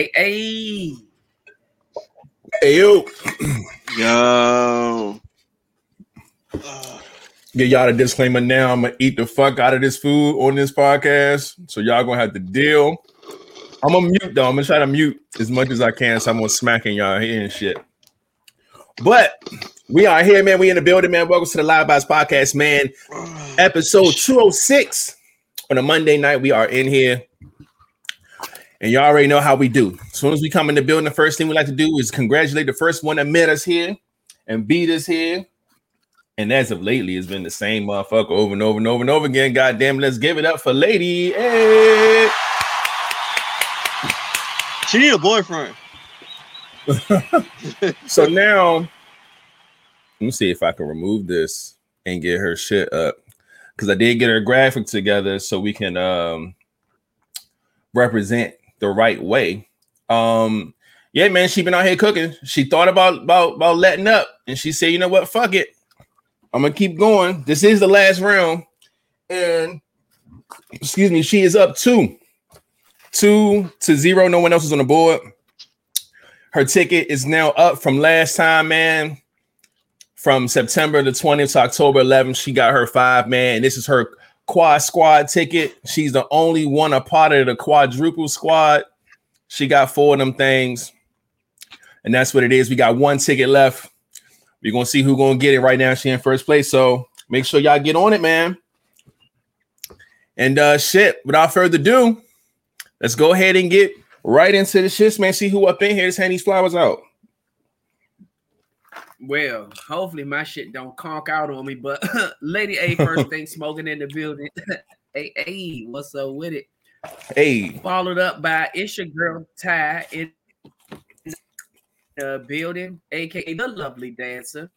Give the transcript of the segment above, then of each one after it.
Hey, hey. Hey, yo. Yo. Get y'all a disclaimer now. I'm gonna eat the fuck out of this food on this podcast. So y'all gonna have to deal. I'm gonna mute though. I'm gonna try to mute as much as I can. So I'm gonna smacking y'all here and shit. But we are here, man. We in the building, man. Welcome to the Live Box Podcast, man. Episode 206 on a Monday night. We are in here. And y'all already know how we do. As soon as we come in the building, the first thing we like to do is congratulate the first one that met us here and beat us here. And as of lately, it's been the same motherfucker over and over and over and over again. God damn, let's give it up for Lady. Hey. She need a boyfriend. so now, let me see if I can remove this and get her shit up. Because I did get her graphic together so we can um represent the right way. Um, yeah, man, she been out here cooking. She thought about about about letting up, and she said, "You know what? Fuck it. I'm gonna keep going. This is the last round." And excuse me, she is up two, two to zero. No one else is on the board. Her ticket is now up from last time, man. From September the 20th to October 11th, she got her five, man. And this is her quad squad ticket. She's the only one a part of the quadruple squad. She got four of them things. And that's what it is. We got one ticket left. We're gonna see who's gonna get it right now. She in first place. So make sure y'all get on it, man. And uh shit, without further ado, let's go ahead and get right into the shits, man. See who up in here. Just hand these flowers out. Well, hopefully my shit don't conk out on me, but Lady A first thing smoking in the building. hey, hey, what's up with it? Hey, Followed up by it's your girl Ty in the building, aka the lovely dancer.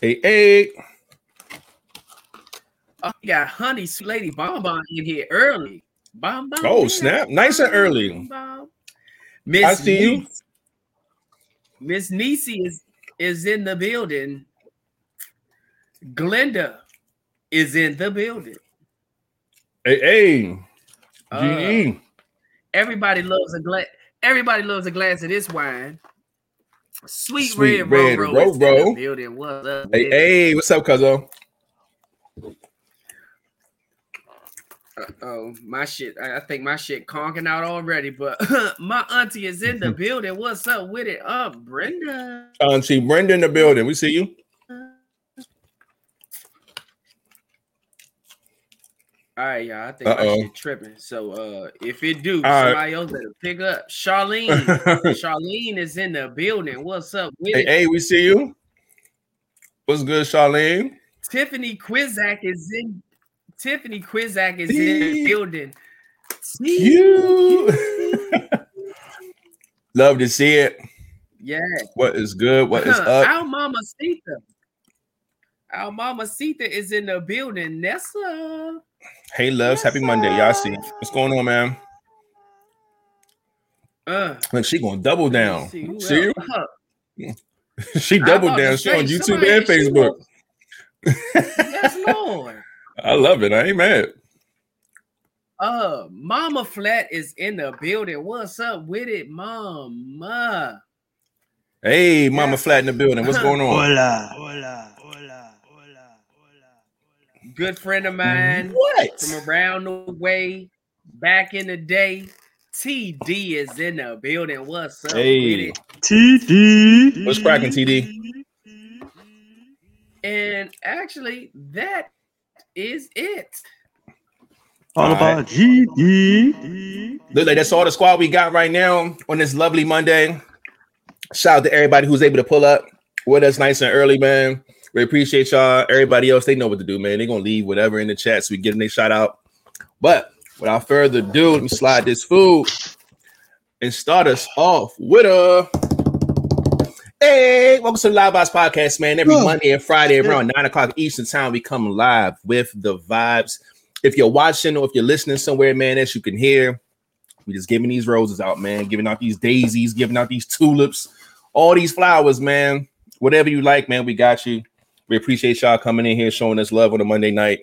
hey, hey. Oh, you got Honey Sweet Lady Bonbon in here early. Bonbon. Oh, snap. Nice and early. Bonbon. I Miss see you. Miss Nisi is is in the building. Glenda is in the building. Hey, hey. Uh, everybody loves a glass. Everybody loves a glass of this wine. Sweet, Sweet red, red Roro is in Roro. the building. What's up? Hey, with it? hey, what's up, cuzzo? Oh, my shit. I, I think my shit conking out already, but my auntie is in the building. What's up with it? Uh, Brenda. Auntie Brenda in the building. We see you. All right, y'all. I think my Uh-oh. shit tripping. So uh if it do, All right. somebody else better pick up. Charlene. Charlene is in the building. What's up with Hey, it? hey, we see you. What's good, Charlene? Tiffany Quizak is in Tiffany Quizak is in the building. You. Love to see it. Yeah. What is good? What is up? Our mama Sita. Our mama Sita is in the building. Nessa. Hey, loves. Happy Monday. Y'all see what's going on, man? Uh, Look, she going to double down. see See you? She I'm double down. She on YouTube and Facebook. Yes, Lord. I love it. I ain't mad. Uh, Mama Flat is in the building. What's up with it, Mama? Hey, Mama Yeah. Flat in the building. What's going on? Hola. Hola. Hola. Hola. Hola. Good friend of mine What? from around the way, back in the day. TD is in the building. What's up with Hey, it? TD. what's cracking, TD? And actually, that is it. All All about GD. Look like that's all the squad we got right now on this lovely Monday. Shout out to everybody who's able to pull up with us nice and early, man. We appreciate y'all. Everybody else, they know what to do, man. They're gonna leave whatever in the chat so we get them a shout out. But without further ado, let me slide this food and start us off with a hey, welcome to the Live Box Podcast, man. Every Yeah. Monday and Friday around nine o'clock Eastern time, we come live with the vibes. If you're watching or if you're listening somewhere, man, as you can hear, we just giving these roses out, man, giving out these daisies, giving out these tulips, all these flowers, man. Whatever you like, man, we got you. We appreciate y'all coming in here showing us love on a Monday night.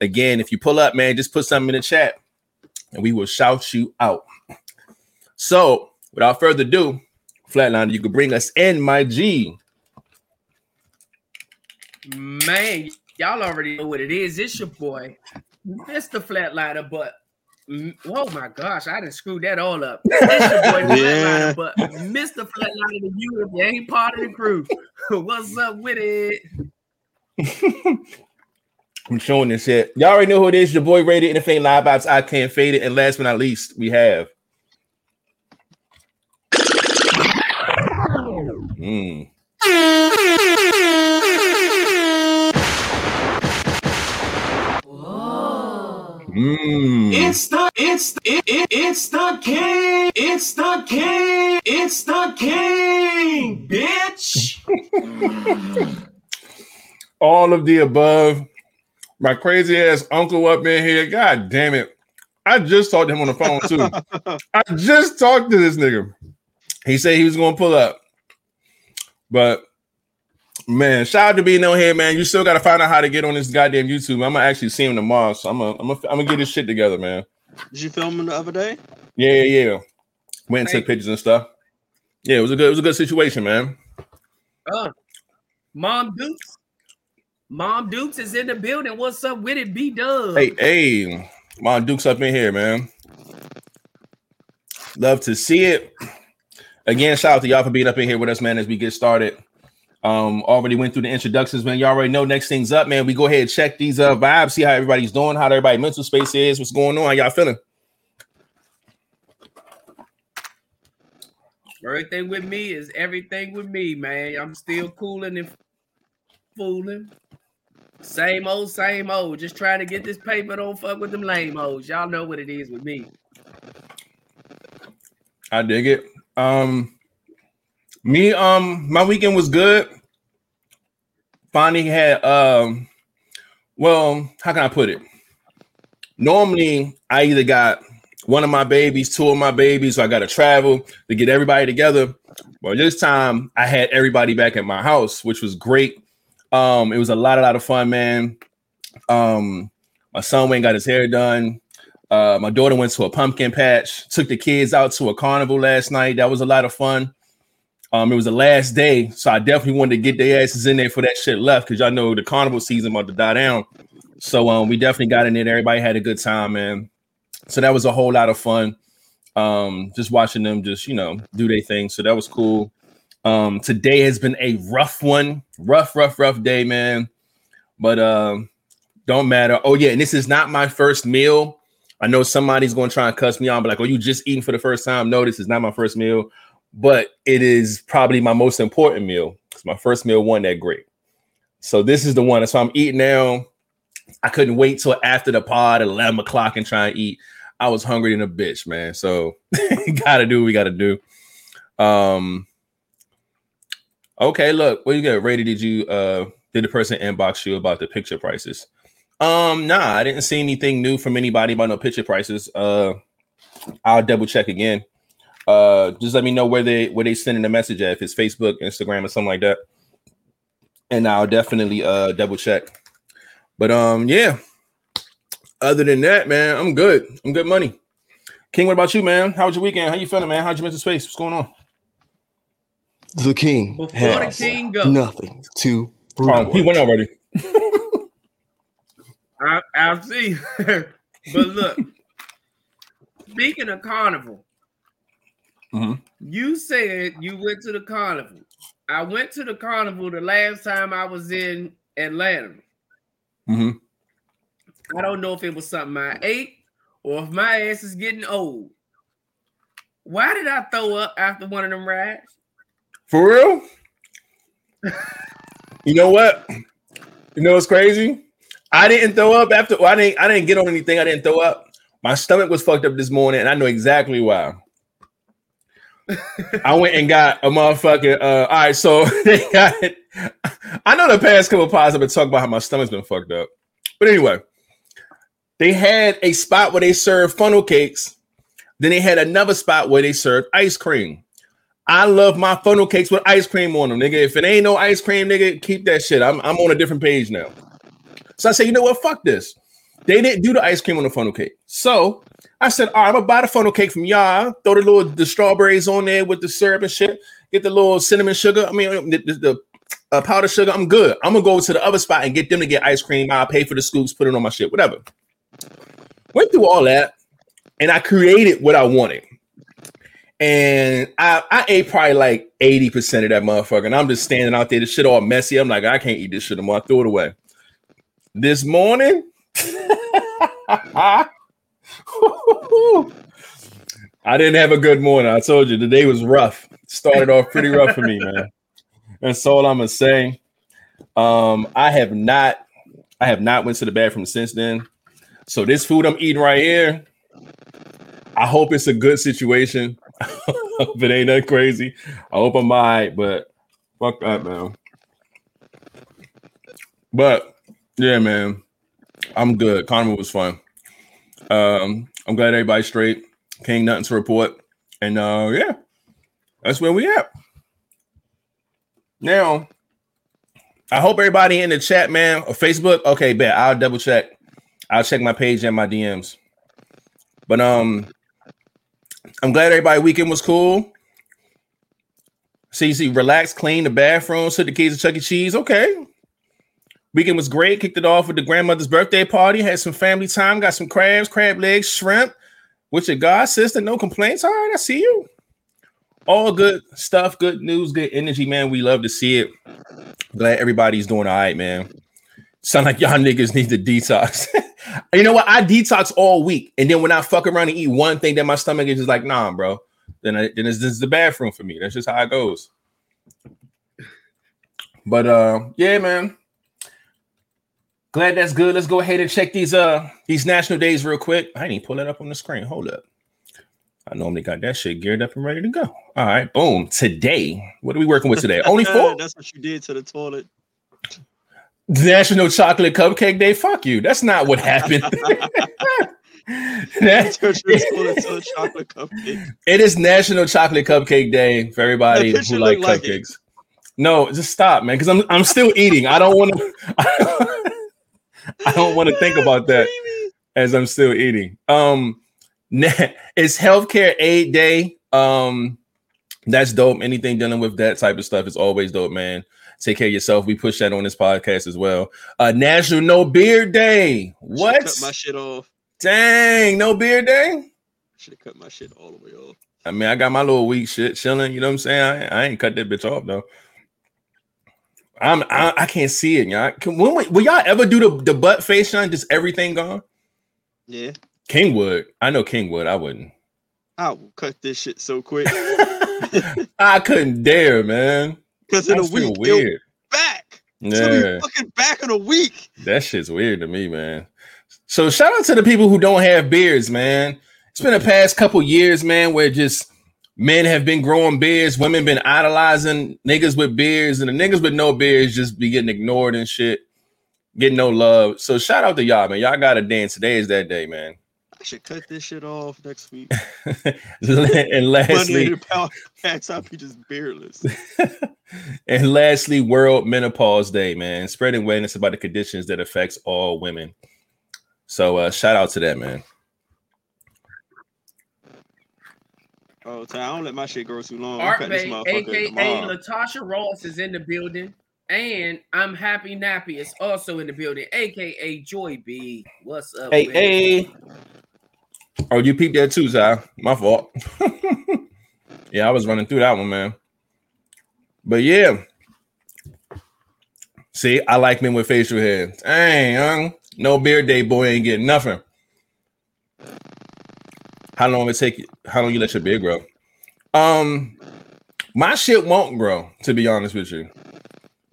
Again, if you pull up, man, just put something in the chat and we will shout you out. So, without further ado, Flatliner, you could bring us in, my G. Man, y'all already know what it is. It's your boy, Mr. Flatliner, but oh my gosh, I didn't screw that all up. It's your boy Yeah. Flatliner, but Mr. Flatliner to you if you ain't part of the crew. What's up with it? I'm showing this shit. Y'all already know who it is. Your boy Rated and if ain't live vibes, I can't fade it. And last but not least, we have. Mm. Mm. It's the it's the, it, it, it's the king. It's the king. It's the king, bitch. all of the above. My crazy ass uncle up in here. God damn it. I just talked to him on the phone too. I just talked to this nigga. He said he was gonna pull up. But man, shout out to being on here, man. You still gotta find out how to get on this goddamn YouTube. I'm gonna actually see him tomorrow. So I'm gonna I'm gonna, I'm gonna get this shit together, man. Did you film him the other day? Yeah, yeah, yeah. Went and took pictures and stuff. Yeah, it was a good, it was a good situation, man. Uh, Mom Dukes. Mom Dukes is in the building. What's up with it? B Dub. Hey, hey, my Duke's up in here, man. Love to see it. Again, shout out to y'all for being up in here with us, man, as we get started. Um, already went through the introductions, man. Y'all already know next thing's up, man. We go ahead and check these uh vibes, see how everybody's doing, how everybody mental space is, what's going on, how y'all feeling. Everything with me is everything with me, man. I'm still cooling and fooling. Same old, same old. Just trying to get this paper. Don't fuck with them lame hoes. Y'all know what it is with me. I dig it. Um, me, um, my weekend was good. Finally had, um, well, how can I put it? Normally, I either got one of my babies, two of my babies, so I got to travel to get everybody together. But this time, I had everybody back at my house, which was great. Um, it was a lot, a lot of fun, man. Um, my son went got his hair done. Uh, my daughter went to a pumpkin patch, took the kids out to a carnival last night. That was a lot of fun. Um, it was the last day, so I definitely wanted to get their asses in there for that shit left because y'all know the carnival season about to die down. So um, we definitely got in there. Everybody had a good time, man. So that was a whole lot of fun. Um, just watching them just you know do their thing. So that was cool. Um, today has been a rough one, rough, rough, rough day, man. But um, don't matter. Oh yeah, and this is not my first meal. I know somebody's going to try and cuss me out, but like, oh, you just eating for the first time? No, this is not my first meal, but it is probably my most important meal because my first meal wasn't that great. So this is the one. So I'm eating now. I couldn't wait till after the pod at 11 o'clock and try and eat. I was hungry than a bitch, man. So gotta do what we gotta do. Um okay, look, what you got? Rated did you uh did the person inbox you about the picture prices? Um, nah, I didn't see anything new from anybody about no picture prices. Uh, I'll double check again. Uh, just let me know where they where they sending the message at. If it's Facebook, Instagram, or something like that, and I'll definitely uh double check. But um, yeah. Other than that, man, I'm good. I'm good money. King, what about you, man? How was your weekend? How you feeling, man? How'd you miss the space? What's going on? The king Before the king go, nothing to Oh, he went already. I, I'll see. but look, speaking of carnival, Mhm. you said you went to the carnival. I went to the carnival the last time I was in Atlanta. hmm I don't know if it was something I ate or if my ass is getting old. Why did I throw up after one of them rides? For real? you know what? You know what's crazy? I didn't throw up after. Well, I didn't. I didn't get on anything. I didn't throw up. My stomach was fucked up this morning, and I know exactly why. I went and got a motherfucking. Uh, all right, so they got. I know the past couple of pods I've been talking about how my stomach's been fucked up, but anyway, they had a spot where they served funnel cakes. Then they had another spot where they served ice cream. I love my funnel cakes with ice cream on them, nigga. If it ain't no ice cream, nigga, keep that shit. I'm, I'm on a different page now. So I say, you know what? Fuck this. They didn't do the ice cream on the funnel cake. So I said, all right, I'm gonna buy the funnel cake from y'all, throw the little the strawberries on there with the syrup and shit, get the little cinnamon sugar. I mean the, the, the uh, powder sugar. I'm good. I'm gonna go to the other spot and get them to get ice cream. I'll pay for the scoops, put it on my shit, whatever. Went through all that, and I created what I wanted. And I, I ate probably like 80% of that motherfucker. And I'm just standing out there, the shit all messy. I'm like, I can't eat this shit anymore. I threw it away. This morning, I didn't have a good morning. I told you the day was rough. Started off pretty rough for me, man. That's all I'm gonna say. Um, I have not, I have not went to the bathroom since then. So this food I'm eating right here, I hope it's a good situation. if it ain't that crazy, I hope I'm all right, but fuck that, man. But yeah, man, I'm good. Carnival was fun. Um, I'm glad everybody's straight. King nothing to report. And uh yeah, that's where we at. Now, I hope everybody in the chat, man, or Facebook. Okay, bet I'll double check. I'll check my page and my DMs. But um, I'm glad everybody weekend was cool. CC, relax, clean the bathroom, took the kids to Chuck E. Cheese. Okay. Weekend was great. Kicked it off with the grandmother's birthday party. Had some family time. Got some crabs, crab legs, shrimp with your god sister. No complaints. All right, I see you. All good stuff, good news, good energy, man. We love to see it. Glad everybody's doing all right, man. Sound like y'all niggas need to detox. you know what? I detox all week, and then when I fuck around and eat one thing, then my stomach is just like, nah, bro. Then I, then it's, this is the bathroom for me. That's just how it goes. But uh, yeah, man. Glad that's good. Let's go ahead and check these uh these national days real quick. I didn't pull that up on the screen. Hold up. I normally got that shit geared up and ready to go. All right, boom. Today, what are we working with today? Only four. That's what you did to the toilet. National Chocolate Cupcake Day. Fuck you. That's not what happened. That- Touch your toilet to a chocolate cupcake. it is National Chocolate Cupcake Day for everybody who like look like cupcakes. No, just stop, man, because I'm I'm still eating. I don't want to. I don't want to think about that as I'm still eating. Um, it's Healthcare Aid Day. Um, that's dope. Anything dealing with that type of stuff is always dope, man. Take care of yourself. We push that on this podcast as well. Uh, National No Beard Day. What? Cut my shit off. Dang, no beard day. Should have cut my shit all the way off. I mean, I got my little weak shit chilling. You know what I'm saying? I, I ain't cut that bitch off though. I'm I, I can't see it, y'all. Can, when, will y'all ever do the, the butt face shine? Just everything gone? Yeah, King would. I know King would. I wouldn't. I will cut this shit so quick. I couldn't dare, man. Because in a week, weird. back. Yeah, fucking back in a week. that shit's weird to me, man. So shout out to the people who don't have beards, man. It's been the past couple years, man, where just men have been growing beards, women been idolizing niggas with beards, and the niggas with no beards just be getting ignored and shit, getting no love. So shout out to y'all, man. Y'all gotta dance. today is that day, man. I should cut this shit off next week. and lastly, packs I'll be just beerless. and lastly, World Menopause Day, man. Spreading awareness about the conditions that affects all women. So uh shout out to that, man. Oh, Ty, I don't let my shit grow too long. I'm Art this Bay, motherfucker aka tomorrow. Latasha Ross, is in the building. And I'm Happy Nappy is also in the building, aka Joy B. What's up? Hey, man? hey. Oh, you peeped that too, Zai. My fault. yeah, I was running through that one, man. But yeah. See, I like men with facial hair. Dang, young. No beard day, boy, ain't getting nothing. How long it take? How long you let your beard grow? Um, my shit won't grow, to be honest with you.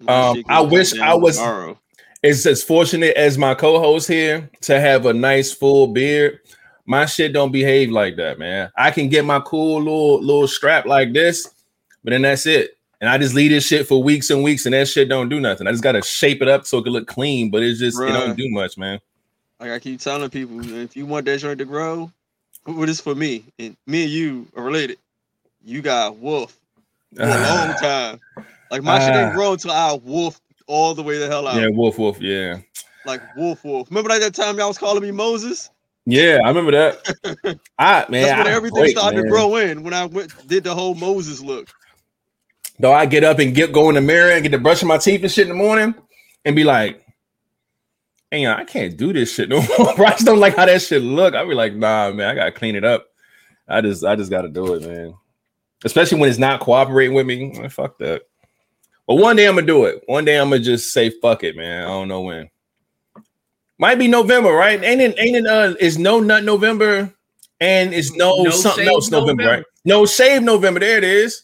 Um, I wish I was- tomorrow. it's as fortunate as my co-host here to have a nice full beard. My shit don't behave like that, man. I can get my cool little little strap like this, but then that's it. And I just leave this shit for weeks and weeks, and that shit don't do nothing. I just gotta shape it up so it can look clean, but it's just it don't do much, man. Like I keep telling people, if you want that joint to grow, what is for me? And me and you are related. You got wolf for a long time. Like my shit Ah. didn't grow until I wolfed all the way the hell out. Yeah, wolf, wolf, yeah. like Wolf Wolf. Remember like that time y'all was calling me Moses? Yeah, I remember that. I man, That's when I everything break, started to grow in. When I went did the whole Moses look. Though I get up and get go in the mirror and get to brushing my teeth and shit in the morning and be like, "Hey, I can't do this shit no more." I just don't like how that shit look. I'd be like, "Nah, man, I gotta clean it up." I just, I just gotta do it, man. Especially when it's not cooperating with me. Man, fuck that. But one day I'm gonna do it. One day I'm gonna just say, "Fuck it, man." I don't know when. Might be November, right? Ain't it? Ain't it? Uh, is no nut November, and it's no, No something else November, November. right? No shave November. There it is.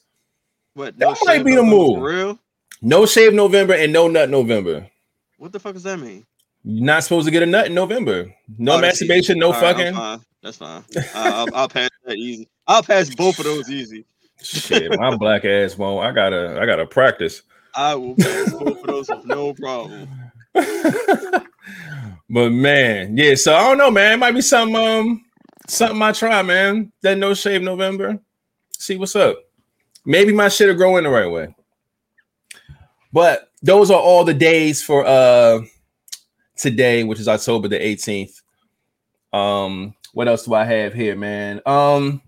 What That might shave be the November move. Real? No save November and no nut November. What the fuck does that mean? You're not supposed to get a nut in November. No Oh, masturbation, no All right, I'm fucking. That's fine. I'll, I'll pass that easy. I'll pass both of those easy. Shit, my black ass won't. I gotta, I gotta practice. I will pass both of those with no problem. but man, yeah. So I don't know, man. It might be something, um, something I try, man. That no shave November. See what's up. Maybe my shit'll grow in the right way. But those are all the days for uh today, which is October the 18th. Um, what else do I have here, man? Um,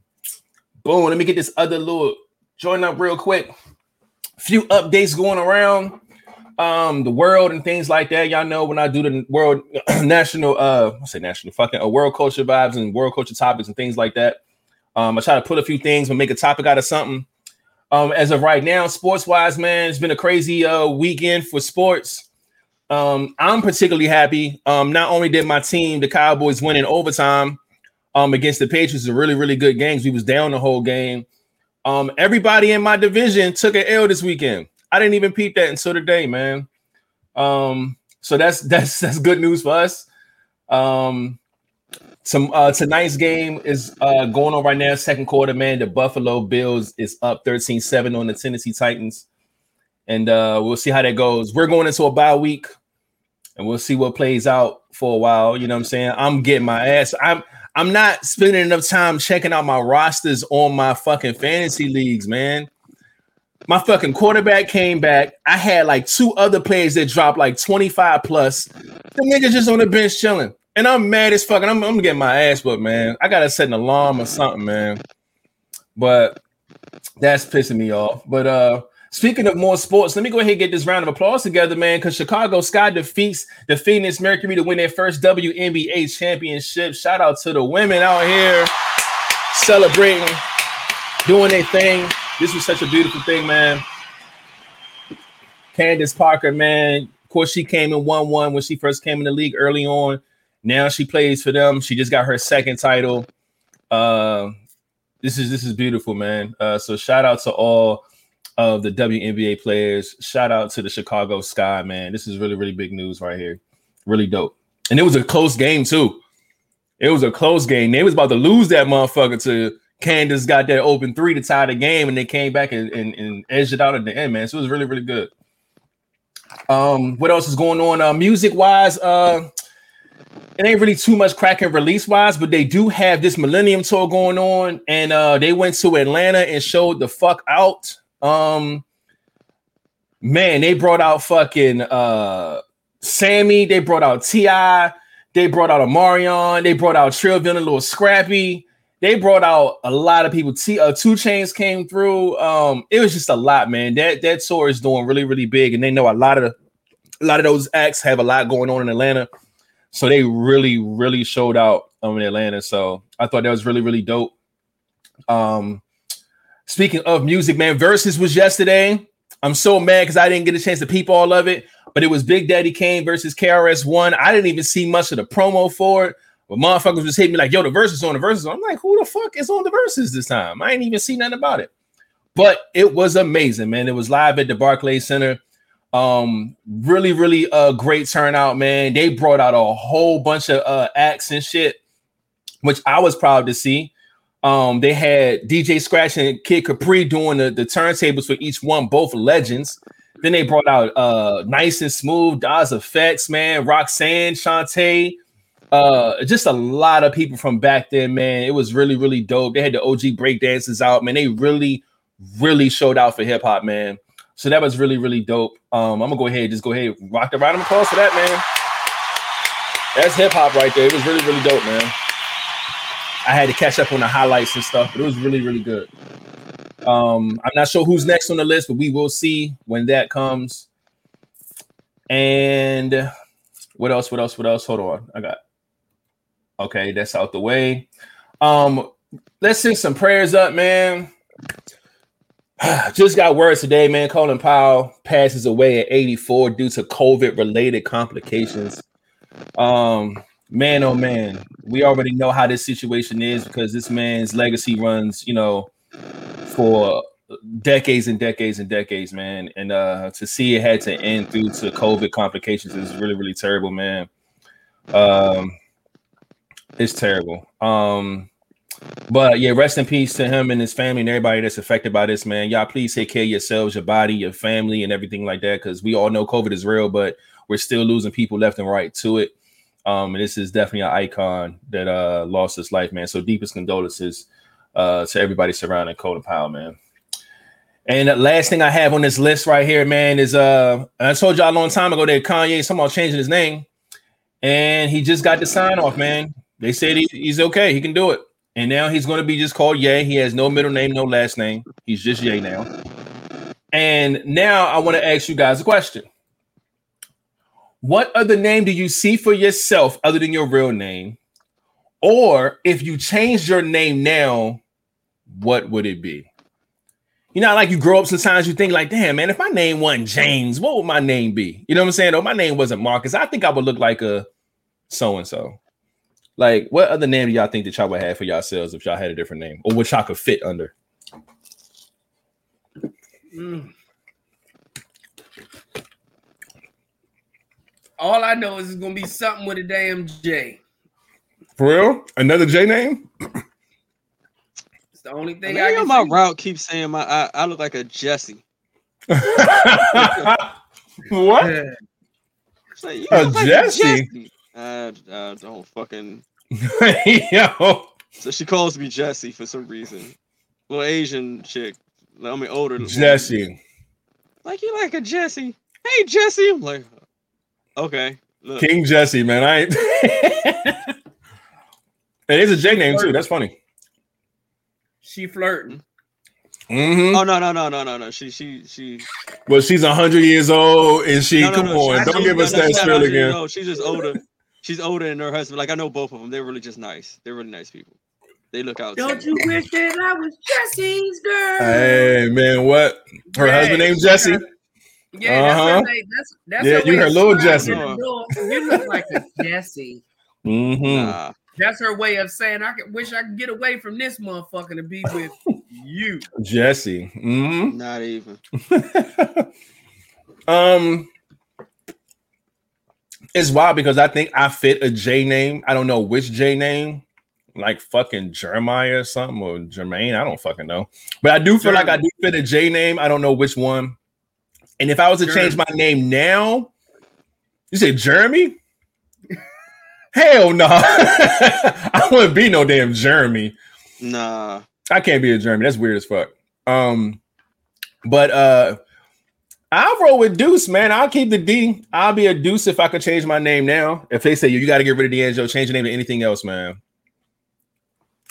boom. Let me get this other little join up real quick. Few updates going around um the world and things like that. Y'all know when I do the world national uh I say national fucking uh, world culture vibes and world culture topics and things like that. Um, I try to put a few things and make a topic out of something. Um, as of right now, sports wise, man, it's been a crazy uh weekend for sports. Um, I'm particularly happy. Um, not only did my team, the Cowboys, win in overtime um against the Patriots, a really, really good games. We was down the whole game. Um, everybody in my division took an L this weekend. I didn't even peep that until today, man. Um, so that's that's that's good news for us. Um, some uh tonight's game is uh going on right now, second quarter, man. The Buffalo Bills is up 13-7 on the Tennessee Titans. And uh we'll see how that goes. We're going into a bye week and we'll see what plays out for a while. You know what I'm saying? I'm getting my ass. I'm I'm not spending enough time checking out my rosters on my fucking fantasy leagues, man. My fucking quarterback came back. I had like two other players that dropped like 25 plus. The niggas just on the bench chilling. And I'm mad as fucking. I'm, I'm getting my ass whooped, man. I gotta set an alarm or something, man. But that's pissing me off. But uh speaking of more sports, let me go ahead and get this round of applause together, man. Because Chicago Sky defeats the Phoenix Mercury to win their first WNBA championship. Shout out to the women out here celebrating, doing their thing. This was such a beautiful thing, man. Candace Parker, man. Of course, she came in 1 1 when she first came in the league early on. Now she plays for them. She just got her second title. Uh, this is this is beautiful, man. Uh, so shout out to all of the WNBA players. Shout out to the Chicago Sky, man. This is really, really big news right here. Really dope. And it was a close game, too. It was a close game. They was about to lose that motherfucker to Candace got that open three to tie the game, and they came back and, and, and edged it out at the end, man. So it was really, really good. Um, what else is going on? Uh, music wise, uh, it ain't really too much cracking release wise, but they do have this Millennium Tour going on, and uh, they went to Atlanta and showed the fuck out. Um, man, they brought out fucking uh Sammie, they brought out T.I., they brought out Omarion, they brought out Trillville and a Lil Scrappy. They brought out a lot of people. T uh, 2 Chainz came through. Um, it was just a lot, man. That that tour is doing really, really big, and they know a lot of the, a lot of those acts have a lot going on in Atlanta. So they really, really showed out um, in Atlanta. So I thought that was really, really dope. Um, speaking of music, man, Verzuz was yesterday. I'm so mad because I didn't get a chance to peep all of it, but it was Big Daddy Kane versus KRS One. I didn't even see much of the promo for it. But motherfuckers just hit me like, yo, the Verzuz on the Verzuz. I'm like, who the fuck is on the Verzuz this time? I ain't even see nothing about it. But it was amazing, man. It was live at the Barclays Center. Um, really, really uh great turnout, man. They brought out a whole bunch of uh acts and shit, which I was proud to see. Um, they had DJ Scratch and Kid Capri doing the, the turntables for each one, both legends. Then they brought out uh nice and smooth, Das EFX, man, Roxanne, Shanté, uh, just a lot of people from back then, man. It was really, really dope. They had the OG break dances out, man. They really, really showed out for hip hop, man. So that was really, really dope. Um, I'm gonna go ahead, just go ahead, rock the round of applause for that, man. That's hip hop right there. It was really, really dope, man. I had to catch up on the highlights and stuff, but it was really, really good. Um, I'm not sure who's next on the list, but we will see when that comes. And what else? What else? What else? Hold on. I got okay, that's out the way. Um, let's send some prayers up, man. Just got words today, man. Colin Powell passes away at 84 due to COVID related complications. Um, man, oh man, we already know how this situation is because this man's legacy runs, you know, for decades and decades and decades, man. And uh to see it had to end due to COVID complications is really, really terrible, man. Um, it's terrible. Um, but yeah, rest in peace to him and his family and everybody that's affected by this, man. Y'all please take care of yourselves, your body, your family, and everything like that. Because we all know COVID is real, but we're still losing people left and right to it. Um, and this is definitely an icon that uh lost his life, man. So deepest condolences uh to everybody surrounding Colin Powell, man. And the last thing I have on this list right here, man, is uh I told y'all a long time ago that Kanye somehow changing his name, and he just got the sign off, man. They said he, he's okay, he can do it. And now he's going to be just called Ye. He has no middle name, no last name. He's just Ye now. And now I want to ask you guys a question. What other name do you see for yourself other than your real name? Or if you changed your name now, what would it be? You know, like you grow up sometimes you think like, damn, man, if my name wasn't James, what would my name be? You know what I'm saying? Oh, my name wasn't Marcus. I think I would look like a so and so. Like, what other name do y'all think that y'all would have for yourselves if y'all had a different name, or what y'all could fit under? Mm. All I know is it's gonna be something with a damn J. For real? Another J name? It's the only I thing mean, I on can my see. route keeps saying my I, I look like a Jesse. what? Yeah. Like, you A look like Jesse? I, I uh, uh, don't fucking. Yo. So she calls me Jesse for some reason. Little Asian chick. Like, I mean, older. woman. Jesse. Like you like a Jesse? Hey Jesse. I'm like, okay. Look, King Jesse, man. I ain't. it is a J name too. That's funny. She flirting. hmm Oh no no no no no no. She she she. But she's hundred years old, and she no, no, come no, on, she- don't no, give no, us no, that she's not spiel 100 again. No, she's just older. She's older than her husband. Like I know both of them. They're really just nice. They're really nice people. They look out. Don't you wish that I was Jesse's girl? Hey man, what? Her Yeah, husband named Jesse. got- Yeah, that's Uh-huh. her name. That's that's Yeah, you way her little Jesse. the. You look like a Jesse. Mm-hmm. Nah. That's her way of saying I could wish I could get away from this motherfucker to be with you. Jesse. hmm Not even. um, it's wild because I think I fit a J name. I don't know which J name, like fucking Jeremiah or something or Jermaine. I don't fucking know, but I do feel like I do fit a J name. I don't know which one. And if I was to change my name now, you say Jeremy? Hell no! I wouldn't be no damn Jeremy. Nah. I can't be a Jeremy. That's weird as fuck. Um, but uh, I'll roll with Deuce, man. I'll keep the D. I'll be a Deuce if I could change my name now. If they say you, you got to get rid of D'Angelo, change your name to anything else, man.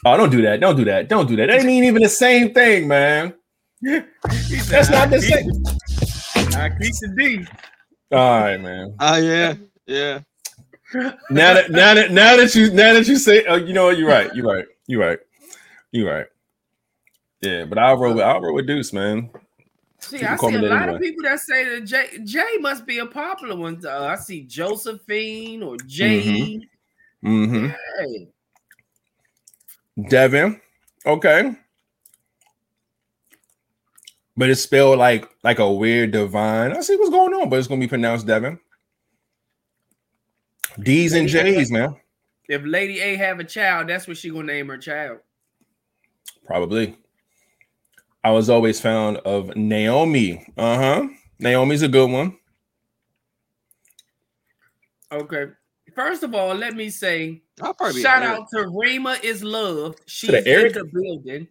Oh, don't do that. Don't do that. Don't do that. That ain't even the same thing, man. That's not the same. I keep the D. All right, man. Ah yeah yeah. Now that now that now that you now that you say, oh, you know what? You're right. You're right. You're right. You're right. Yeah, but I'll roll with I'll roll with Deuce, man. See, People I see a lot anyway. of people that say that Jay Jay must be a popular one. Uh, I see Josephine or Jade. Mm-hmm. Hey, Devin. Okay. But it's spelled like like a weird divine. I see what's going on, but it's gonna be pronounced Devin. D's and J's, man. if Lady A have a child, that's what she gonna name her child. Probably. I was always found of Naomi. Uh-huh. Naomi's a good one. Okay. First of all, let me say I'll probably be shout out to Rima is loved. She's the in the building.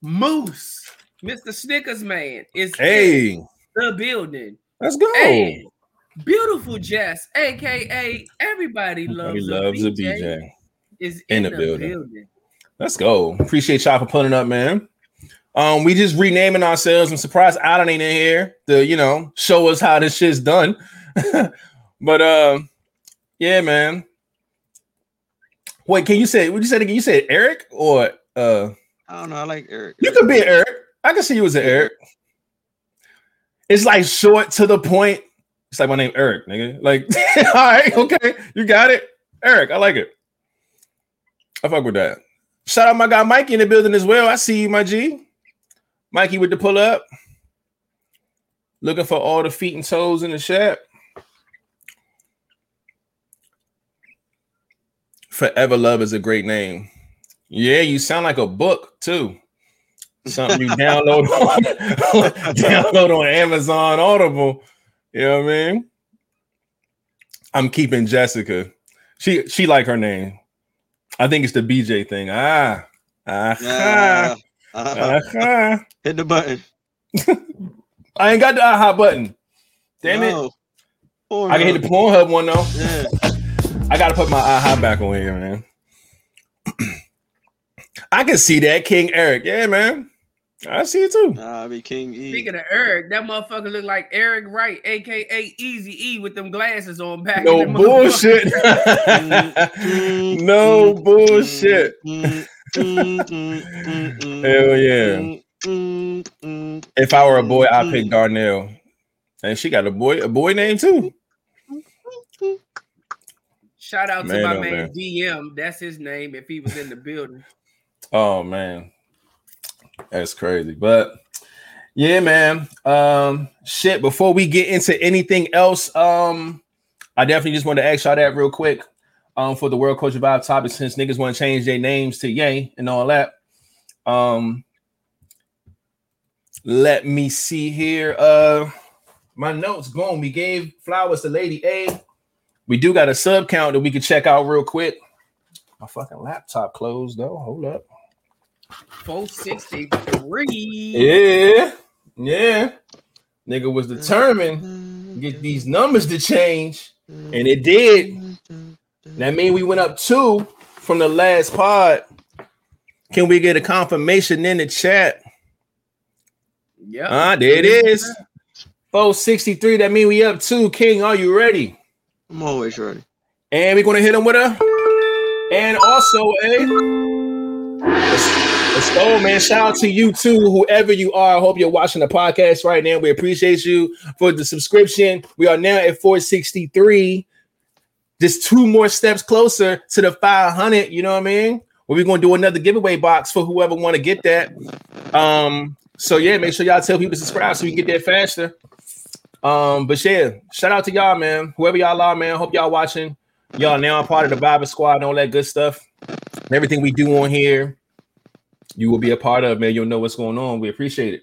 Moose, Mr. Snickers man, is in Hey, the building. let's go. And Beautiful Jess, aka everybody loves, He loves a a BJ, BJ. is In in, the the, building. building. Let's go. Appreciate y'all for pulling up, man. Um, we just renaming ourselves. I'm surprised Alan ain't in here to, you know, show us how this shit's done. but um, yeah, man. Wait, can you say what you said again? You said Eric or uh I don't know. I like Eric. you could be Eric. I can see you as an Eric. It's like short to the point. It's like my name Eric, nigga. Like, all right, okay, you got it. Eric, I like it. I fuck with that. Shout out my guy Mikey in the building as well. I see you, my G. Mikey with the pull up. Looking for all the feet and toes in the chat. Forever Love is a great name. Yeah, you sound like a book too. Something you download on, download on Amazon Audible. You know what I mean? I'm keeping Jessica. She she like her name. I think it's the BJ thing. Ah, ah, Yeah. Uh, ah. hit the button. I ain't got the aha button. Damn it! No. I can hit the Pornhub one though. Yeah. I gotta put my aha back on here, man. I can see that King Eric. Yeah, man. I see it too. Nah, I be King E. Speaking of Eric, that motherfucker look like Eric Wright, aka Easy E, with them glasses on back. No in them motherfuckers. bullshit. no bullshit. Hell yeah. If I were a boy, I'd pick Darnell. And she got a boy, a boy name too. Shout out Man, to my oh, man, man. DM. That's his name. If he was in the building, Oh man. That's crazy. But yeah, man. Um shit. Before we get into anything else, um, I definitely just want to ask y'all that real quick. Um, for the World Culture Vibe topic, since niggas want to change their names to Yay and all that. Um, let me see here. Uh, my notes going. We gave flowers to Lady A. We do got a sub count that we can check out real quick. My fucking laptop closed though. Hold up. Four sixty three. Yeah, yeah. Nigga was determined to get these numbers to change, and it did. That mean we went up two from the last pod. Can we get a confirmation in the chat? Yep. Ah, there it is. 463. That mean we up two. King, are you ready? I'm always ready. And we're gonna hit him with a and also a let's, go, man. Shout out to you too, whoever you are. I hope you're watching the podcast right now. We appreciate you for the subscription. We are now at 463. Just two more steps closer to the 500. You know what I mean? We're gonna do another giveaway box for whoever want to get that. Um, so yeah, make sure y'all tell people to subscribe so we can get there faster. Um, but yeah, shout out to y'all, man. Whoever y'all are, man. Hope y'all watching. Y'all now a part of the Bible Squad and all that good stuff. Everything we do on here, you will be a part of, man. You'll know what's going on. We appreciate it.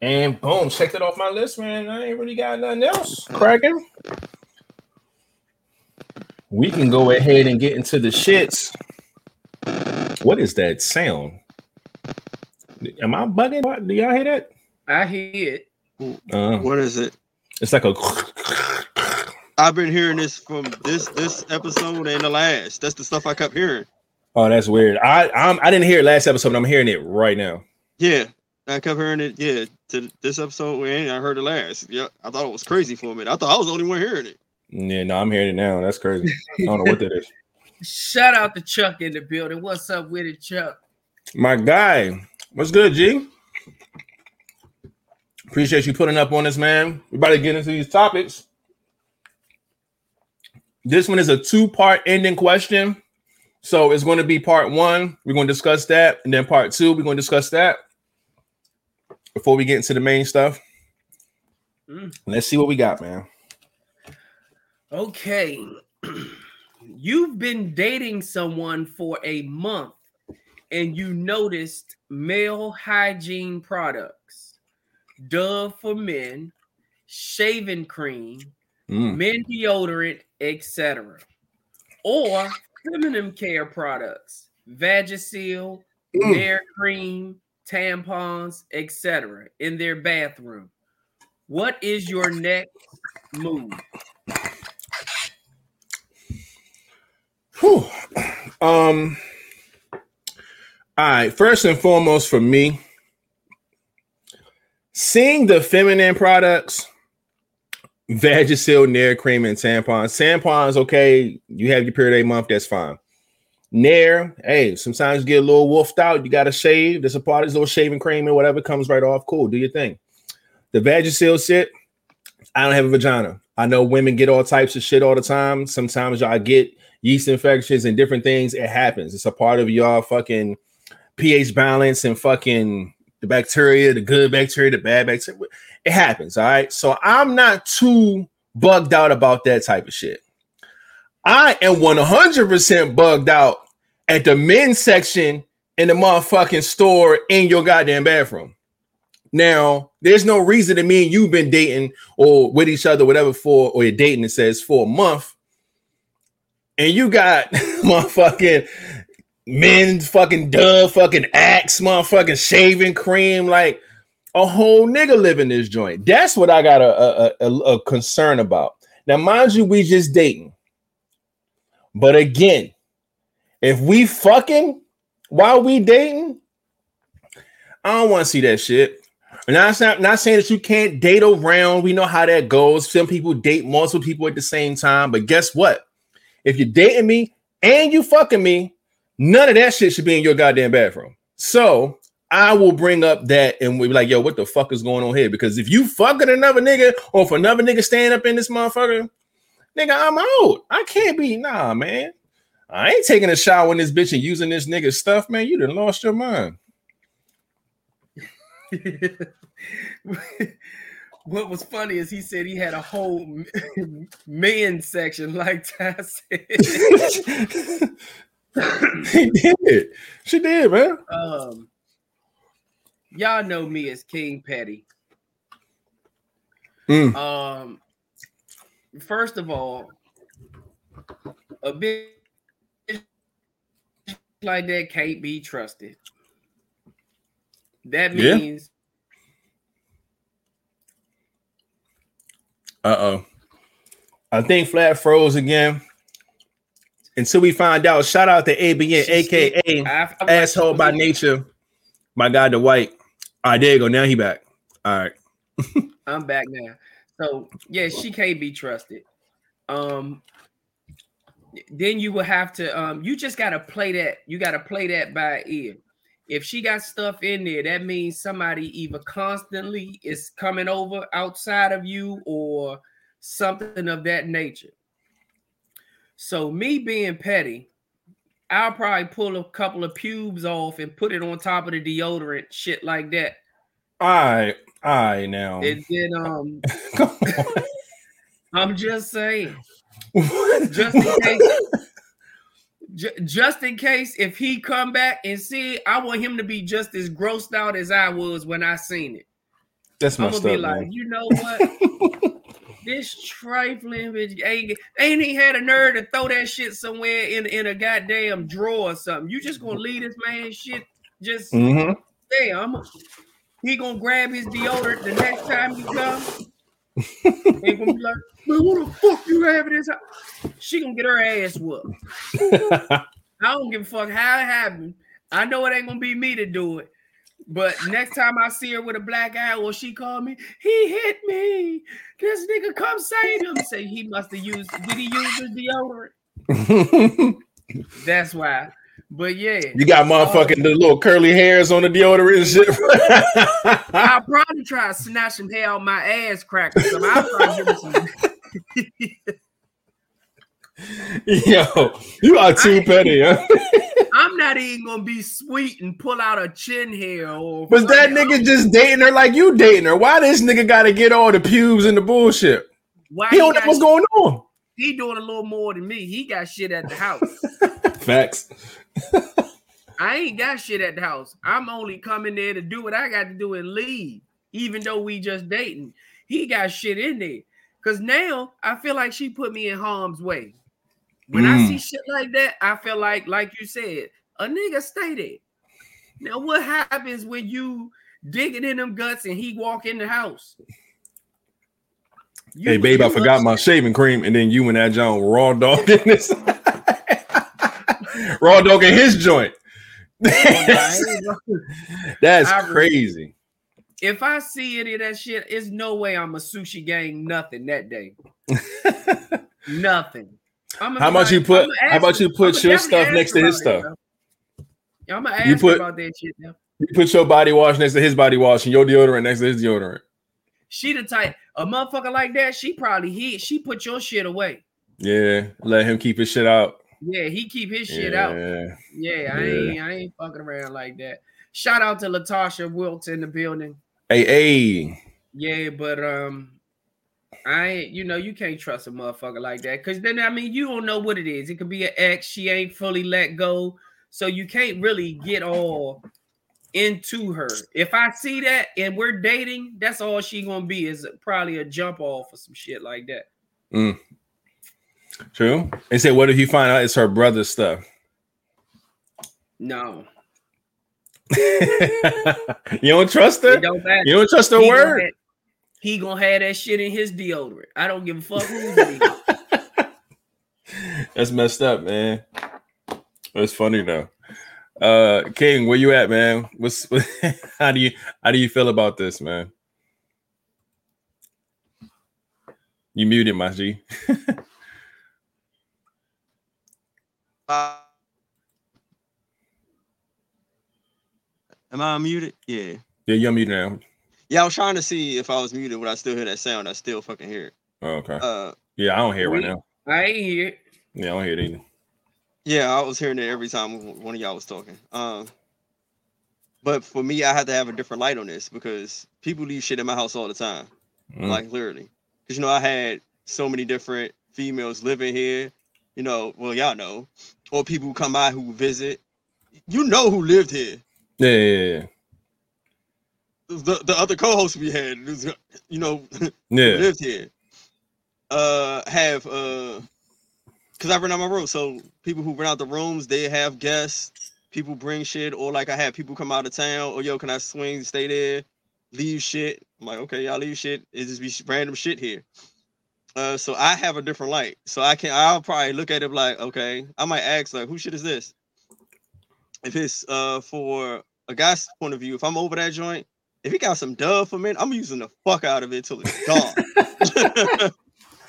And boom, checked it off my list, man. I ain't really got nothing else cracking. We can go ahead and get into the shits. What is that sound? Am I bugging? Do y'all hear that? I hear it. Uh, What is it? it's like a. I've been hearing this from this this episode and the last. That's the stuff I kept hearing. Oh, that's weird. I I'm, I didn't hear it last episode. But I'm hearing it right now. Yeah, I kept hearing it. Yeah, to this episode and I heard it last. Yeah, I thought it was crazy for a minute. I thought I was the only one hearing it. Yeah, no, I'm hearing it now. That's crazy. I don't know what that is. Shout out to Chuck in the building. What's up with it, Chuck? My guy, what's good, G? Appreciate you putting up on this, man. We about to get into these topics. This one is a two-part ending question. So it's going to be part one. We're going to discuss that, and then part two, we're going to discuss that before we get into the main stuff. Mm. Let's see what we got, man. Okay. You've been dating someone for a month and you noticed male hygiene products, Dove for men, shaving cream, Mm. men deodorant, etc. Or feminine care products, Vagisil, Mm. Nair cream, tampons, etc. in their bathroom. What is your next move? Whew. Um. All right. First and foremost, for me, seeing the feminine products, Vagisil, Nair cream, and tampons. Tampons, okay. You have your period a month. That's fine. Nair, hey, sometimes you get a little wolfed out. You got to shave. There's a part of this little shaving cream and whatever comes right off. Cool. Do your thing. The Vagisil shit. I don't have a vagina. I know women get all types of shit all the time. Sometimes y'all get yeast infections and different things. It happens. It's a part of y'all fucking pH balance and fucking the bacteria, the good bacteria, the bad bacteria. It happens. All right. So I'm not too bugged out about that type of shit. I am 100% bugged out at the men's section in the motherfucking store in your goddamn bathroom. Now, there's no reason to me and you've been dating or with each other, whatever, for or you're dating, it says for a month, and you got motherfucking men's fucking dove, fucking axe, motherfucking shaving cream, like a whole nigga living this joint. That's what I got a, a, a, a concern about. Now, mind you, we just dating. But again, if we fucking while we dating, I don't want to see that shit. And I'm not, not saying that you can't date around. We know how that goes. Some people date multiple people at the same time. But guess what? If you're dating me and you fucking me, none of that shit should be in your goddamn bathroom. So I will bring up that and we'll be like, yo, what the fuck is going on here? Because if you fucking another nigga or if another nigga stand up in this motherfucker, nigga, I'm out. I can't be, nah, man. I ain't taking a shower in this bitch and using this nigga stuff, man. You done lost your mind. what was funny is he said he had a whole men section, like Ty said. he did. She did, man. Um, y'all know me as King Petty. Mm. Um, first of all, a bitch like that can't be trusted. That Yeah. means Uh oh. I think flat froze again. Until we find out, shout out to ABN, aka I- I- asshole by nature. My guy, the white. All right, there you go. Now he back. All right. I'm back now. So yeah, she can't be trusted. Um then you will have to um you just gotta play that, you gotta play that by ear. If she got stuff in there, that means somebody either constantly is coming over outside of you or something of that nature. So me being petty, I'll probably pull a couple of pubes off and put it on top of the deodorant, shit like that. All right. All right now. And then um I'm just saying, What? just in case, ju- just in case if he come back and see it, I want him to be just as grossed out as I was when I seen it. That's I'm gonna up, be like, man. you know what? this trifling bitch ain't, ain't he had a nerve to throw that shit somewhere in, in a goddamn drawer or something. You just gonna leave this man shit just Mhm. damn. He gonna grab his deodorant the next time he comes. and gonna be like, man, what the fuck you have in this house? She gonna get her ass whooped. I don't give a fuck how it happened. I know it ain't gonna be me to do it. But next time I see her with a black eye or she call me, he hit me. This nigga come save him. Say he must have used, did he use his deodorant? That's why. But yeah, you got motherfucking the little curly hairs on the deodorant and shit. I'll probably try to snatch some hair out my ass crack or something. I'll to give him some. Yo, you are too petty, huh? I'm not even gonna be sweet and pull out a chin hair or But that nigga just dating her like you dating her. Why this nigga gotta get all the pubes and the bullshit? why He don't know what's going on. he doing a little more than me. He got shit at the house. Facts. I ain't got shit at the house. I'm only coming there to do what I got to do and leave, even though we just dating. He got shit in there. Cause now I feel like she put me in harm's way. When I Mm. see shit like that, I feel like, like you said, a nigga stay there. Now, what happens when you digging in them guts and he walk in the house? You- hey, babe, I forgot my shaving cream, and then you and that John raw dog in this. raw dog in his joint. That's I crazy. if I see any of that shit, it's no way I'm a sushi gang nothing that day. nothing. I'm How about you put- how about you put your stuff next to his stuff? Yeah, I'm gonna ask You you put- about that shit now. You put your body wash next to his body wash, and your deodorant next to his deodorant. She the type a motherfucker like that. She probably he she put your shit away. Yeah, let him keep his shit out. Yeah, he keep his shit out. Yeah. Yeah, I Yeah. ain't I ain't fucking around like that. Shout out to Latasha Wilts in the building. Hey, hey. Yeah, but um, I ain't. You know, you can't trust a motherfucker like that because then I mean, you don't know what it is. It could be an ex. She ain't fully let go, so you can't really get all into her. If I see that and we're dating, that's all she gonna be is probably a jump off or some shit like that. Mm. True. They say, what if you find out it's her brother's stuff? No, you don't trust her? don't. You don't trust her He word? Have- he gonna have that shit in his deodorant. I don't give a fuck who's it is. That's messed up, man. That's funny though. Uh King, where you at, man? What's how do you how do you feel about this, man? You muted my G. Uh, am I muted? Yeah. Yeah, you're muted now. Yeah, I was trying to see if I was muted, would I still hear that sound? I still fucking hear it. Oh, okay. Uh, Yeah, I don't hear it right now. I ain't here. Yeah, I don't hear it either. yeah, I was hearing it every time one of y'all was talking. Um, but for me, I had to have a different light on this because people leave shit in my house all the time. Mm. like literally because you know i had so many different females living here you know well y'all know or people who come by who visit you know who lived here yeah, yeah, yeah. The, the other co-hosts we had you know Yeah. lived here uh have uh because i rent out my room. So people who rent out the rooms they have guests. People bring shit. Or like i have people come out of town. Or yo can i swing stay there? Leave shit. I'm like okay y'all leave shit. It just be random shit here. Uh so i have a different light. So i can i'll probably look at it like okay i might ask like who shit is this? If it's uh for a guy's point of view if i'm over that joint if he got some dove for me i'm using the fuck out of it till it's gone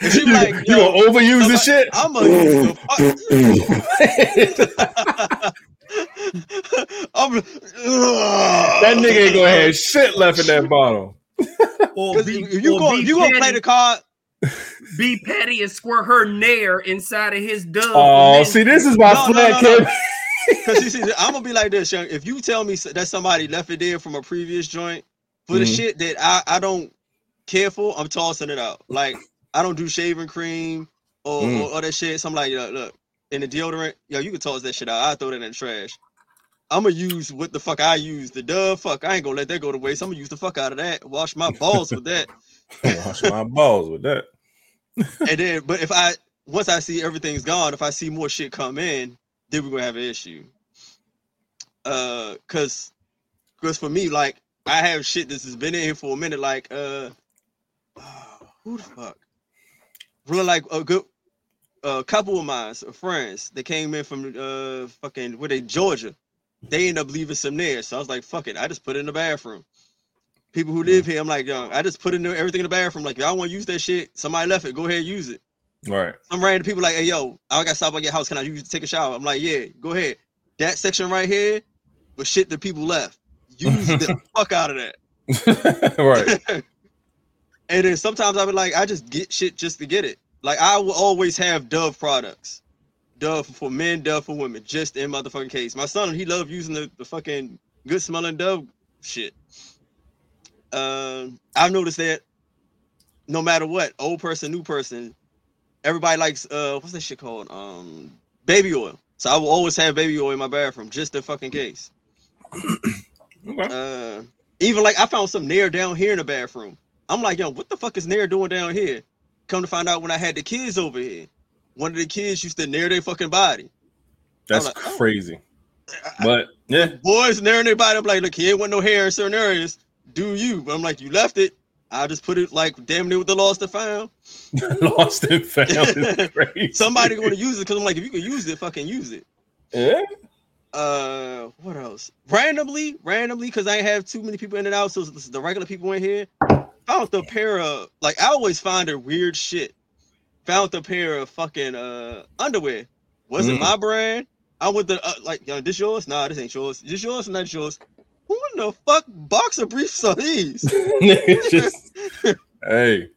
if You, like you yo, gonna overuse this shit? I'm gonna use the fuck. I'm, that nigga ain't gonna have shit left in that bottle. Or Because if you or go, you gonna play the card. be petty and squirt her nair inside of his dove. Oh, then- see, this is why No, no, Flat no, no. Kid- Because you see, I'm gonna be like this, young. If you tell me that somebody left it there from a previous joint for the Mhm. shit that I I don't care for, I'm tossing it out. Like I don't do shaving cream or, Mm. or other shit. So I'm like, look, look, in the deodorant, yo, you can toss that shit out. I throw that in the trash. I'm gonna use what the fuck I use. The dove, fuck, I ain't gonna let that go to waste. I'm gonna use the fuck out of that. Wash my balls with that. Wash my balls with that. and then but if I once I see everything's gone, if I see more shit come in, then we're gonna have an issue. Uh cause cause for me, like I have shit that's has been in here for a minute, like uh who the fuck? Really like a good a couple of mine, friends, they came in from uh fucking where they Georgia. They end up leaving some there. So I was like, fuck it, I just put it in the bathroom. People who live here, I'm like, yo, I just put in everything in the bathroom. Like, y'all want to use that shit? Somebody left it. Go ahead, and use it Right. some random people like, hey yo, I got stopped by your house. Can I use take a shower? I'm like, yeah, go ahead. That section right here was shit the people left. Use the fuck out of that. right. And then sometimes I be like, I just get shit just to get it. Like I will always have Dove products. Dove for men, Dove for women, just in motherfucking case. My son, he loved using the, the fucking good smelling Dove shit. Um, I've noticed that no matter what, old person, new person, everybody likes uh what's that shit called? Um baby oil. So I will always have baby oil in my bathroom just in fucking case. Okay. Uh even like I found some Nair down here in the bathroom. I'm like, yo, what the fuck is Nair doing down here? Come to find out when I had the kids over here, one of the kids used to nair their fucking body. That's like, oh. crazy. But yeah, Boys nairing their body. I'm like, look, he ain't want no hair in certain areas. Do you? But I'm like, you left it. I just put it like damn near with the lost and found. Lost and found is crazy. Somebody going to use it because I'm like, if you can use it, fucking use it. Yeah. Uh, else? Randomly, randomly, because I ain't have too many people in and out, so this is the regular people in here. Found the pair of like I always find a weird shit. Found the pair of fucking uh underwear. Wasn't Mm. my brand. I went to uh, like, yo, this yours? Nah, this ain't yours. This yours? Not yours. Who in the fuck boxer briefs are these? Just, hey,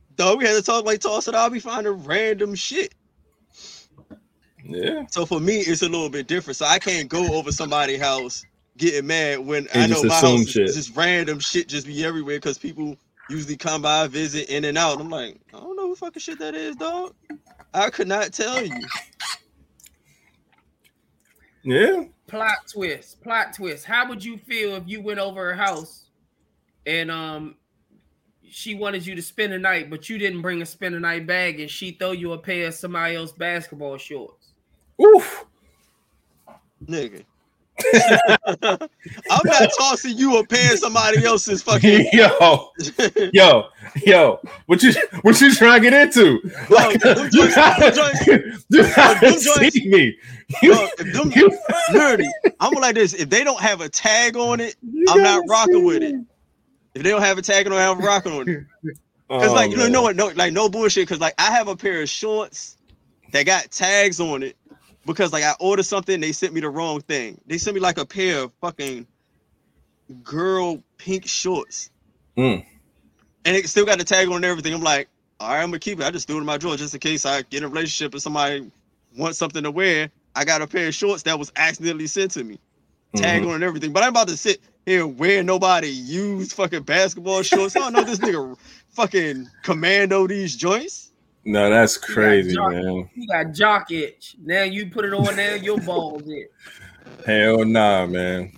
Dog, we had to talk like toss it. I'll be finding random shit. Yeah. So for me, it's a little bit different. So I can't go over somebody's house getting mad when I know my house shit. is just random shit just be everywhere because people usually come by, visit, in and out. I'm like, I don't know who fucking shit that is, dog. I could not tell you. Yeah. plot twist, plot twist. How would you feel if you went over her house and um she wanted you to spend the night, but you didn't bring a spend the night bag and she throw you a pair of somebody else basketball shorts? Oof. Nigga. I'm not tossing you or paying somebody else's fucking yo, yo, yo. What you what you trying to get into? Like, them you joints- gotta, joints- you gotta them joints- see me. You, Bro, if them you- nerdy. I'm like this. If they don't have a tag on it, I'm not rocking with it. If they don't have a tag on it, I'm a rocking with it. Cause Oh, like you know what? No, like no bullshit. Cause like I have a pair of shorts that got tags on it because like I ordered something, they sent me the wrong thing. They sent me like a pair of fucking girl pink shorts, Mm. and it still got the tag on and everything. I'm like, all right, I'm gonna keep it. I just threw it in my drawer just in case I get in a relationship and somebody wants something to wear. I got a pair of shorts that was accidentally sent to me, tag Mhm. on and everything. But I'm about to sit here wearing nobody used fucking basketball shorts. I don't know this nigga fucking commando these joints. No, that's crazy, jock- man. You got jock itch. Now you put it on there, your balls it. Hell nah, man.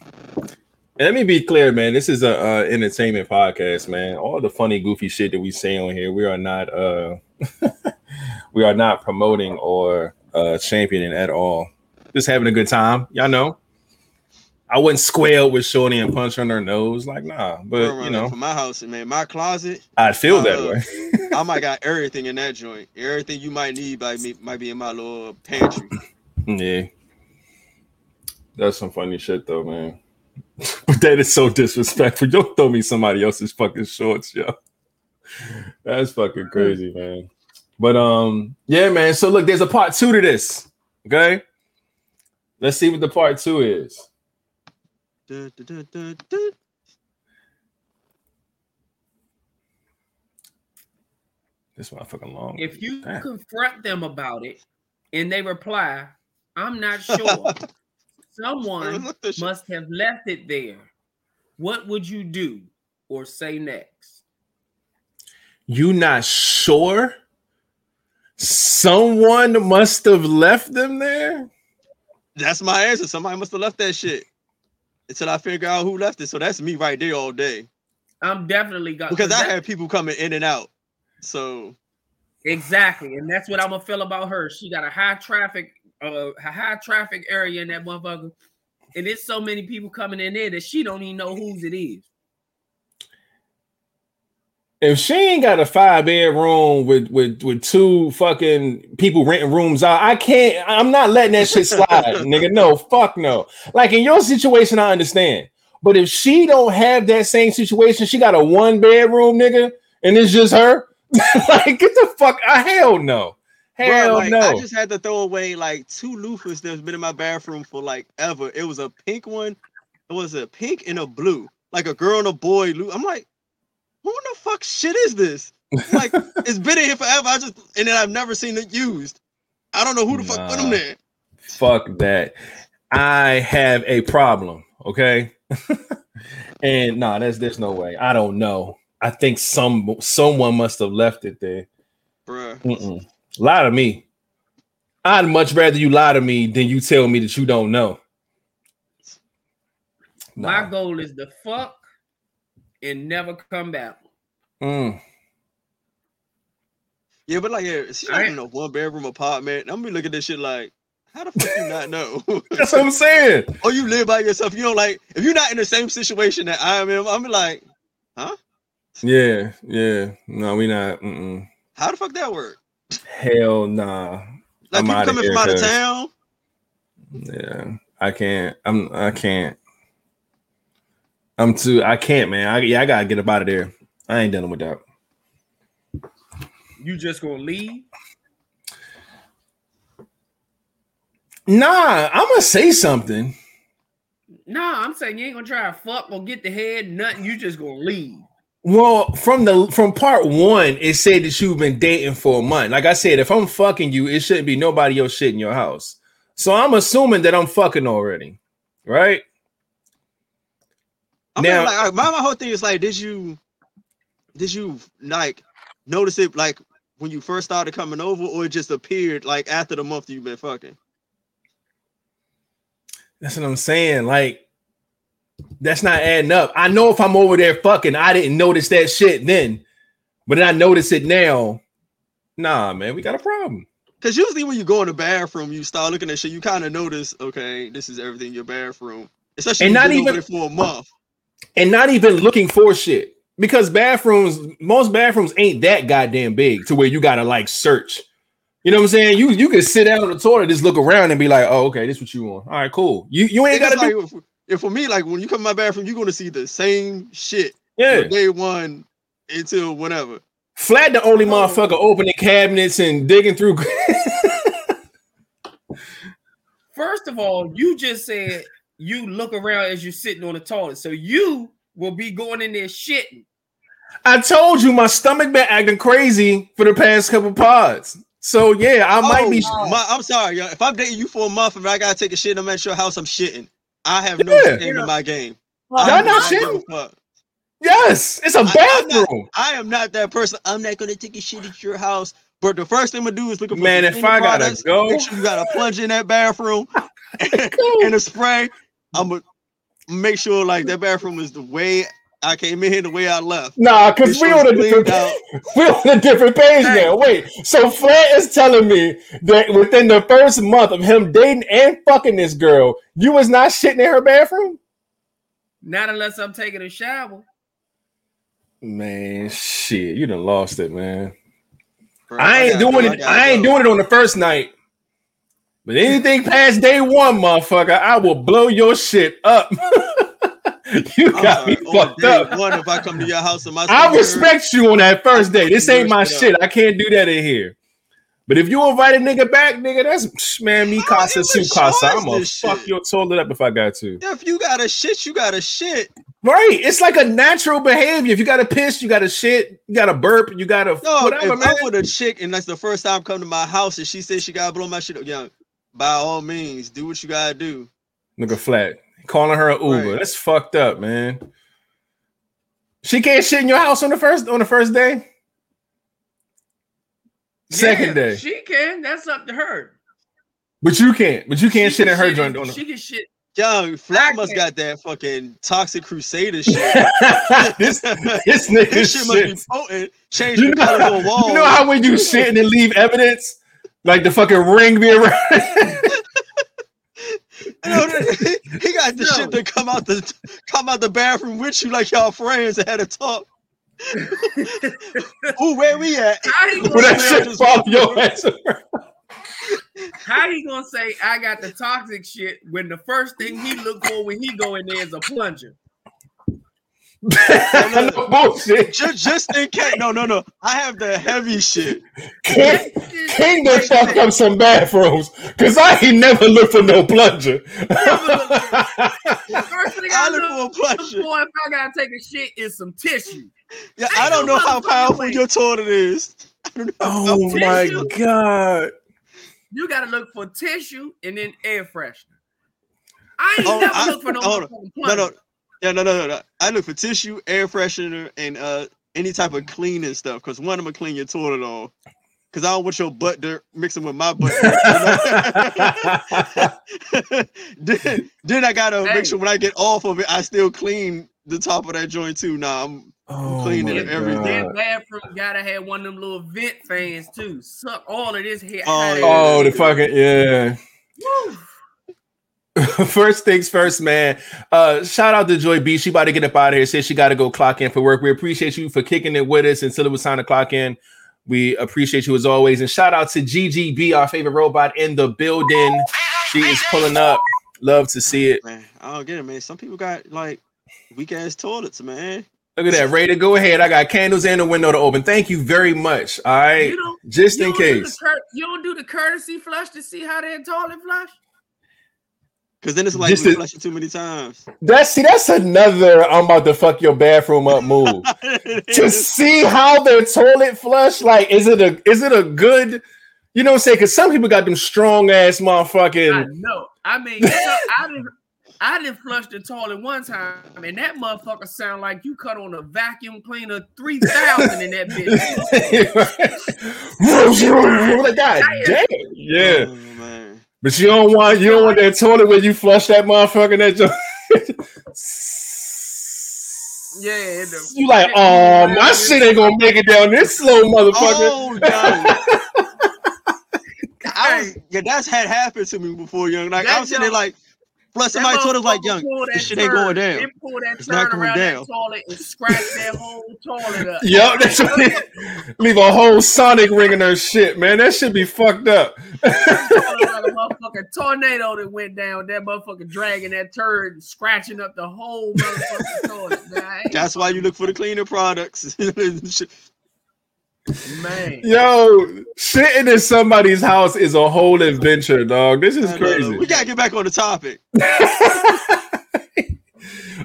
Let me be clear, man. This is a uh, entertainment podcast, man. All the funny, goofy shit that we say on here, we are not uh we are not promoting or uh championing at all. Just having a good time. Y'all know. I wouldn't square with Shorty and punch on her nose. Like, nah, but you know, for my house, man, my closet, I feel that uh, way. I might got everything in that joint. Everything you might need by me might be in my little pantry. Yeah. That's some funny shit though, man. but that is so disrespectful. Don't throw me somebody else's fucking shorts, yo. That's fucking crazy, man. But um, yeah, man. So look, there's a part two to this. Okay. Let's see what the part two is. Dun, dun, dun, dun, dun. This motherfucking long. If you Damn. confront them about it and they reply, I'm not sure. Someone Look this shit. must have left it there. What would you do or say next? You not sure? Someone must have left them there. That's my answer. Somebody must have left that shit until I figure out who left it. So that's me right there all day. I'm definitely got Because I have people coming in and out. So exactly, and that's what I'm gonna feel about her. She got a high traffic, uh, a high traffic area in that motherfucker, and it's so many people coming in there that she don't even know whose it is. If she ain't got a five bedroom with with with two fucking people renting rooms out, I can't. I'm not letting that shit slide, nigga. No, fuck no. Like in your situation, I understand, but if she don't have that same situation, she got a one bedroom, nigga, and it's just her. like get the fuck. Uh, hell no. Bro, Hell like, no. I just had to throw away like two loofahs that's been in my bathroom for like ever. It was a pink one. It was a pink and a blue, like a girl and a boy. loo- I'm like, who in the fuck shit is this? Like, it's been in here forever. I just and then I've never seen it used. I don't know who the fuck put them there. fuck that. I have a problem, okay? and no, there's there's no way. I don't know. I think some someone must have left it there. Bruh. Mm-mm. Lie to me. I'd much rather you lie to me than you tell me that you don't know. My goal is to fuck and never come back. Mm. Yeah, but like, yeah, she's I like ain't- in a one bedroom apartment. I'm gonna be looking at this shit like, how the fuck you not know? That's what I'm saying. or you live by yourself. You don't like if you're not in the same situation that I am in. I'm like, huh? Yeah, yeah. No, we not. Mm-mm. How the fuck that work? Hell nah. Like I'm people coming here, from out of town. Yeah, I can't. I'm. I can't. I'm too. I can't, man. I, yeah, I gotta get up out of there. I ain't dealing with that. You just gonna leave? Nah, I'm gonna say something. Nah, I'm saying you ain't gonna try to fuck or get the head, nothing. You just gonna leave. Well, from the from part one, it said that you've been dating for a month. Like I said, if I'm fucking you, it shouldn't be nobody else shit in your house. So I'm assuming that I'm fucking already, right? I mean, Now- like my, my whole thing is like, did you, did you like notice it like when you first started coming over, or it just appeared like after the month you've been fucking? That's what I'm saying. Like, that's not adding up. I know if I'm over there fucking, I didn't notice that shit then, but then I notice it now. Nah, man, we got a problem. Because usually when you go in the bathroom, you start looking at shit. You kind of notice, okay, this is everything in your bathroom, especially And not even- for a month. And not even looking for shit because bathrooms, most bathrooms ain't that goddamn big to where you gotta like search. You know what I'm saying? You you can sit down on the toilet, just look around and be like, oh, okay, this is what you want. All right, cool. You you ain't gotta do like, if, if for me, like when you come to my bathroom, you're gonna see the same shit yeah. from day one until whenever. Flat the only motherfucker opening cabinets and digging through. First of all, you just said you look around as you're sitting on the toilet, so you will be going in there shitting. I told you my stomach been acting crazy for the past couple pods. So yeah, I oh, might be. Oh, my, I'm sorry, yo. If I'm dating you for a month and I gotta take a shit, I'm at your house, I'm shitting. I have no Yeah. shame in my game. Y'all I do not give shitting? Yes, it's a I- I'm not- bathroom. I am not that person. I'm not gonna take a shit at your house. But the first thing I'm gonna do is look for Man, if cleaning I gotta products, go- make sure you got a plunge in that bathroom and a spray. I'm gonna make sure like that bathroom is the way I came in here, the way I left. Nah, because Make we sure on a different we on a different page now. Wait, so Flat is telling me that within the first month of him dating and fucking this girl, you was not shitting in her bathroom? Not unless I'm taking a shower. Man, shit, you done lost it, man. Bro, I ain't gotta doing it. gotta I ain't go. doing it on the first night. But anything past day one, motherfucker, I will blow your shit up. you got uh, me fucked up. One, if I come to your house and my I respect you on that first day. This ain't my up. shit. I can't do that in here. But if you invite a nigga back, nigga, that's man, me casa su casa. I'm gonna fuck shit? your toilet up if I got to. if you got a shit, you got a shit. Right? It's like a natural behavior. If you got to piss, you got to shit, you got to burp, you got to No, whatever, if man. I'm with a chick and that's the first time come to my house and she says she gotta blow my shit up, young, by all means, do what you gotta do. Nigga flat. Calling her an Uber. Right. That's fucked up, man. She can't shit in your house on the first on the first day. Second Yeah, day. She can. That's up to her. But you can't. But you can't She shit can in her shit joint. On the... She can shit. Yo, Flat must got that fucking toxic crusader shit. this this nigga This shit must be potent. Change You the know, color of the wall. you know how when you shit and leave evidence, like the fucking ring be around. You know, he got the No. shit to come out the come out the bathroom with you like y'all friends and had a talk. Ooh, where we at? How he When gonna that say, shit fall your ass. how he gonna say I got the toxic shit when the first thing he look for when he go in there is a plunger? no bullshit. Just, just in case. No, no, no. I have the heavy shit. King, King done fucked up some bathrooms because I ain't never looked for no plunger. First thing I I look look for a for plunger. if I gotta take a shit is some tissue. Yeah, I don't know how powerful your toilet is. I don't know. oh powerful- my Tissue. god. You gotta look for tissue and then air freshener. I ain't Oh, never I- look for no hold on. No, plunger. no. Yeah, no, no, no, no. I look for tissue, air freshener, and uh any type of cleaning stuff. Cause one, I'm gonna clean your toilet on. Cause I don't want your butt dirt mixing with my butt. dirt, then, then I gotta Hey. make sure when I get off of it, I still clean the top of that joint too. Nah, I'm oh Cleaning my it every day. God. That bathroom gotta have one of them little vent fans too. Suck all of this here. Oh, hot yeah. air. Oh, the fucking yeah. Woo. first things first, man. Uh, shout out to Joy B. She about to get up out of here. Says she got to go clock in for work. We appreciate you for kicking it with us until it was time to clock in. We appreciate you as always. And shout out to GGB, our favorite robot in the building. She is pulling up. Love to see it. Man, I don't get it, man. Some people got like weak ass toilets, man. Look at that. Ready to go ahead. I got candles and a window to open. Thank you very much. All right. You don't, Just in don't do case. cur- you don't do the courtesy flush to see how that toilet flush. Cause then it's like Just we flush it too many times. That's see, that's another I'm about to fuck your bathroom up move. to see how their toilet flush, like, is it a is it a good, you know what I'm saying? Because some people got them strong ass I motherfucking know. I mean, you know, I didn't. I didn't flush the toilet one time, and that motherfucker sound like you cut on a vacuum cleaner three thousand in that bitch. like God damn. Yeah. Man. But you don't want you don't want that toilet where you flush that motherfucker that joint. Yeah, the- You like, oh my shit ain't gonna make it down this slow, motherfucker. Oh no. I was, yeah, that's had happened to me before, young. Like That I'm sitting there like, plus somebody told us like, motherfucker young, pulled this that shit ain't going down. It pulled that It's not turn going around down. that toilet and scratched that whole toilet up. Yep, that's what leave a whole sonic ring in her shit, man. That should be fucked up. Like a motherfucking tornado that went down. That motherfucker dragging that turd and scratching up the whole motherfucking toilet. Man, That's why you look for the cleaner products. man. Yo, shitting in somebody's house is a whole adventure, dog. This is crazy. We gotta get back on the topic.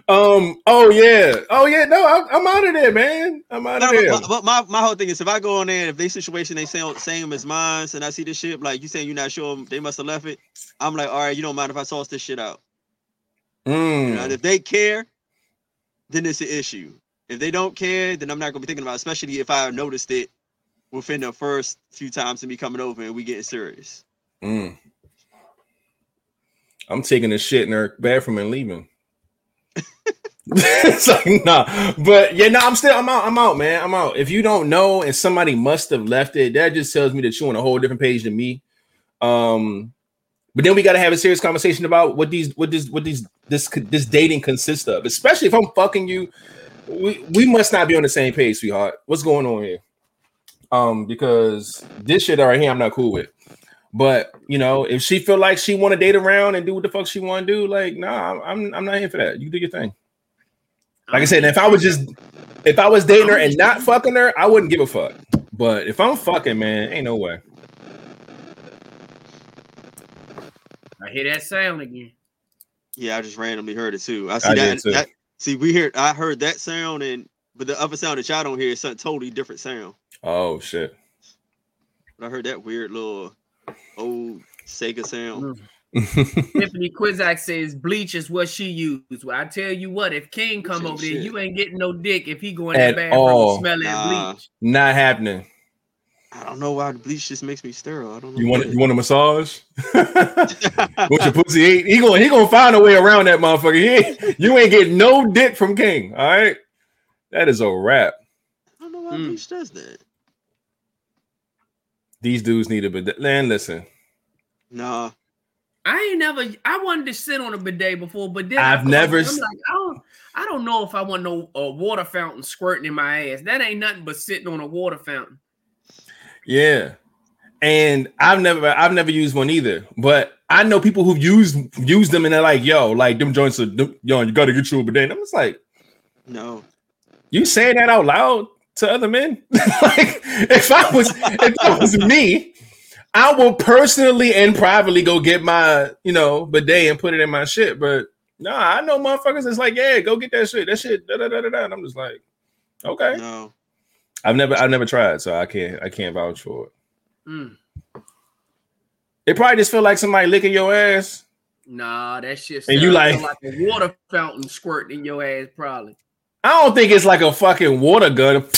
um. Oh yeah. Oh yeah. No, I'm, I'm out of there, man. I'm out No, of there. but, but my, my whole thing is if I go on there, if they situation they sound same as mine, and I see this shit, like you saying you're not sure they must have left it. I'm like, all right, you don't mind if I toss this shit out. You know, Mm. if they care, then it's an issue. If they don't care, then I'm not gonna be thinking about, it, especially if I noticed it within the first few times of me coming over and we getting serious. Mm. I'm taking a shit in her bathroom and leaving. it's like nah, but yeah, no, I'm still I'm out. I'm out, man. I'm out. If you don't know and somebody must have left it, that just tells me that you're on a whole different page than me. Um, but then we got to have a serious conversation about what these what this what these this this dating consists of. Especially if I'm fucking you, we we must not be on the same page, sweetheart. What's going on here? Um, because this shit right here, I'm not cool with. But you know, if she feel like she want to date around and do what the fuck she want to do, like, nah, I'm I'm not here for that. You do your thing. Like I said, if I was just if I was dating her and not fucking her, I wouldn't give a fuck. But if I'm fucking, man, ain't no way. I hear that sound again. Yeah, I just randomly heard it too. I see I that, too. that. See, we hear. I heard that sound, and but the other sound that y'all don't hear is something totally different sound. Oh shit. But I heard that weird little old Sega sound. Mm. Tiffany Quizak says bleach is what she used. Well, I tell you what, if King come Shit, over there, shit. you ain't getting no dick if he go in At that bathroom all. and smell that Nah. bleach. not happening. I don't know why the bleach just makes me sterile. I don't know. You want what you want a massage? it What your pussy ate? He gonna he gonna find a way around that motherfucker. He you ain't getting no dick from King. All right, that is a wrap. I don't know why Mm. bleach does that. These dudes need a bit. Man, listen, Nah, I ain't never. I wanted to sit on a bidet before, but then I've never I'm like, I don't. I don't know if I want no uh, water fountain squirting in my ass. That ain't nothing but sitting on a water fountain. Yeah. And I've never I've never used one either, but I know people who've used used them and they're like, yo, like them joints are them- yo, you gotta get you a bidet. And I'm just like, no. you saying that out loud to other men? like, if I was if that was me, I will personally and privately go get my, you know, bidet and put it in my shit. But no, I know motherfuckers that's like, yeah, go get that shit. That shit, da da da da. da. And I'm just like, okay. No. I've never I've never tried, so I can't I can't vouch for it. Mm. It probably just feel like somebody licking your ass. Nah, that shit. And you like- like a water fountain squirting in your ass, probably. I don't think it's like a fucking water gun.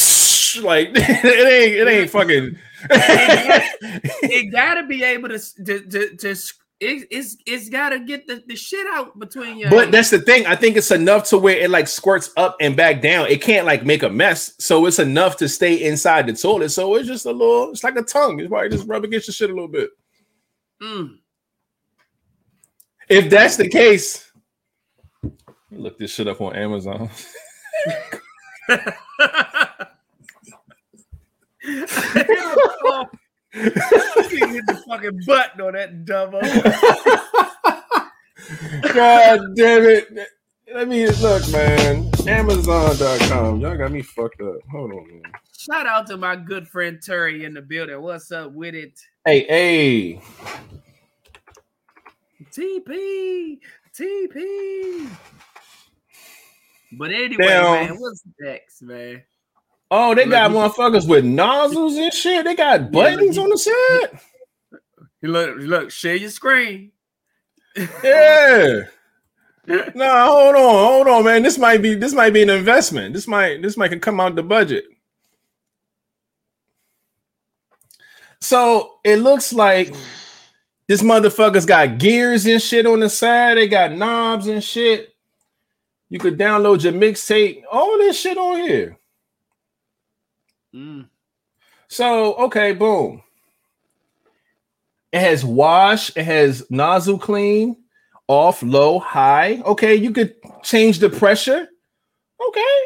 Like it ain't it ain't fucking. it gotta be able to to to, to it, it's it's gotta get the, the shit out between you. But that's the thing. I think it's enough to where it like squirts up and back down. It can't like make a mess. So it's enough to stay inside the toilet. So it's just a little, it's like a tongue. It's probably just rub against your shit a little bit. Mm. if that's the case, look this shit up on Amazon. hit the fucking button on that dumbo. God damn it. Let me look, man. Amazon.com. Y'all got me fucked up. Hold on, man. Shout out to my good friend Terry in the building. What's up with it? Hey, hey. TP, TP. But anyway, Now- man, what's next, man? Oh, they got motherfuckers with nozzles and shit. They got buttons on the side. Look, look, share your screen. Yeah. No, hold on, hold on, man. This might be this might be an investment. This might this might come out the budget. So it looks like this motherfucker's got gears and shit on the side. They got knobs and shit. You could download your mixtape, all this shit on here. Mm. So okay, boom. It has wash, it has nozzle clean, off, low, high. Okay, you could change the pressure. Okay.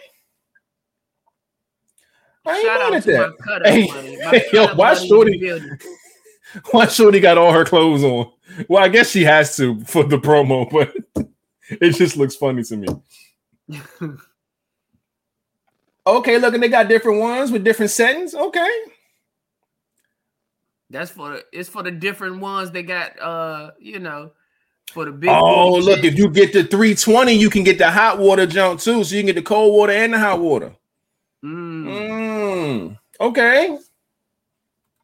I Shout out at to that. my Hey, buddy. My hey, yo, why buddy in the Shorty- Why Shorty got all her clothes on? Well, I guess she has to for the promo, but it just looks funny to me. Okay, look, and they got different ones with different settings. Okay. That's for the, it's for the different ones they got. Uh, you know, for the big. Oh, look, shit. if you get the 320, you can get the hot water jump too. So you can get the cold water and the hot water. Mm. Mm, okay.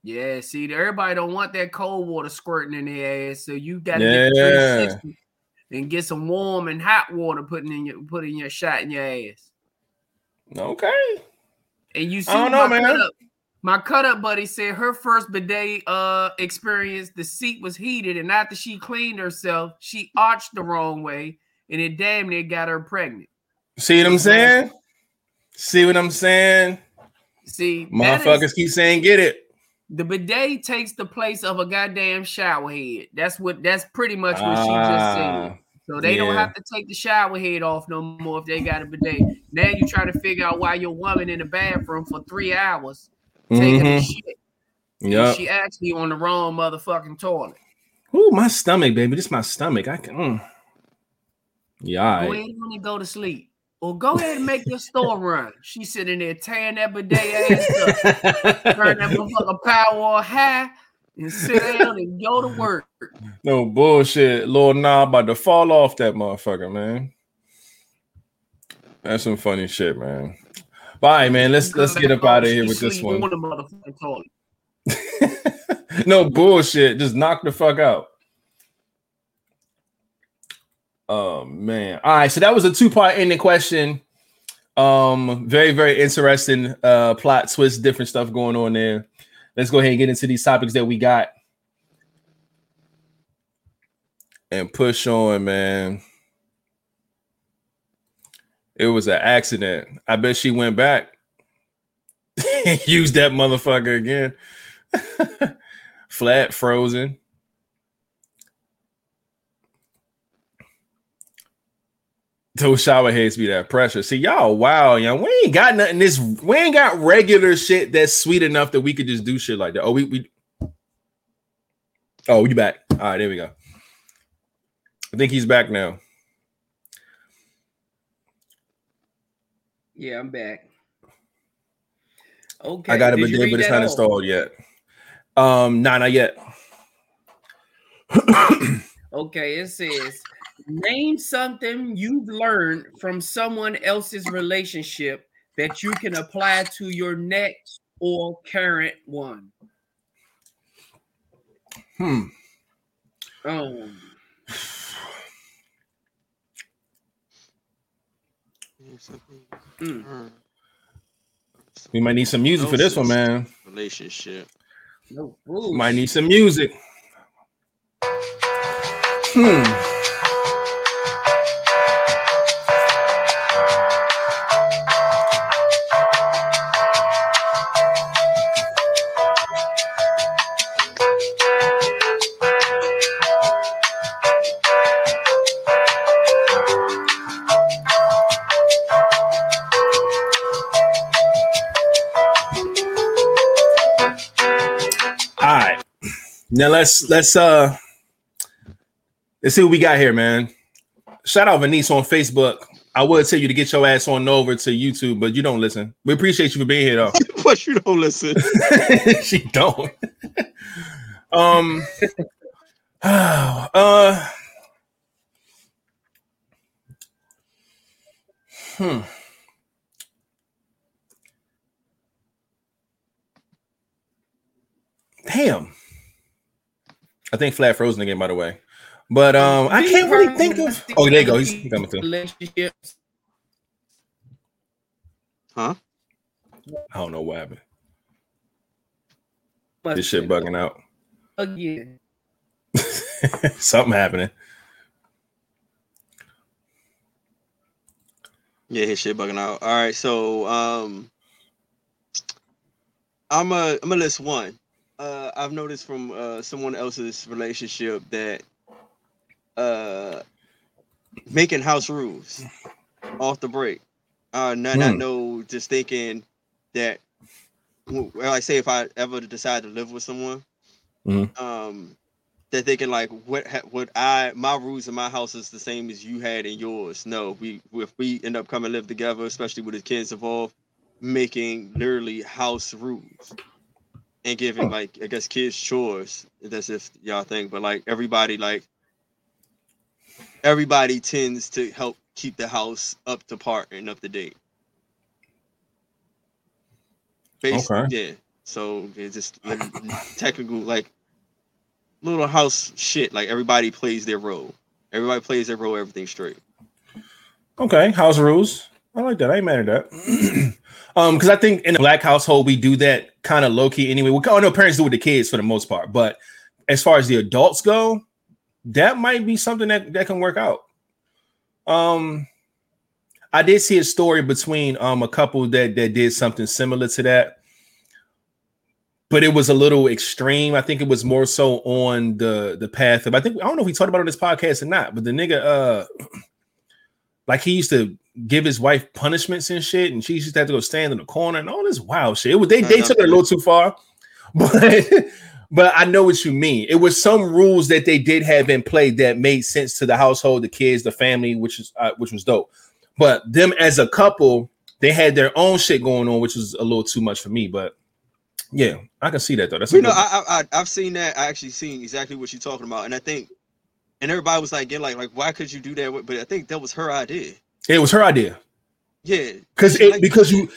Yeah, see, everybody don't want that cold water squirting in their ass, so you got to get the Yeah. 360 and get some warm and hot water putting in your putting your shot in your ass. Okay. And you see, I don't know, my man. cut up, my cut up buddy said her first bidet uh experience, the seat was heated, and after she cleaned herself, she arched the wrong way, and it damn near got her pregnant. See what I'm saying? See what I'm saying? See, that is- Motherfuckers keep saying get it. the bidet takes the place of a goddamn shower head. That's what. That's pretty much what she just said. So they don't have to take the shower head off no more if they got a bidet. Now you try to figure out why your woman in the bathroom for three hours taking a mhm. shit. Yep. She actually on the wrong motherfucking toilet. Ooh, my stomach, baby. This is my stomach. I can. Mm. Yeah. Go ahead and go to sleep. Or go ahead and make your store run. She sitting there tearing that bidet ass up, turn that motherfucker power high, and sit down and go to work. no bullshit. Lord Nah about to fall off that motherfucker, man. That's some funny shit, man. Bye, man. Let's let's get up out of here with this one. on the motherfucking toilet. no bullshit. Just knock the fuck out. Oh man. All right. So that was a two-part ending question. Um, very, very interesting uh plot twist, different stuff going on there. Let's go ahead and get into these topics that we got. And push on, man. It was an accident. I bet she went back. Used that motherfucker again. Flat frozen. Those shower heads be that pressure. See, y'all, wow, young. We ain't got nothing. This we ain't got regular shit that's sweet enough that we could just do shit like that. Oh, we we. Oh, you back? All right, there we go. I think he's back now. Yeah, I'm back. Okay. I got a did bidet, but it's not installed yet. Um, nah, not yet. Okay, it says name something you've learned from someone else's relationship that you can apply to your next or current one. hmm. Um, mm, We might need some music for this one, man. Relationship. no. Might need some music. Hmm. Now let's let's uh let's see what we got here, man. Shout out Venice on Facebook. I would tell you to get your ass on over to YouTube, but you don't listen. We appreciate you for being here though. but you don't listen. she don't. um uh hmm. Damn. I think flat frozen again, by the way. But um, I can't really think of. Oh, there you go. He's he's coming through. relationships. Huh? I don't know what happened. must This shit bugging out. again. Something happening. Yeah, his shit bugging out. All right, so um, I'm a I'm a list one. Uh, I've noticed from uh someone else's relationship that uh making house rules off the break. Uh, not not Hmm. know just thinking that. Well, I say if I ever decide to live with someone, Mhm. um, that they can like what ha- what I my rules in my house is the same as you had in yours. No, we if we end up coming live together, especially with the kids involved, making literally house rules and giving like I guess kids chores. That's if y'all think, but like everybody like everybody tends to help keep the house up to par and up to date. Basically, Okay. yeah. So it's just like, technical like little house shit. Like everybody plays their role. Everybody plays their role. Everything's straight. Okay, house rules. I like that. I ain't mad at that. um, because I think in a black household we do that kind of low key anyway. We I know parents do with the kids for the most part, but as far as the adults go, that might be something that that can work out. Um, I did see a story between um a couple that that did something similar to that, but it was a little extreme. I think it was more so on the the path of I think I don't know if we talked about on this podcast or not, but the nigga uh like he used to give his wife punishments and shit, and she used to have to go stand in the corner and all this wild shit. It was they, they took it a little too far, but but I know what you mean. It was some rules that they did have in play that made sense to the household, the kids, the family, which is uh, which was dope. But them as a couple, they had their own shit going on, which was a little too much for me. But yeah, I can see that though. That's You know. I, I I've seen that. I actually seen exactly what you're talking about, and I think, and everybody was like, "Get like, like, why could you do that?" But I think that was her idea. It was her idea. Yeah, because it like- because you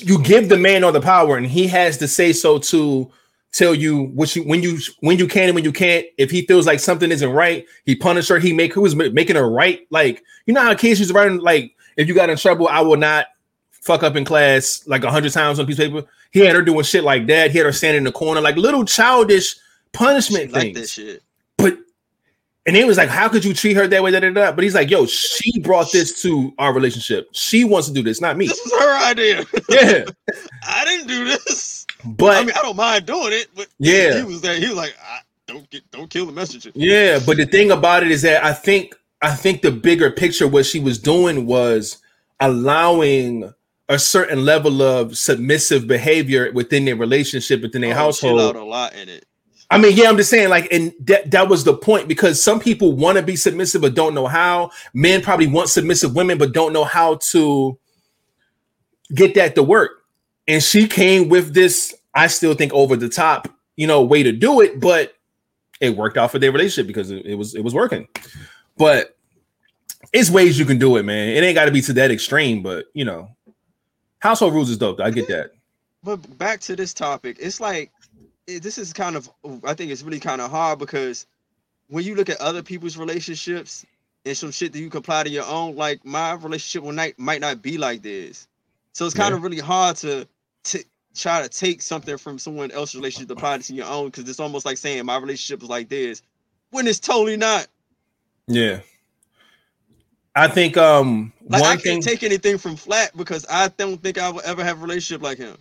you give the man all the power and he has to say so to tell you what you when you when you can and when you can't. If he feels like something isn't right he punish her. He make who is making her right? Like you know how kids used to write like if you got in trouble i will not fuck up in class like a hundred times on a piece of paper. He had her doing shit like that. He had her standing in the corner like little childish punishment like that things. shit. but and he was like, "How could you treat her that way?" Da, da, da. But he's like, "Yo, she brought this to our relationship. She wants to do this, not me." This was her idea. Yeah, I didn't do this. but I mean, I don't mind doing it, but Yeah. he was there. He was like, I, "Don't get, don't kill the messenger." Yeah, but the thing about it is that I think I think the bigger picture what she was doing was allowing a certain level of submissive behavior within their relationship within their Oh, household. out a lot in it. I mean, yeah, I'm just saying, like, and that that was the point because some people want to be submissive but don't know how. Men probably want submissive women but don't know how to get that to work. And she came with this, I still think, over the top, you know, way to do it, but it worked out for their relationship because it, it was it was working. But it's ways you can do it, man. It ain't got to be to that extreme, but you know, household rules is dope. I get that. But back to this topic, it's like this is kind of I think it's really kind of hard because when you look at other people's relationships and some shit that you can apply to your own, like my relationship will not might not be like this. So it's kind Yeah. of really hard to to try to take something from someone else's relationship to apply it to your own because it's almost like saying my relationship is like this when it's totally not. Yeah. I think um Like I can't thing take anything from Flat because I don't think I will ever have a relationship like him.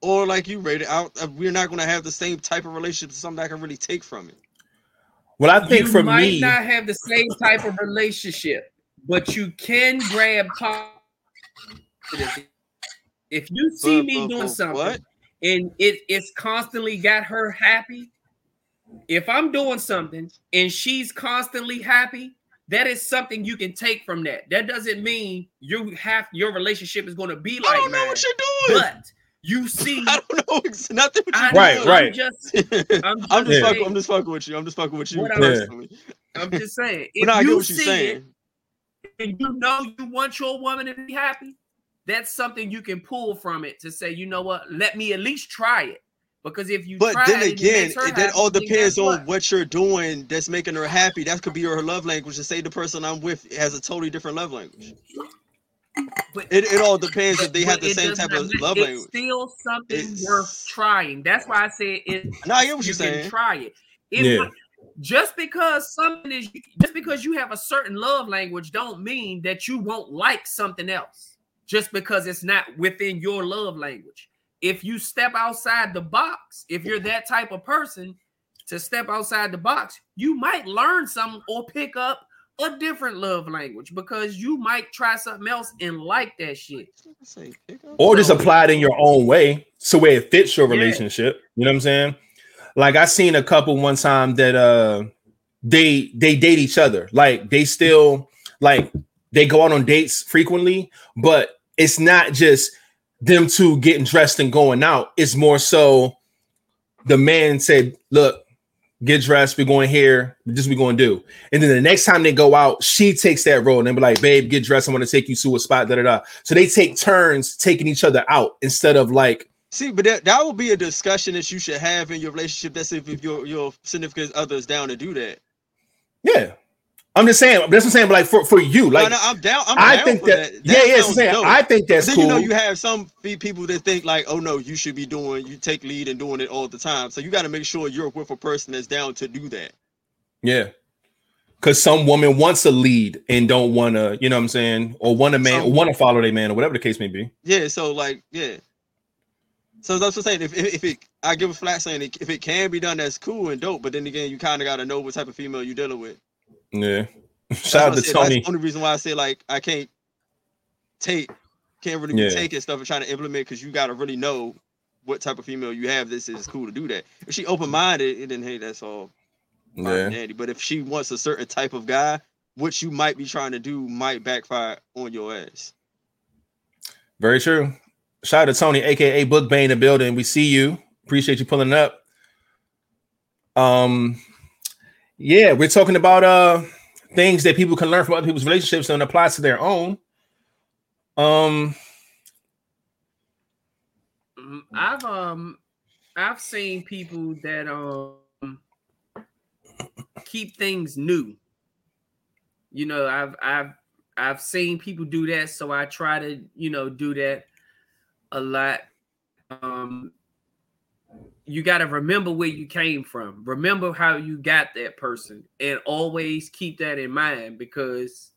Or like you rated out, uh, we're not going to have the same type of relationship. Something I can really take from it. well I think you for might me not have the same type of relationship, but you can grab positive. If you see But- me but- doing but something what? and it it's constantly got her happy, if I'm doing something and she's constantly happy, that is something you can take from that. That doesn't mean you have your relationship is going to be like. I like don't know mine. what you're doing. But you see, I don't know it's nothing. What I you're Right, know, doing. right. I'm just, I'm I'm just saying- fucking. I'm just fucking with you. I'm just fucking with you What I'm- personally. I'm just saying. But If no, I get you what you're see saying. it and you know you want your woman to be happy, that's something you can pull from it to say, you know what, let me at least try it. Because if you But try then it it again, it, that happy, all depends on what? what you're doing that's making her happy. That could be her love language. To say the person I'm with has a totally different love language. But- It, it all depends if they have the same type not of make- love it's language. still something It's- worth trying. That's why I said it. No, I get what you you're saying. try it. It Yeah. would- just because something is just because you have a certain love language don't mean that you won't like something else just because it's not within your love language if you step outside the box if you're that type of person to step outside the box you might learn something or pick up a different love language because you might try something else and like that shit Say, pick up. or just apply it in your own way so where it fits your Yeah. relationship you know what i'm saying like i seen a couple one time that uh they they date each other like they still like they go out on dates frequently but it's not just them two getting dressed and going out it's more so the man said look get dressed we're going here this is what we're going to do and then the next time they go out she takes that role and they be like babe get dressed I'm gonna take you to a spot da da da so they take turns taking each other out instead of like See, but that, that would be a discussion that you should have in your relationship. That's if, if your your significant other is down to do that. yeah i'm just saying that's what i'm saying but like for, for you Like, like no, I'm down. I'm i down think for that, that. yeah yeah that's what I'm saying. i think that's then cool you know you have some people that think like, oh no, you should be doing, you take lead and doing it all the time. So you got to make sure you're with a person that's down to do that. Yeah. Cause some woman wants a lead and don't want to, you know what I'm saying, or want a man, or want to follow their man, or whatever the case may be. Yeah. So like, yeah. So that's what I'm saying. If, if, if it, I give a flat saying if it can be done, that's cool and dope. But then again, you kind of got to know what type of female you're dealing with. Yeah. Shout out to said. Tony. That's the only reason why I say like I can't take, can't really be Yeah. taking stuff and trying to implement because you got to really know what type of female you have. This is cool to do that. If she open minded, then hey, that's all Yeah. dandy. But if she wants a certain type of guy, what you might be trying to do might backfire on your ass. Very true. Shout out to Tony, aka Book in the building. We see you. Appreciate you pulling up. Um, yeah, we're talking about uh things that people can learn from other people's relationships and apply to their own. Um, Mm, I've um I've seen people that um keep things new. You know, I've I've I've seen people do that, so I try to, you know, do that a lot. Um you got to remember where you came from. Remember how you got that person and always keep that in mind because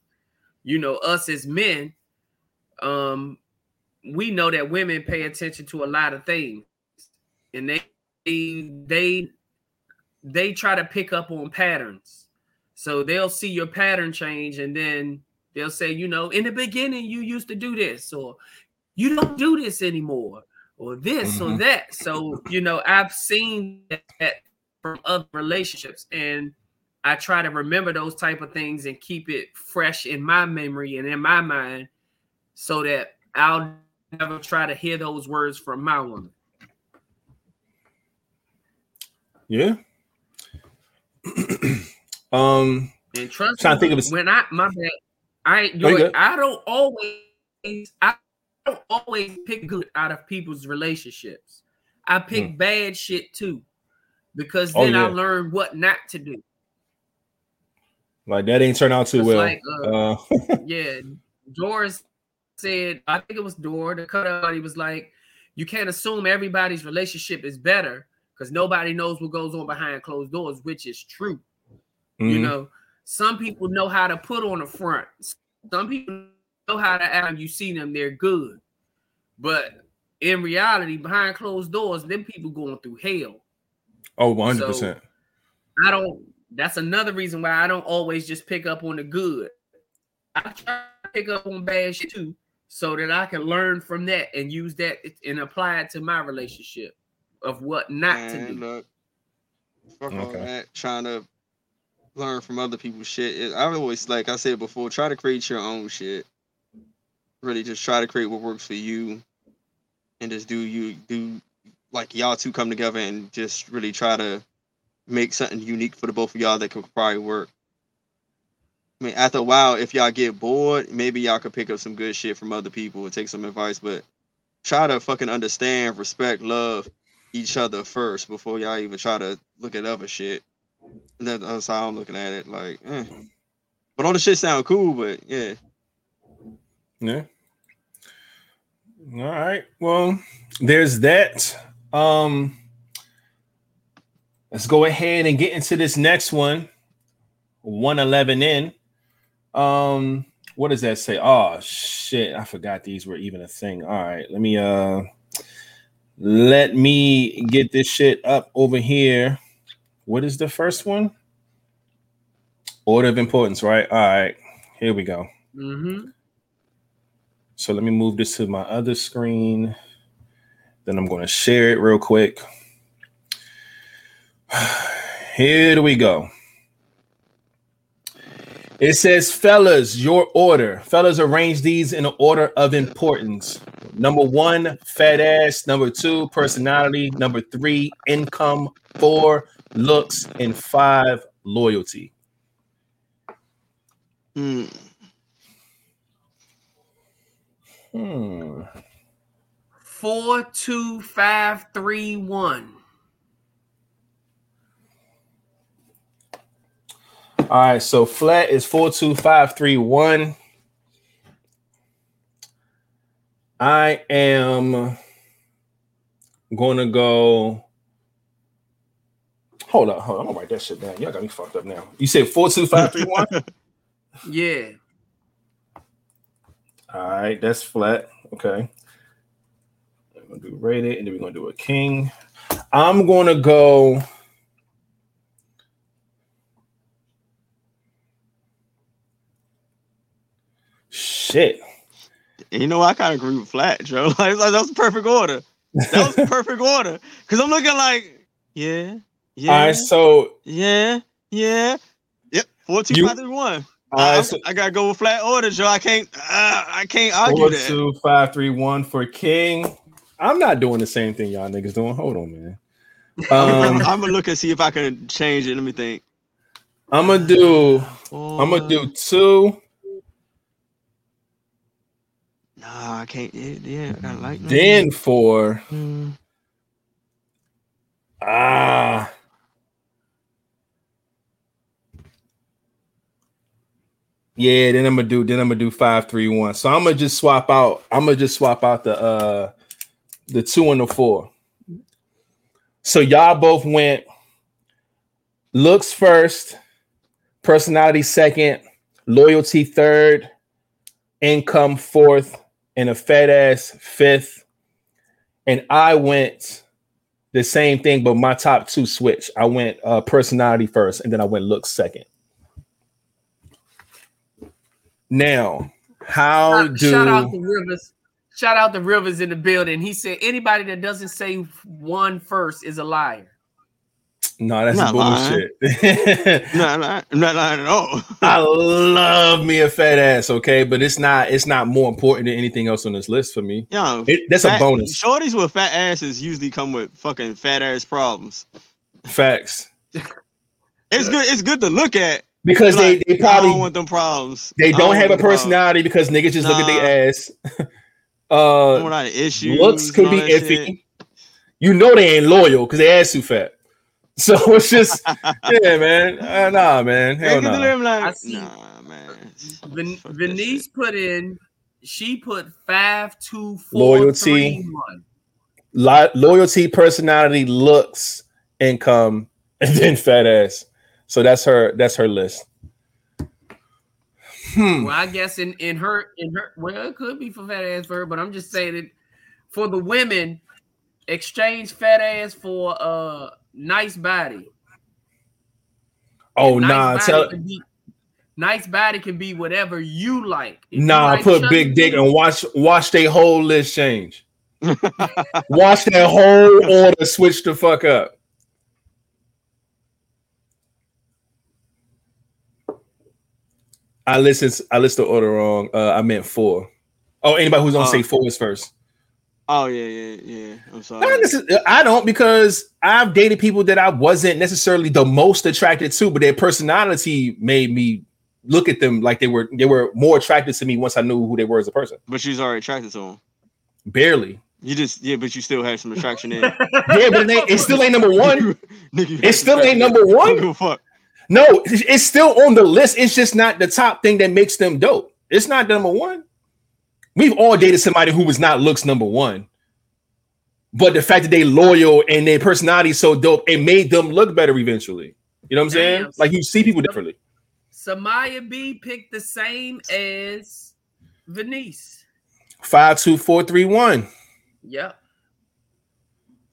you know, us as men um we know that women pay attention to a lot of things and they they they try to pick up on patterns so they'll see your pattern change and then they'll say you know in the beginning you used to do this or you don't do this anymore or this or Mhm. that so you know i've seen that from other relationships and i try to remember those type of things and keep it fresh in my memory and in my mind so that I'll never try to hear those words from my woman. yeah. um, And trust Trying me, to think of a- when I my bad, I you yo. I don't always I don't always pick good out of people's relationships. I pick bad shit too, because. Oh, then I learn what not to do. like that ain't turned out too well. like, uh, uh, yeah, Doris said, I think it was Dora, the cutout. He was like, you can't assume everybody's relationship is better because nobody knows what goes on behind closed doors, which is true. You mhm. know, some people know how to put on the front. Some people know how to act. You see them, they're good. But in reality, behind closed doors, them people going through hell. oh, 100 percent. I don't. That's another reason why I don't always just pick up on the good. I try to pick up on bad shit too, so that I can learn from that and use that and apply it to my relationship of what not to do. look, Fuck all Okay. that. Trying to learn from other people's shit. I always, like I said before, try to create your own shit. Really, just try to create what works for you, and just do you do like y'all two come together and just really try to make something unique for the both of y'all that could probably work. I mean, after a while, if y'all get bored, maybe y'all could pick up some good shit from other people and take some advice. But try to fucking understand, respect, love each other first before y'all even try to look at other shit. That's how I'm looking at it. Like, eh. but all the shit sound cool, but yeah. Yeah. All right. Well, there's that. Um let's go ahead and get into this next one. 111 in. Um, what does that say? Oh shit, I forgot these were even a thing. All right, let me uh let me get this shit up over here. What is the first one? Order of importance, right? All right, here we go. Mm-hmm. So let me move this to my other screen. Then I'm going to share it real quick. Here we go. It says, fellas, your order. Fellas, arrange these in order of importance. Number one, fat ass. Number two, personality. Number three, income. Four, looks. And five, loyalty. Hmm. Hmm. Four, two, five, three, one. All right, so flat is four two five three one. I am gonna go. Hold up, hold on. I'm gonna write that shit down. Y'all got me fucked up now. You said four two five three one. Yeah. All right, that's flat. Okay. I'm gonna do rated, and then we're gonna do a king. I'm gonna go. Shit. You know, I kind of agree with flat, Joe. Like, like that was perfect order. That was perfect order. Cause I'm looking like, yeah, yeah. All right, so yeah, yeah. Yep, 14 uh, so, I gotta go with flat orders, yo. I can't. Uh, I can't argue four, that. Two, five, three, one for King. I'm not doing the same thing y'all niggas doing. Hold on, man. Um, I'm, gonna look and see if I can change it. Let me think. I'm gonna do. I'm gonna do two. Nah, I can't. Yeah, yeah I gotta like. Then for. Hmm. Ah, Yeah, then I'm gonna do then I'm gonna do five, three, one. So I'm gonna just swap out. I'm gonna just swap out the uh the two and the four. So y'all both went looks first, personality second, loyalty third, income fourth, and a fat ass fifth. And I went the same thing, but my top two switch. I went uh, personality first, and then I went looks second. Now, how Shout- do Shout out the Rivers. Shout out the Rivers in the building. He said anybody that doesn't say one first is a liar. no? That's Not bullshit. No, no, I'm not lying at all. I love me a fat ass, okay, but it's not. It's not more important than anything else on this list for me. Yo, It, that's a bonus. Shorties with fat asses usually come with fucking fat ass problems. Facts, It's good. It's good to look at. Because they Like, they I don't probably want them problems. they I don't have a want them problems. personality because niggas just look at Nah. their ass. I uh, don't want issues. looks could be all iffy. shit. You know they ain't loyal because they ass too fat. So it's just yeah, man. Uh, nah, man. Hell get to no. like, I see. nah, man. Ven- Venice put in. She put five, two, four, Loyalty. three, one. Lo- loyalty, personality, looks, income, and then fat ass. So that's her. That's her list. Hmm. Well, I guess in in her in her well, it could be for fat ass for her, but I'm just saying that for the women, exchange fat ass for uh nice body. Oh nice nah, body tell be, nice body can be whatever you like. If you nah. like put big dick and watch watch their whole list change. watch that whole order switch the fuck up. I listened. I listed the order wrong. Uh, I meant four. Oh, anybody who's gonna Oh. say four is first. Oh yeah, yeah, yeah. I'm sorry. necess- I don't because I've dated people that I wasn't necessarily the most attracted to, but their personality made me look at them like they were they were more attracted to me once I knew who they were as a person. But she's already attracted to him. Barely. You just yeah, but you still have some attraction there. Yeah, but it, ain't, it still ain't number one. It still ain't number one? Don't give a fuck. No, it's still on the list. It's just not the top thing that makes them dope. It's not number one. We've all dated somebody who was not looks number one, but the fact that they loyal and their personality is so dope, it made them look better eventually. You know what I'm saying? Damn. Like you see people differently. Samaya B picked the same as Venice. Five, two, four, three, one. Yep.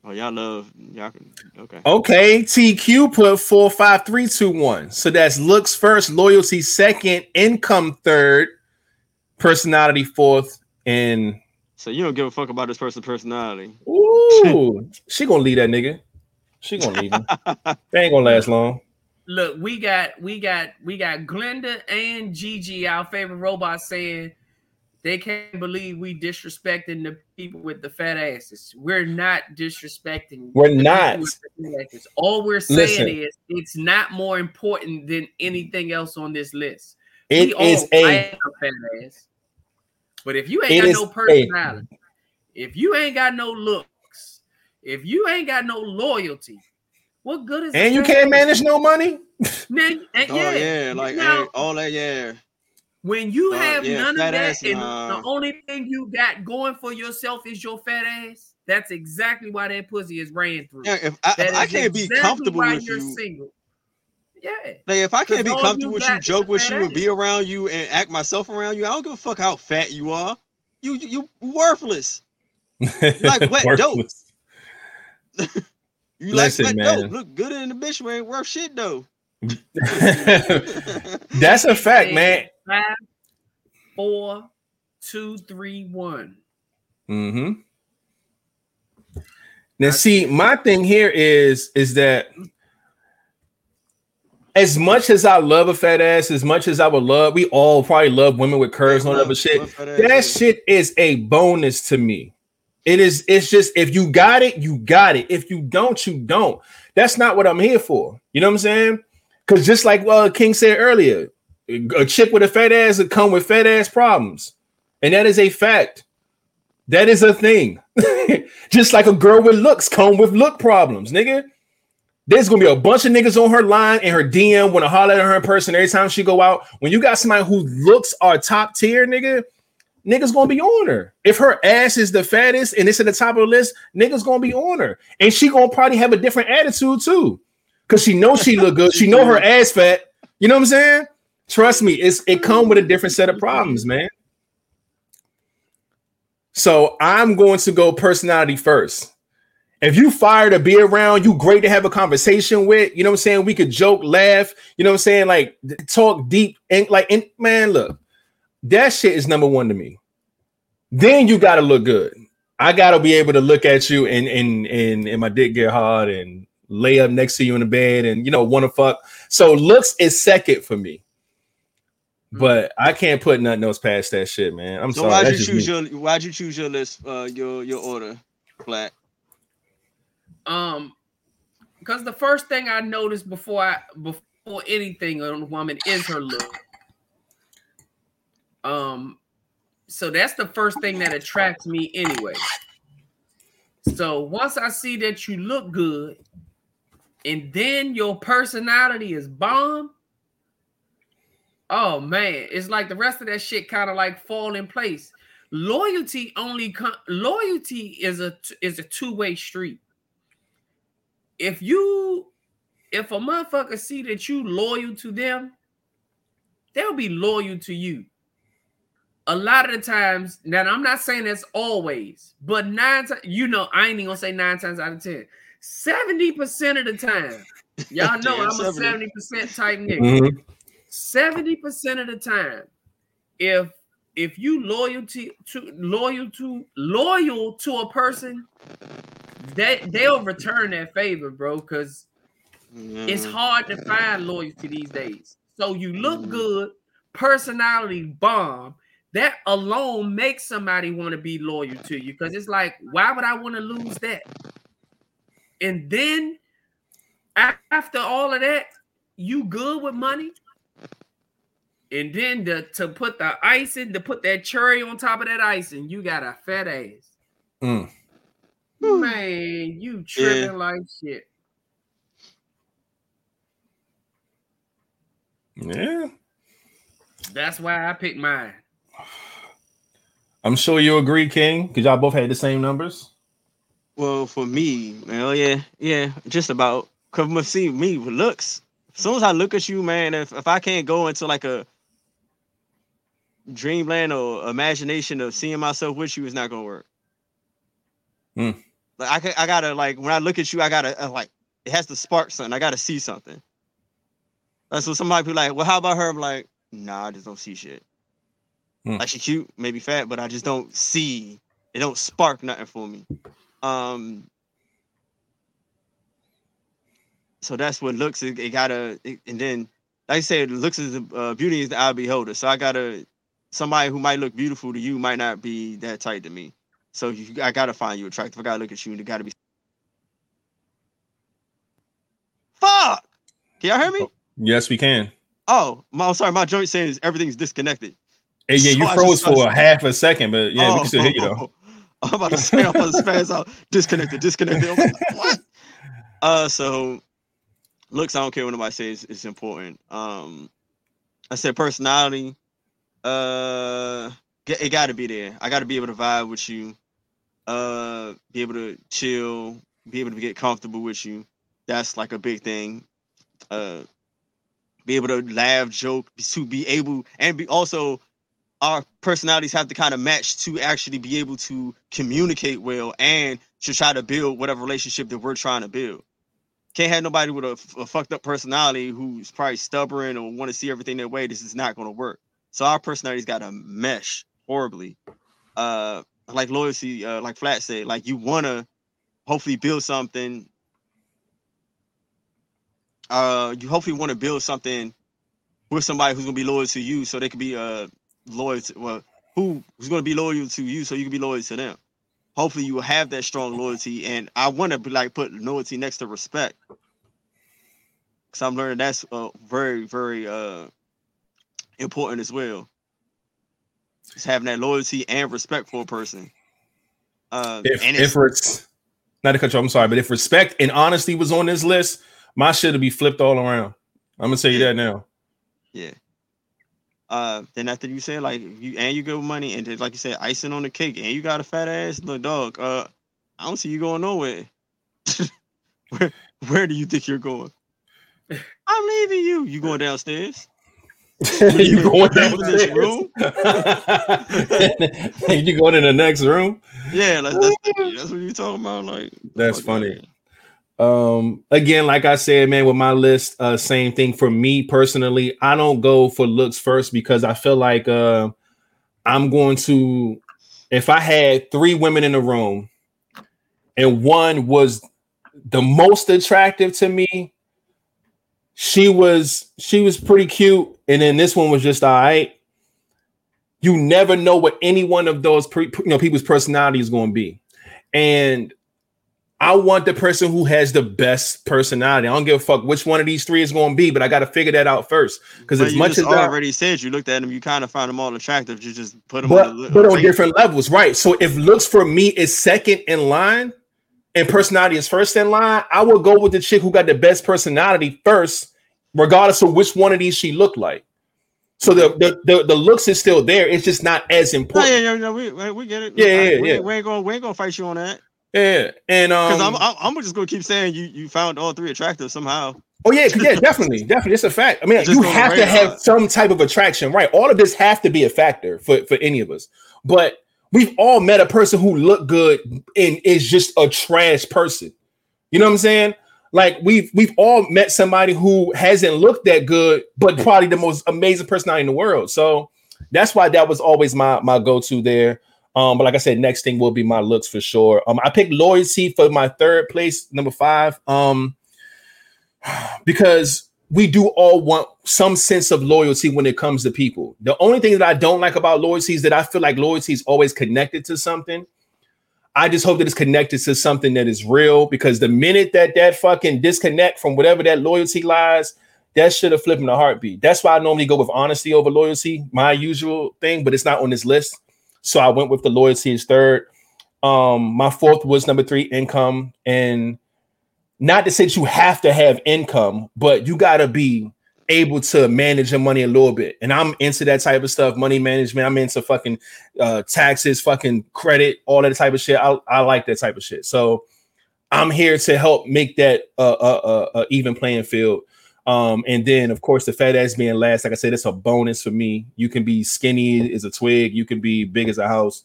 Oh, y'all love y'all can okay. Okay, TQ put four, five, three, two, one. So that's looks first, loyalty second, income third, personality fourth, and So you don't give a fuck about this person's personality. ooh, she gonna leave that nigga. She gonna leave him. They ain't gonna last long. Look, we got we got we got Glenda and Gigi, our favorite robot, saying they can't believe we disrespecting the people with the fat asses. We're not disrespecting. We're the not. with the fat asses. All we're saying Listen. is it's not more important than anything else on this list. It We all is a a fat ass. But if you ain't got is no a- personality, if you ain't got no looks, if you ain't got no loyalty, what good is a and you can't ass? manage no money. Man, oh, and Oh yeah, yeah, like now, hey, all that yeah. When you uh, have yeah, none of that, ass, and nah. the only thing you got going for yourself is your fat ass, that's exactly why that pussy is ran through. Yeah, if I, if I can't be comfortable why with you're you, single. Yeah, like if I can't be comfortable you with you, joke with fat you, and be around you, and act myself around you, I don't give a fuck how fat you are. You you, you worthless. like wet dope. Worthless. You Listen, like wet man. dope. Look good in the bitch, but ain't worth shit though. That's a fact, man. Five, four, two, three, one. Mm-hmm. Now, see, my thing here is is that as much as I love a fat ass, as much as I would love, we all probably love women with curves and all that other shit. Love ass, That shit is a bonus to me. It is. It's just if you got it, you got it. If you don't, you don't. That's not what I'm here for. You know what I'm saying? Because just like well, King said earlier, a chick with a fat ass that come with fat ass problems, and that is a fact. That is a thing. just like a girl with looks come with look problems, nigga. There's gonna be a bunch of niggas on her line and her DM want to holler at her in person every time she go out. When you got somebody who looks are top tier, nigga, niggas gonna be on her. If her ass is the fattest and it's at the top of the list, niggas gonna be on her, and she gonna probably have a different attitude too, cause she knows she look good. She know her ass fat. You know what I'm saying? Trust me, it's it come with a different set of problems, man. So I'm going to go personality first. If you fire to be around, you great to have a conversation with. You know what I'm saying? We could joke, laugh. You know what I'm saying? Like talk deep and like, and man, look, that shit is number one to me. Then you gotta look good. I gotta be able to look at you and and and and my dick get hard and lay up next to you in the bed and you know want to fuck. So looks is second for me. But I can't put nothing else past that shit, man. I'm So sorry. why'd you choose me. your why'd you choose your list, uh your your order, Black? Um, because the first thing I noticed before I before anything on a woman is her look. Um, so that's the first thing that attracts me anyway. So once I see that you look good, and then your personality is bomb. Oh man, it's like the rest of that shit kind of like fall in place. Loyalty only com- loyalty is a is a two way street if you if a motherfucker see that you loyal to them, they'll be loyal to you. A lot of the times, now I'm not saying that's always, but nine times, you know, I ain't even gonna say nine times out of ten. 70% of the time, y'all know Damn, I'm a 70. 70% type nigga. Mhm. 70% of the time, if if you loyalty to loyal to loyal to a person, that they'll return that favor, bro. Because it's Mm. hard to find loyalty these days. So you look Mhm. good, personality bomb, that alone makes somebody want to be loyal to you because it's like, why would I want to lose that? And then after all of that, you good with money. And then to, to put the icing, to put that cherry on top of that icing, you got a fat ass. Mm. Man, you tripping like shit. Yeah. That's why I picked mine. I'm sure you agree, King, because y'all both had the same numbers. Well, for me, well, yeah, yeah, just about. Cause see me with looks. As soon as I look at you, man, if, if I can't go into like a dreamland or imagination of seeing myself with you, is not gonna work. Hmm. Like I, I gotta like when I look at you, I gotta uh, like it has to spark something. I gotta see something. That's what somebody be like. Well, how about her? I'm like, nah, I just don't see shit. Hmm. Like she cute, maybe fat, but I just don't see. It don't spark nothing for me. Um. So that's what looks. It, it gotta, it- and then like I said, looks is uh, beauty is the eye beholder. So I gotta somebody who might look beautiful to you might not be that tight to me. So you, I gotta find you attractive. I gotta look at you, and it gotta be. Fuck! Can y'all hear me? Yes, we can. Oh, my, I'm sorry. My joint saying is everything's disconnected. Hey, yeah, you So I froze for a half a second, but yeah, we oh, can still hear you though. I'm about to say I'm about to spaz out. Disconnected, disconnected. Like, what? Uh, so looks. I don't care what nobody says. It's important. Um, I said personality. Uh, it got to be there. I got to be able to vibe with you. Uh, be able to chill. Be able to get comfortable with you. That's like a big thing. Uh, be able to laugh, joke, to be able, and be also our personalities have to kind of match to actually be able to communicate well and to try to build whatever relationship that we're trying to build. Can't have nobody with a fucked up personality who's probably stubborn or want to see everything their way. This is not going to work. So our personalities got to mesh horribly. Uh, like loyalty, uh, like Flat said, like you want to hopefully build something. Uh, you hopefully want to build something with somebody who's gonna be loyal to you, so they can be uh loyal to well, who who's gonna be loyal to you, so you can be loyal to them. Hopefully, you will have that strong loyalty, and I want to like put loyalty next to respect, because I'm learning that's uh, very very uh important as well. Just having that loyalty and respect for a person. Uh, If and if it's not to cut you, I'm sorry, but if respect and honesty was on this list, my shit would be flipped all around. I'm gonna tell you that now. Yeah. Uh, then after you say like you and you good with money, and then like you said, icing on the cake, and you got a fat ass, look, dog. Uh, I don't see you going nowhere. where Where do you think you're going? I'm leaving you. You going downstairs? you going You in this room? you going in the next room? Yeah, like, that's that's what you talking about. Like That's funny. Um, again, like I said, man, with my list, uh, same thing for me personally. I don't go for looks first because I feel like uh, I'm going to, if I had three women in the room and one was the most attractive to me, she was she was pretty cute, and then this one was just all right. You never know what any one of those pre, you know people's personality is going to be, and I want the person who has the best personality. I don't give a fuck which one of these three is going to be, but I got to figure that out first. Because as much as I, already said you looked at them, you kind of found them all attractive. You just put them but, on the but on different levels, right? So if looks for me is second in line and personality is first in line, I will go with the chick who got the best personality first, regardless of which one of these she looked like. So the the, the, the looks is still there. It's just not as Oh, important. yeah, yeah, yeah, we, we get it. Yeah, I- yeah, we, yeah. We ain't gonna we ain't gonna fight you on that. Yeah, and um, Because I'm, I'm I'm just gonna keep saying you you found all three attractive somehow. Oh yeah, yeah, definitely, definitely. It's a fact. I mean, you have to have some type of attraction, right? All of this have to be a factor for for any of us. But we've all met a person who looked good and is just a trash person. You know what I'm saying? Like we've we've all met somebody who hasn't looked that good, but probably the most amazing personality in the world. So that's why that was always my my go to there. Um, but like I said, next thing will be my looks for sure. Um, I picked loyalty for my third place, number five. Um, because we do all want some sense of loyalty when it comes to people. The only thing that I don't like about loyalty is that I feel like loyalty is always connected to something. I just hope that it's connected to something that is real because the minute that that fucking disconnect from whatever that loyalty lies, that should have flipped in a heartbeat. That's why I normally go with honesty over loyalty, my usual thing, but it's not on this list. So I went with the loyalty is third. Um, my fourth was number three, income. And not to say that you have to have income, but you gotta be able to manage your money a little bit. And I'm into that type of stuff, money management. I'm into fucking uh, taxes, fucking credit, all that type of shit. I, I like that type of shit. So I'm here to help make that uh, uh, uh, uh even playing field. Um, and then of course the fat ass being last, like I said, it's a bonus for me. You can be skinny as a twig, you can be big as a house.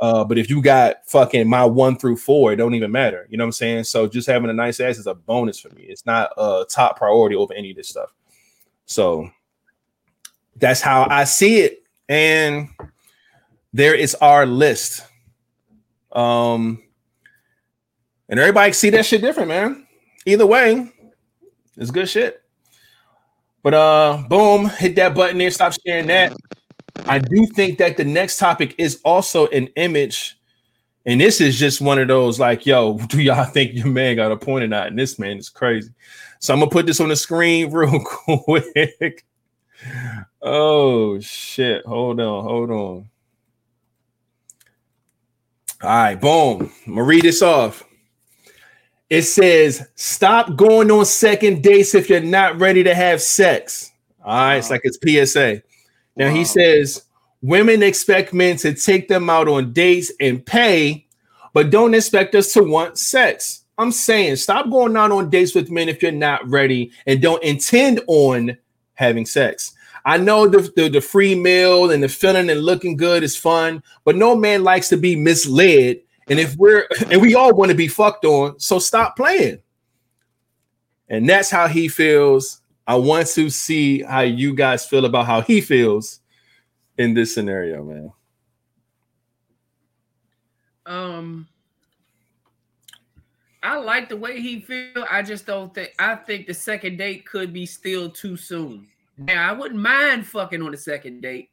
Uh, but if you got fucking my one through four, it don't even matter. You know what I'm saying? So just having a nice ass is a bonus for me. It's not a top priority over any of this stuff. So that's how I see it. And there is our list. Um, and everybody see that shit different, man. Either way, it's good shit. But uh, boom, hit that button there. Stop sharing that. I do think that the next topic is also an image, and this is just one of those like, yo, do y'all think your man got a point or not? And this man is crazy. So I'm gonna put this on the screen real quick. oh shit. Hold on, hold on. All right, boom. I'm gonna read this off. It says, stop going on second dates if you're not ready to have sex. All right, wow. it's like it's PSA. Now wow. he says, women expect men to take them out on dates and pay, but don't expect us to want sex. I'm saying stop going out on dates with men if you're not ready and don't intend on having sex. I know the, the, the free meal and the feeling and looking good is fun, but no man likes to be misled. And if we're and we all want to be fucked on, so stop playing. And that's how he feels. I want to see how you guys feel about how he feels in this scenario, man. Um I like the way he feel. I just don't think. I think the second date could be still too soon. Now I wouldn't mind fucking on the second date,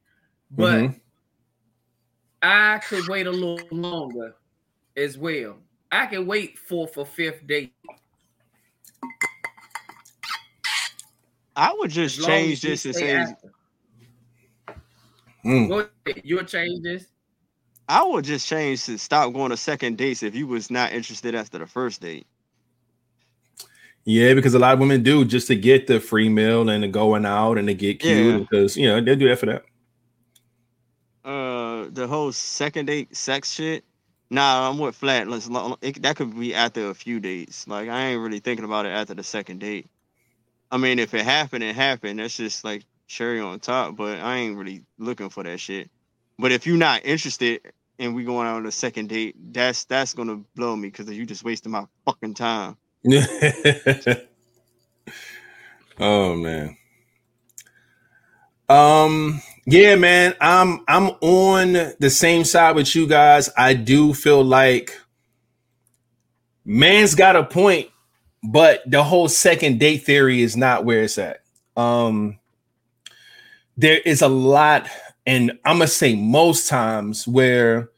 but mm-hmm. I could wait a little longer as well. I can wait for for fifth date. I would just change this and say. Mm. You'll change this. I would just change to stop going to second dates if you was not interested after the first date. Yeah, because a lot of women do just to get the free meal and the going out and to get cute yeah. because you know they do that for that. Uh, the whole second date sex shit. Nah, I'm with flat. Let's it, that could be after a few dates. Like I ain't really thinking about it after the second date. I mean, if it happened, it happened. That's just like cherry on top. But I ain't really looking for that shit. But if you're not interested and we going out on a second date, that's that's gonna blow me because you just wasting my fucking time. oh man. Um yeah, man, I'm I'm on the same side with you guys. I do feel like man's got a point, but the whole second date theory is not where it's at. Um there is a lot and I'm gonna say most times where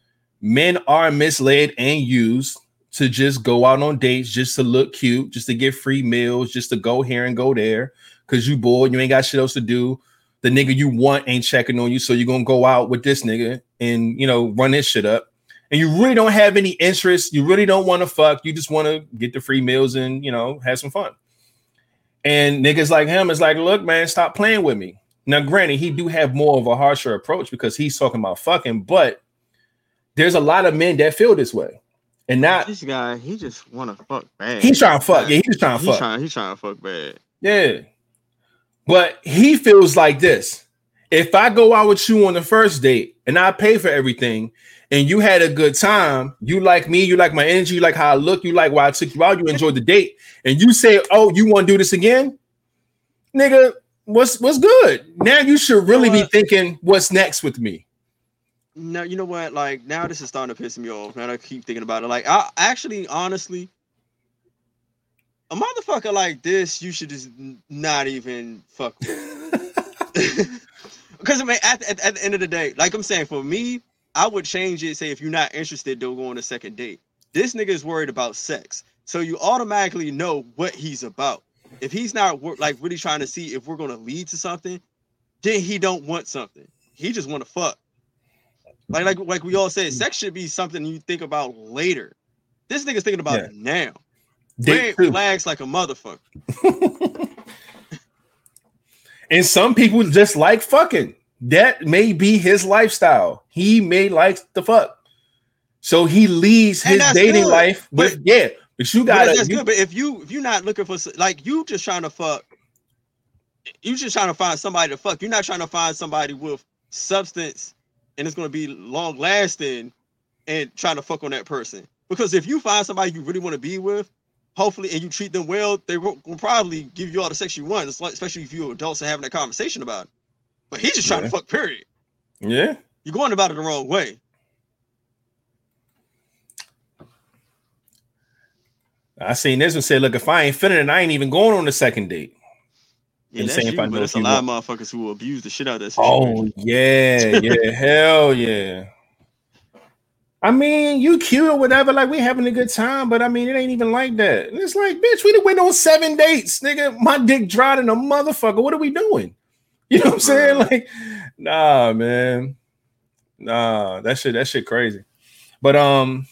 men are misled and used to just go out on dates just to look cute, just to get free meals, just to go here and go there because you bored, you ain't got shit else to do. The nigga you want ain't checking on you, so you're gonna go out with this nigga and you know run this shit up. And you really don't have any interest, you really don't want to fuck, you just want to get the free meals and you know have some fun. And niggas like him is like, look, man, stop playing with me. Now, granted, he do have more of a harsher approach because he's talking about fucking, but there's a lot of men that feel this way. And not this guy, he just wanna fuck bad. He's trying to fuck. Yeah, he's trying to he's fuck. Trying, he's trying to fuck bad. Yeah. But he feels like this. If I go out with you on the first date and I pay for everything and you had a good time, you like me, you like my energy, you like how I look, you like why I took you out, you enjoyed the date, and you say, Oh, you want to do this again? Nigga, what's what's good? Now you should really be thinking what's next with me. No, you know what? Like now, this is starting to piss me off. Now I keep thinking about it. Like I actually, honestly, a motherfucker like this, you should just not even fuck with. Because I mean, at, at, at the end of the day, like I'm saying, for me, I would change it. Say if you're not interested, don't go on a second date. This nigga is worried about sex, so you automatically know what he's about. If he's not like really trying to see if we're gonna lead to something, then he don't want something. He just want to fuck. Like like like we all said, sex should be something you think about later. This nigga's thinking about Yeah. it now. Date Red flags like a motherfucker. And some people just like fucking. That may be his lifestyle. He may like the fuck. So he leads his dating good, life with yeah. But you gotta that's you- good. But if you if you're not looking for like you just trying to fuck, you just trying to find somebody to fuck. You're not trying to find somebody with substance and it's gonna be long lasting and trying to fuck on that person. Because if you find somebody you really want to be with, hopefully, and you treat them well, they will, will probably give you all the sex you want. Especially if you're adults and having that conversation about it. But he's just trying Yeah. to fuck. Period. yeah. You're going about it the wrong way. I seen this one say, look, if I ain't feeling it, I ain't even going on the second date. Yeah, And that's you, I know but it's a lot of motherfuckers who will abuse the shit out of that Oh yeah, yeah, hell yeah. I mean, you cute or whatever, like we having a good time, but I mean, it ain't even like that. And it's like, bitch, we done went on seven dates, nigga. My dick dried in a motherfucker. What are we doing? You know what I'm saying? Like, nah, man, nah, that shit, that shit crazy. But um,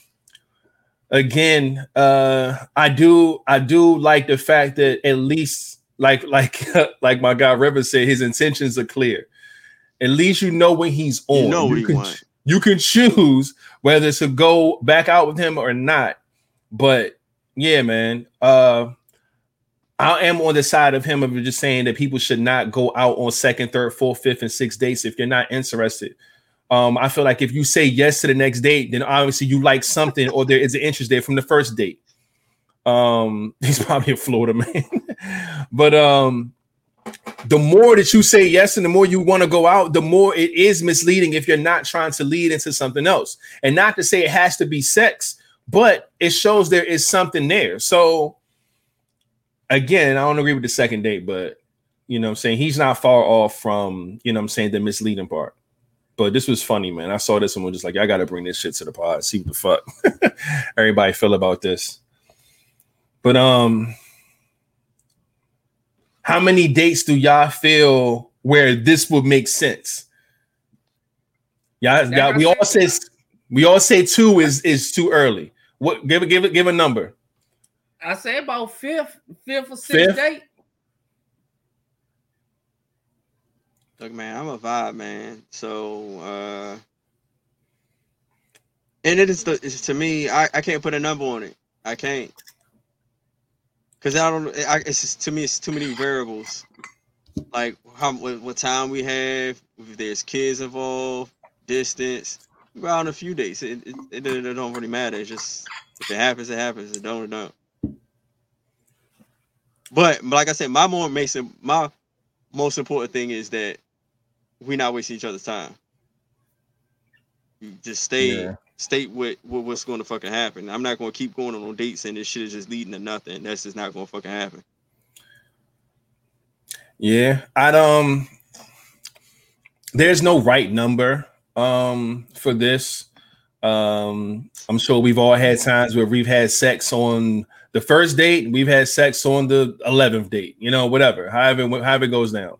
again, uh, I do, I do like the fact that at least, like, like, like my guy Rivers said, his intentions are clear. At least you know when he's on. You know what he can, you can choose whether to go back out with him or not. But yeah, man. Uh I am on the side of him of just saying that people should not go out on second, third, fourth, fifth, and sixth dates if you're not interested. Um, I feel like if you say yes to the next date, then obviously you like something or there is an interest there from the first date. Um, he's probably a Florida man, but um, the more that you say yes and the more you want to go out, the more it is misleading if you're not trying to lead into something else. And not to say it has to be sex, but it shows there is something there. So again, I don't agree with the second date, but you know what I'm saying he's not far off from, you know what I'm saying, the misleading part. But this was funny, man. I saw this and was just like, I gotta bring this shit to the pod, see what the fuck everybody feel about this. But um, how many dates do y'all feel where this would make sense? Y'all, y'all we all say we all say two is is too early. What give it give it give a number. I say about fifth, fifth or sixth Fifth? date. Look, man, I'm a vibe, man. So, uh, and it is the it's to me. I, I can't put a number on it. I can't, cause I don't. I, it's just to me. It's too many variables. Like how what, what time we have. If there's kids involved, distance. We go out on a few days. It, it, it, it don't really matter. It's just if it happens, it happens. It don't, it don't. But like I said, my more it my most important thing is that we not wasting each other's time. Just stay Yeah. state what, what what's going to fucking happen. I'm not going to keep going on dates and this shit is just leading to nothing. That's just not going to fucking happen. Yeah, I'd um there's no right number um for this. Um I'm sure we've all had times where we've had sex on the first date, we've had sex on the 11th date, you know, whatever, however however it goes down.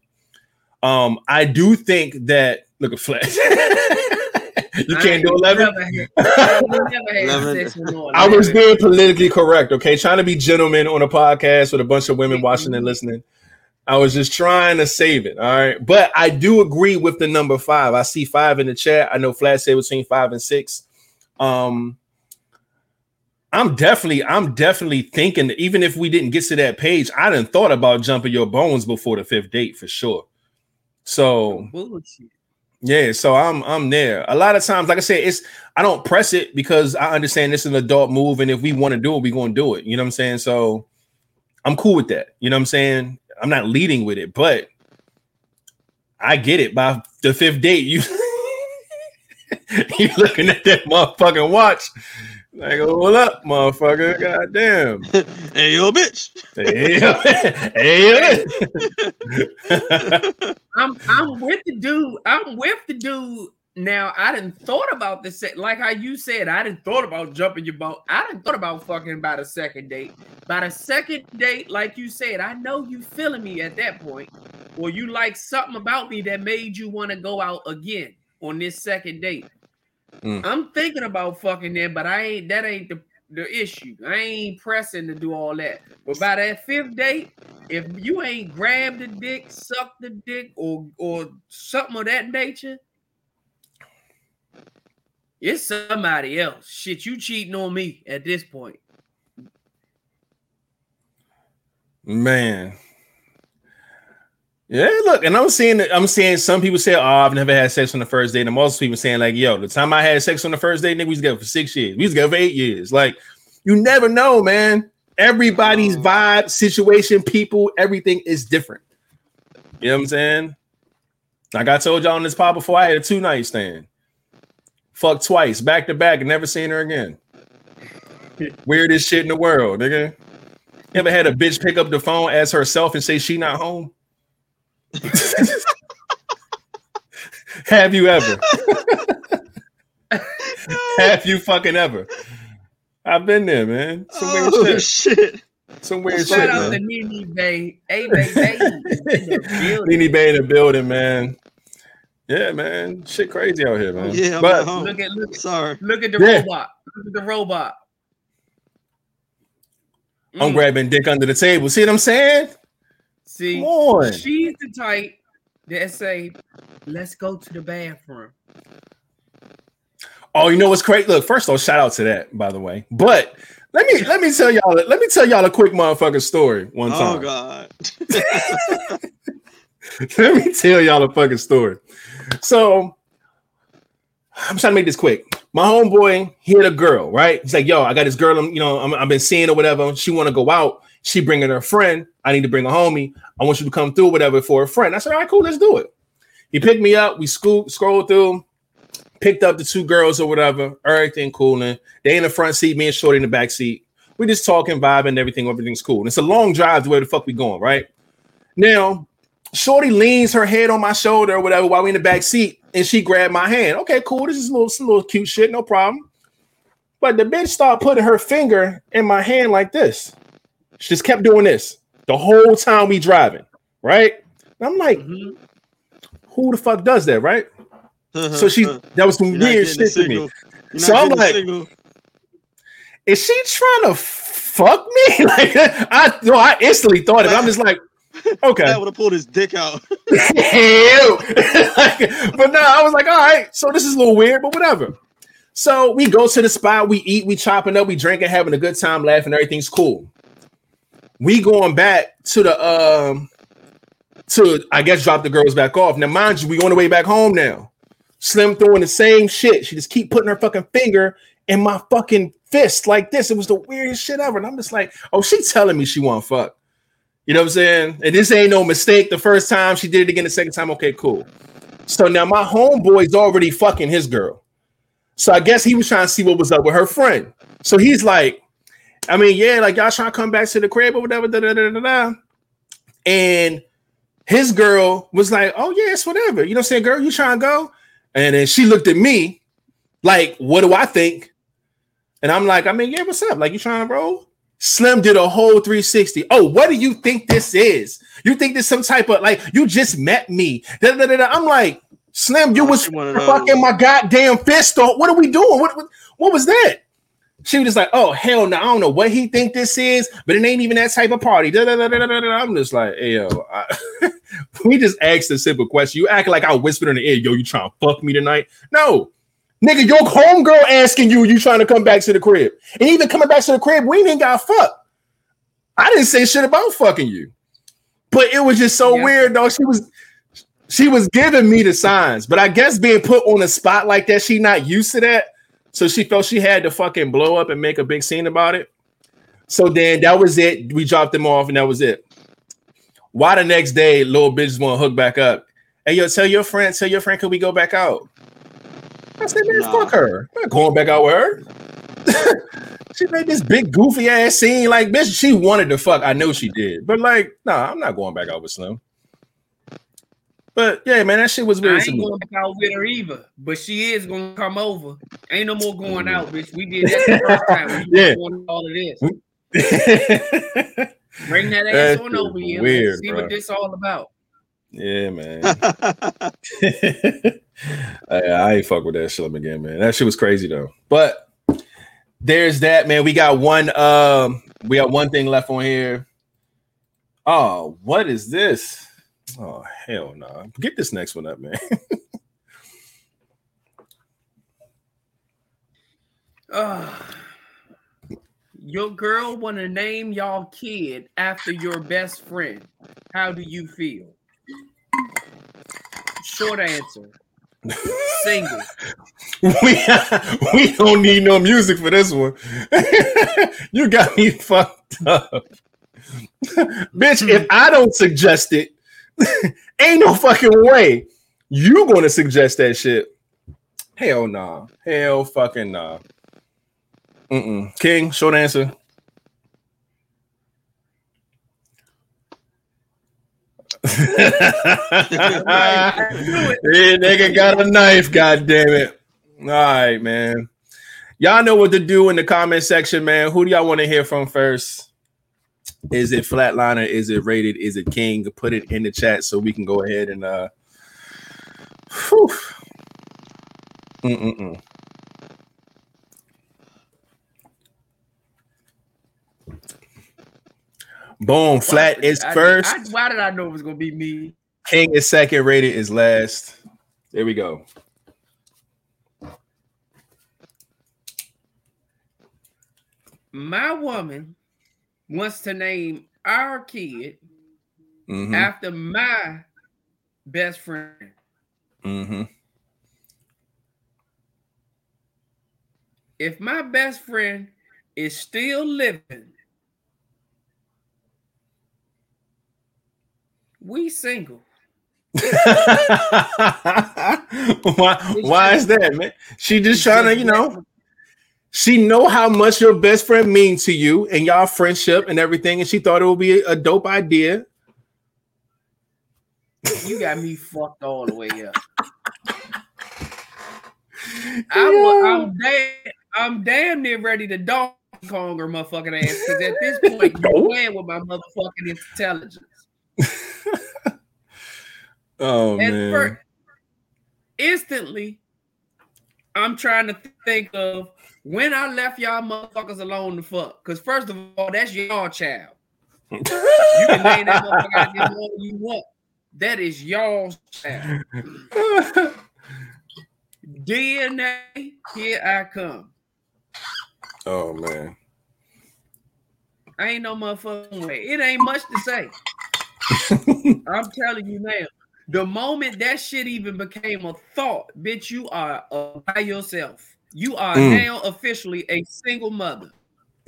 Um I do think that look at Flash. you I can't ain't do 11. I ain't never had Eleven. sex with no I was being politically correct, okay? Trying to be gentleman on a podcast with a bunch of women watching and listening. I was just trying to save it. All right. But I do agree with the number five. I see five in the chat. I know Flat said between five and six. Um, I'm definitely, I'm definitely thinking even if we didn't get to that page, I didn't thought about jumping your bones before the fifth date for sure. So yeah, so I'm I'm there. A lot of times, like I said, it's I don't press it because I understand this is an adult move, and if we want to do it, we gonna do it. You know what I'm saying? So I'm cool with that. You know what I'm saying? I'm not leading with it, but I get it. By the fifth date, you you looking at that motherfucking watch. Like, hold up, motherfucker. God damn. hey yo, bitch. Hey, hey. I'm I'm with the dude. I'm with the dude. Now I didn't thought about this. Like how you said, I didn't thought about jumping your boat. I didn't thought about fucking about a second date. By the second date, like you said, I know you feeling me at that point, or you like something about me that made you want to go out again on this second date. Mm. I'm thinking about fucking them, but I ain't. That ain't the the issue. I ain't pressing to do all that. But by that fifth date, if you ain't grabbed the dick, sucked the dick, or or something of that nature, it's somebody else. Shit, you cheating on me at this point. Man. Yeah, look, and I'm seeing I'm seeing some people say, Oh, I've never had sex on the first date. And most people saying, like, yo, the time I had sex on the first date, nigga, we was together for six years. We was together for eight years. Like, you never know, man. Everybody's Oh. vibe, situation, people, everything is different. You know what I'm saying? Like I told y'all on this pod before, I had a two night stand. Fuck twice, back to back, and never seen her again. Weirdest shit in the world, nigga. Ever had a bitch pick up the phone, ask herself, and say she not home? Have you ever? Have you fucking ever? I've been there, man. Some weird Oh shit. shit. Some weird Shout shit, out to. Nene Bay. Hey, Bay, Bay. in the building. Nene Bay in the building, man. Yeah, man. Shit crazy out here, man. Yeah, I'm but at home. Look at look, Sorry. look at the Yeah. robot. Look at the robot. I'm Mm, grabbing dick under the table. See what I'm saying? See, Come on. she's the type that say, "Let's go to the bathroom." Oh, you know what's great? Look, first off, shout out to that, by the way. But let me let me tell y'all let me tell y'all a quick motherfucking story one oh, time. Oh god. Let me tell y'all a fucking story. So I'm trying to make this quick. My homeboy hit a girl, right? He's like, "Yo, I got this girl. I'm, you know, I'm, I've been seeing or whatever. She want to go out. She bringing her friend. I need to bring a homie. I want you to come through, whatever, for a friend." I said, "All right, cool, let's do it." He picked me up. We scoot, scrolled through, picked up the two girls or whatever. Everything cool. And they in the front seat, me and Shorty in the back seat. We just talking, vibing, everything. Everything's cool. And it's a long drive to where the fuck we going, right? Now, Shorty leans her head on my shoulder or whatever while we in the back seat, and she grabbed my hand. Okay, cool. This is a little, some little cute shit, no problem. But the bitch started putting her finger in my hand like this. She just kept doing this the whole time we driving, right? And I'm like, Mhm. who the fuck does that, right? So she that was some You're weird shit to me. You're So I'm like-. Is she trying to fuck me? like I no, I instantly thought it. I'm just like, okay. That would have pulled his dick out. Like, but no, I was like, all right, so this is a little weird, but whatever. So we go to the spot, we eat, we chopping up, we drinking, having a good time, laughing, everything's cool. We going back to the um to I guess drop the girls back off. Now, mind you, we on the way back home now. Slim throwing the same shit. She just keep putting her fucking finger in my fucking fist like this. It was the weirdest shit ever. And I'm just like, oh, she telling me she want fuck. You know what I'm saying? And this ain't no mistake. The first time she did it again, the second time, okay, cool. So now my homeboy's already fucking his girl. So I guess he was trying to see what was up with her friend. So he's like, I mean, yeah, like y'all trying to come back to the crib or whatever. Da, da, da, da, da. And his girl was like, Oh, yeah, it's whatever. You know what I'm saying, girl? You trying to go? And then she looked at me like, What do I think? And I'm like, I mean, yeah, what's up? Like, you trying to roll? Slim did a whole 360. Oh, what do you think this is? You think this some type of like you just met me? Da, da, da, da. I'm like, Slim, you was she one of those. fucking my goddamn fist off. What are we doing? What, what what was that? She was just like, oh hell no, I don't know what he think this is, but it ain't even that type of party. Da, da, da. I'm just like, hey yo, I, we just asked a simple question. You act like I whispered in the ear, yo, you trying to fuck me tonight? No, nigga, your homegirl asking you, you trying to come back to the crib, and even coming back to the crib, we ain't got fuck. I didn't say shit about fucking you, but it was just so Yeah. weird, though. She was she was giving me the signs, but I guess being put on a spot like that, she not used to that. So she felt she had to fucking blow up and make a big scene about it. So then that was it. We dropped them off, and that was it. Why the next day, little bitches want to hook back up? Hey, yo, tell your friend, tell your friend, can we go back out? I said, man, Nah. fuck her. I'm not going back out with her. she made this big goofy ass scene. Like, bitch, she wanted to fuck. I know she did, but like, nah, I'm not going back out with Slim. But yeah, man, that shit was weird. I ain't going back out with her either, but she is gonna come over. Ain't no more going out, bitch. We did that the first time. We Yeah. doing all of this. Bring that ass That on over here. weird, see bro. what this all about. yeah, man. I, I ain't fuck with that shit again, man. That shit was crazy though. But there's that, man. We got one. Um, we got one thing left on here. Oh, what is this? Oh hell no! Get this next one up, man. Ugh. Ah. your girl want to name y'all kid after your best friend. How do you feel? Short answer. Single. we we don't need no music for this one. you got me fucked up, bitch. If hmm. I don't suggest it, ain't no fucking way you gonna suggest that shit. Hell nah. Hell fucking nah. Mm-mm. King, short answer. Hey, nigga got a knife, god damn it. All right, man. Y'all know what to do in the comment section, man. Who do y'all want to hear from first? Is it flatliner? Is it rated? Is it king? Put it in the chat so we can go ahead and uh whew. Mm-mm-mm. Boom, flat is I- first. I- why did I know it was gonna be me? King is second, rated is last. There we go. My woman wants to name our kid Mm-hmm. after my best friend. Mm-hmm. If my best friend is still living, we single. why why is that, man? She just trying to, you know, she know how much your best friend means to you and y'all friendship and everything, and she thought it would be a dope idea. You got me fucked all the way up. I, wa- I'm damn, I'm damn near ready to Donkey Kong her motherfucking ass because at this point you're playing with my motherfucking intelligence. Oh At man. first, instantly, I'm trying to think of when I left y'all motherfuckers alone to fuck. Because first of all, that's your child. You can name that motherfucker out there all you want. That is y'all child. DNA, here I come. oh man. I ain't no motherfucking way. It ain't much to say. I'm telling you now. The moment that shit even became a thought, bitch, you are uh, by yourself. You are Mm. now officially a single mother.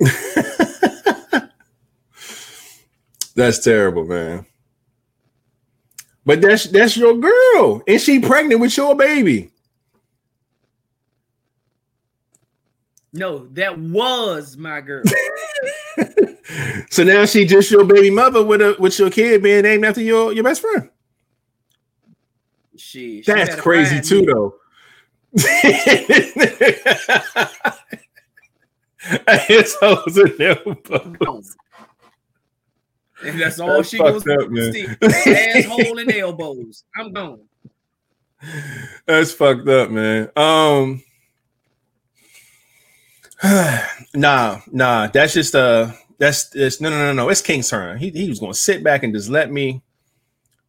That's terrible, man. But that's that's your girl, and she pregnant with your baby. No, that was my girl. so now she just your baby mother with a with your kid being named after your your best friend. Shit, she That's crazy too, me. though. It's hoes in them. Gone. And that's all That's she goes fucked up, man. see. Asshole and elbows. I'm gone. That's fucked up, man. Um, nah, nah. That's just uh, that's it's no, no, no, no. It's King's turn. He he was gonna sit back and just let me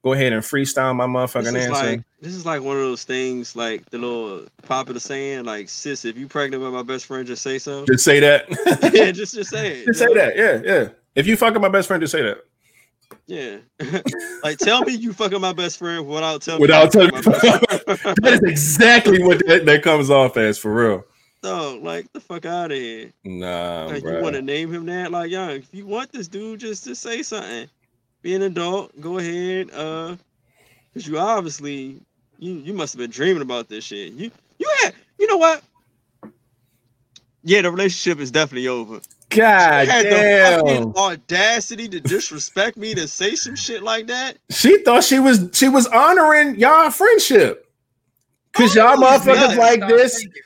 go ahead and freestyle my motherfucking answer. like this is like one of those things, like the little popular saying, like "sis, if you pregnant with my best friend, just say so." just say that. yeah, just just say it. just say know? that. Yeah, yeah. If you fucking my best friend, just say that. Yeah, like tell me you fucking my best friend without telling Without telling fucking my best friend. That is exactly what that, that comes off as for real. No, like the fuck out of here. Nah, Like, you want to name him that? Like, young, if you want this dude, just just say something. Be an adult. Go ahead. Uh, cause you obviously you you must have been dreaming about this shit. You you had you know what? Yeah, the relationship is definitely over. God Had the damn. fucking audacity to disrespect me to say some shit like that. She thought she was she was honoring y'all friendship. Cause y'all Oh, motherfuckers yeah. like this, thinking.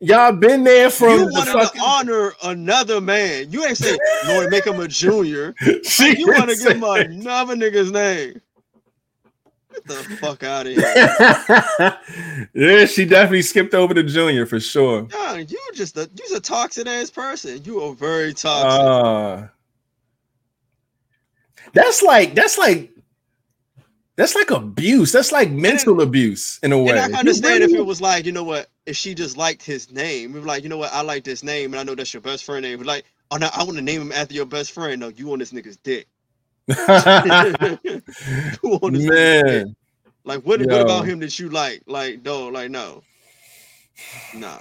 y'all been there from you the wanted fucking. to honor another man. You ain't say, Lord, make him a junior. she You want to give him another nigga's name. The fuck out of here. yeah, she definitely skipped over the junior for sure. Young, you just a you's a toxic ass person. You are very toxic. Uh, that's like that's like that's like abuse. That's like mental abuse in a way. and I understand if it was like, you know what, if she just liked his name, was like, you know what, I like this name, and I know that's your best friend name. But like, oh no, I want to name him after your best friend. No, you on this nigga's dick. man. Like, what, what Yo. about him that you like? Like, no, like, no. Nah.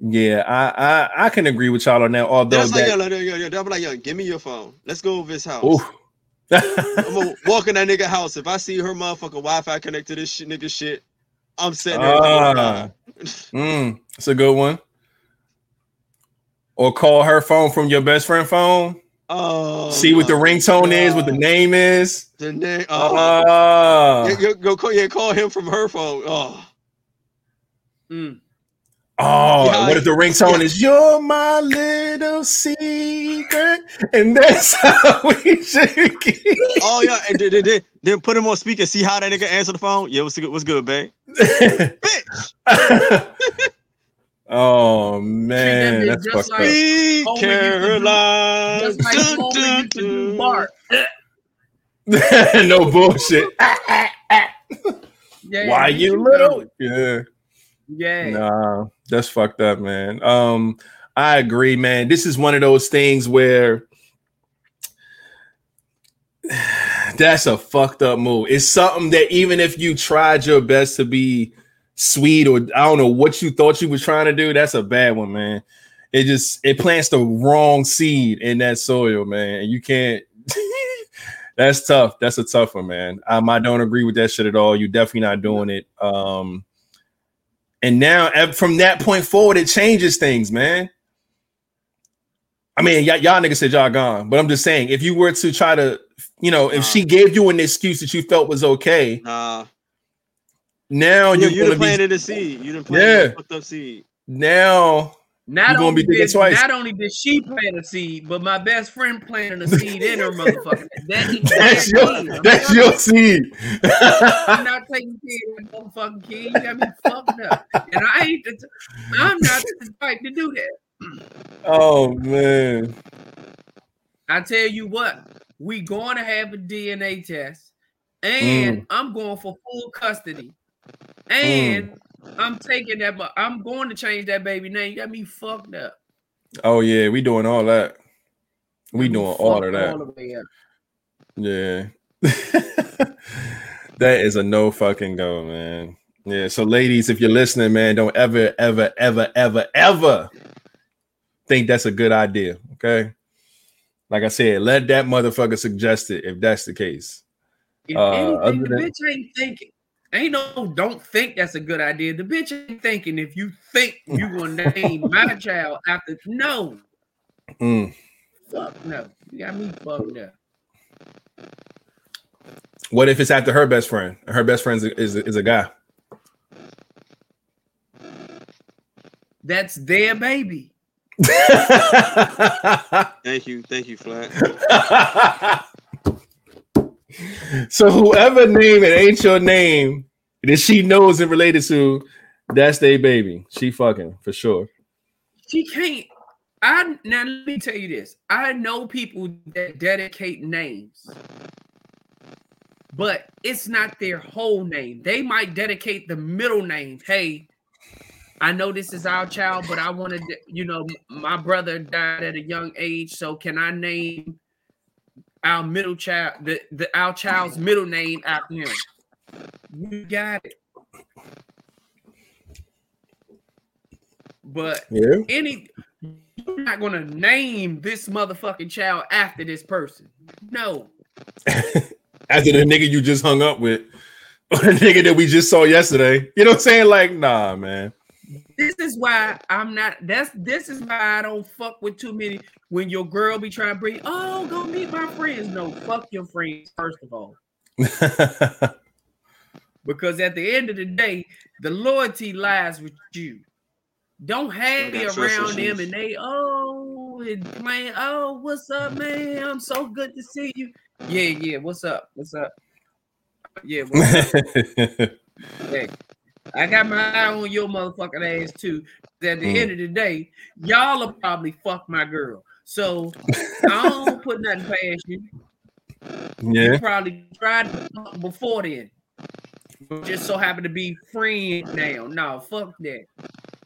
Yeah, I, I I can agree with y'all on that. Although That's like, that, yo, yo, yo, yo, be like, yo, give me your phone. Let's go over his house. I'm gonna walk in that nigga house. If I see her motherfucking Wi-Fi connected to this shit, nigga shit, I'm sitting there. oh, God. mm, it's a good one. Or call her phone from your best friend phone. Oh, See what the my ringtone is, what the name is. The name. Oh, Ah. yeah, go, go call, yeah, call him from her phone. Oh, Mm. Oh, Yeah, what if the ringtone is "You're my little secret," and that's how we should keep. oh yeah, and then, then, then, then put him on speaker. See how that nigga answer the phone. Yeah, what's good? What's good, babe? Bitch, oh man, that's just fucked like- up. be Homer used do- Caroline. Just like Dun, dun, do dun. Bart. no bullshit. Yeah, Why you little? Yeah. Yeah. Nah, that's fucked up, man. Um, I agree, man. This is one of those things where that's a fucked up move. It's something that even if you tried your best to be sweet or I don't know what you thought you were trying to do, that's a bad one, man. It just it plants the wrong seed in that soil, man. And you can't that's tough. That's a tough one, man. Um, I don't agree with that shit at all. You're definitely not doing it. Um and now from that point forward, it changes things, man. I mean, y- y'all niggas said y'all gone, but I'm just saying, if you were to try to, you know, if Nah. she gave you an excuse that you felt was okay, Nah, now you, you're you gonna be a seed. You done Yeah. a fucked up seed. now. Not You gonna only be thinking did twice. not only did she plant a seed, but my best friend planted a seed in her motherfucker. That, That's that your kid. That's not- your seed. I'm not taking care of that motherfucking kid. You got me fucked up, and I ain't. The t- I'm not the type to do that. oh man. I tell you what, we going to have a DNA test, and mm. I'm going for full custody, and I'm taking that. But I'm going to change that baby name. You got me fucked up. Oh yeah, we doing all that. We doing all of that. all. Yeah. that is a no fucking go, man. Yeah. So, ladies, if you're listening, man, don't ever, ever, ever, ever, ever think that's a good idea. Okay. Like I said, let that motherfucker suggest it if that's the case. If Uh, anything, the than- bitch ain't thinking. Ain't no don't think that's a good idea. The bitch ain't thinking if you think you gonna name my child after no, Mm. fuck no. You got me fucked up. What if it's after her best friend? Her best friend is, is, is a guy. That's their baby. Thank you, thank you, Flat. so whoever name it ain't your name that she knows and related to, that's their baby. She fucking for sure. She can't. I now let me tell you this. I know people that dedicate names, but it's not their whole name. They might dedicate the middle name. Hey, I know this is our child, but I wanted, to, you know, my brother died at a young age, so can I name our middle child the, the our child's middle name after him? You got it. But Yeah. any you're not gonna name this motherfucking child after this person. No. After the nigga you just hung up with, or the nigga that we just saw yesterday. You know what I'm saying? Like, nah, man. This is why I'm not. That's this is why I don't fuck with too many. When your girl be trying to bring, oh, go meet my friends. No, fuck your friends first of all, because at the end of the day, the loyalty lies with you. Don't have me around them and they oh and playing. Oh, what's up, man? I'm so good to see you. Yeah, yeah. What's up? What's up? Yeah, what's up? Hey, I got my eye on your motherfucking ass too. At the Mm. end of the day, y'all will probably fuck my girl. So I don't put nothing past you. yeah. You probably tried before then. Just so happen to be friends now. No, fuck that.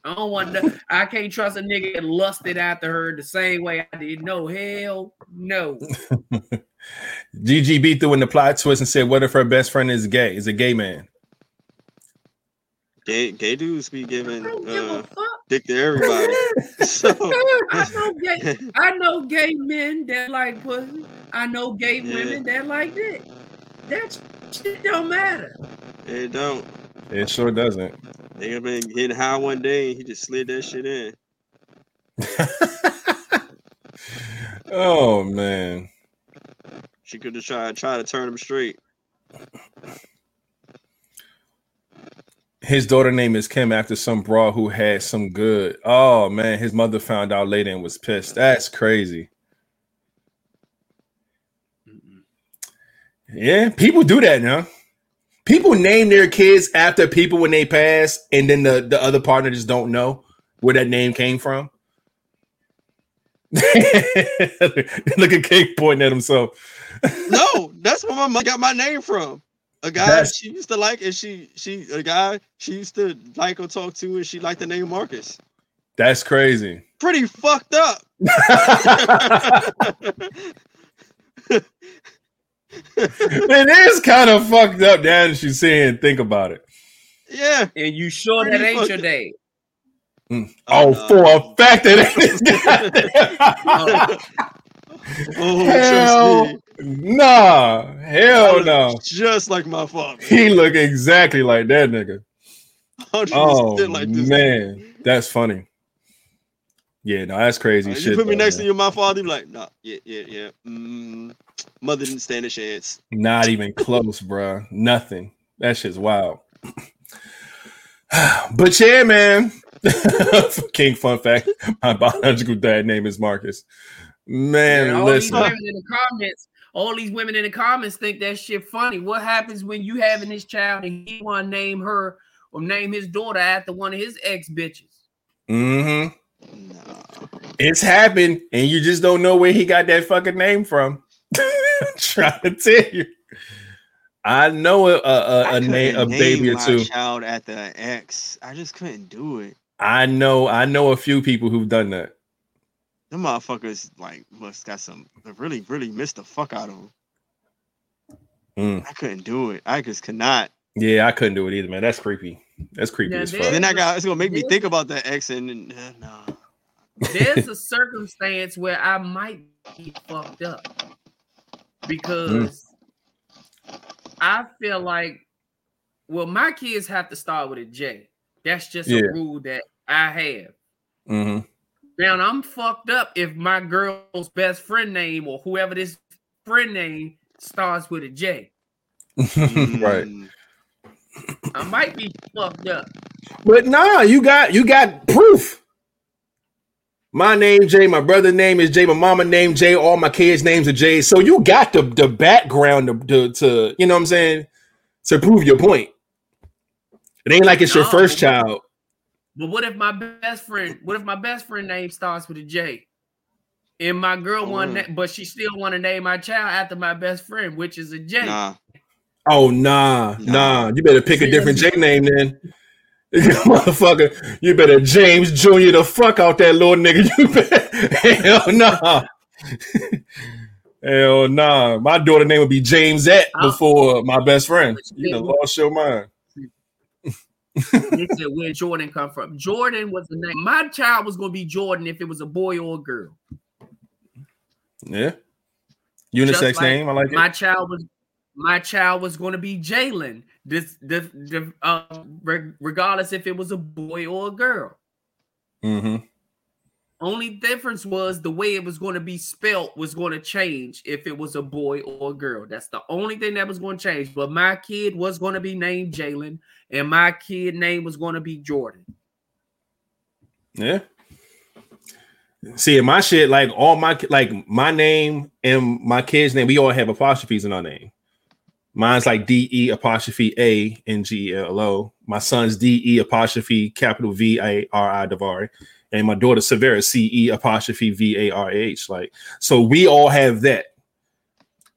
I don't want to. I can't trust a nigga that lusted after her the same way I did. No, hell no. GGB threw in the plot twist and said, "What if her best friend is gay? Is a gay man?" Gay gay dudes be giving don't give a uh, dick to everybody. so I know gay. I know gay men that like pussy. I know gay Yeah. women that like dick. That shit don't matter. it don't. It sure doesn't. They have been getting high one day and he just slid that shit in. oh man. She could have tried try to turn him straight. His daughter name is Kim after some broad who had some good. Oh man, his mother found out later and was pissed. That's crazy. Yeah, people do that now. People name their kids after people when they pass, and then the, the other partner just don't know where that name came from. Look at King pointing at himself. No, that's where my mother got my name from. A guy That's- she used to like, and she she a guy she used to like or talk to, and she liked the name Marcus. That's crazy. Pretty fucked up. it is kind of fucked up now that you see and think about it. yeah. And you sure that ain't your fucking- dad? Mm. Oh, oh, no. for a fact that it is. oh, hell oh, trust me. Nah, hell no. Just like my father. He look exactly like that nigga. 100% Oh like this. man, that's funny. Yeah, no, that's crazy Like, shit. you put me though, next man. to you, my father, you be like, nah, yeah, yeah, yeah. Mm, mother didn't stand a chance. Not even close, bro. Nothing. That shit's wild. but yeah, man. King fun fact: my biological dad name is Marcus. Man, And all these listen. in the comments, all these women in the comments think that shit funny. What happens when you having this child and he want to name her or name his daughter after one of his ex bitches? Mm-hmm. Nah. It's happened, and you just don't know where he got that fucking name from. trying to tell you. I know a a, a, I a, name, a couldn't baby name or two. child at the ex. I just couldn't do it. I know I know a few people who've done that. Them motherfuckers like must got some really, really missed the fuck out of them. Mm. I couldn't do it. I just could not. Yeah, I couldn't do it either, man. That's creepy. That's creepy Now, as fuck. then I got it's gonna make me think about that ex and, and uh, no. There's a circumstance where I might be fucked up because I feel like, well, my kids have to start with a J. That's just Yeah. a rule that I have. hmm Now I'm fucked up if my girl's best friend name or whoever this friend name starts with a J. right. I might be fucked up. But nah, you got you got proof. My name Jay, my brother name is Jay, my mama name Jay, all my kids' names are Jay. So you got the the background to, to, to you know what I'm saying to prove your point. It ain't like it's your first child. But what if my best friend? What if my best friend name starts with a J? And my girl want, Mm. na- but she still want to name my child after my best friend, which is a J. Nah. Oh nah, nah. Nah. You better pick a different J name then. Motherfucker, you better James Jr. the fuck out that little nigga. You better hell nah. Hell nah. My daughter name would be James at before my best friend. You done lost your mind. They said where Jordan come from. Jordan was the name. My child was gonna be Jordan if it was a boy or a girl. Yeah. Unisex like name. I like it. My child was my child was going to be Jalen. This, the, the uh, re- regardless if it was a boy or a girl. Mm-hmm. Only difference was the way it was going to be spelt was going to change if it was a boy or a girl. That's the only thing that was going to change. But my kid was going to be named Jalen, and my kid name was going to be Jordan. Yeah. See, my shit, like all my like my name and my kid's name, we all have apostrophes in our name. Mine's like D E apostrophe A N G L O. My son's D E apostrophe capital V A R I Davari. And my daughter Severa C E apostrophe V A R H. Like, so we all have that.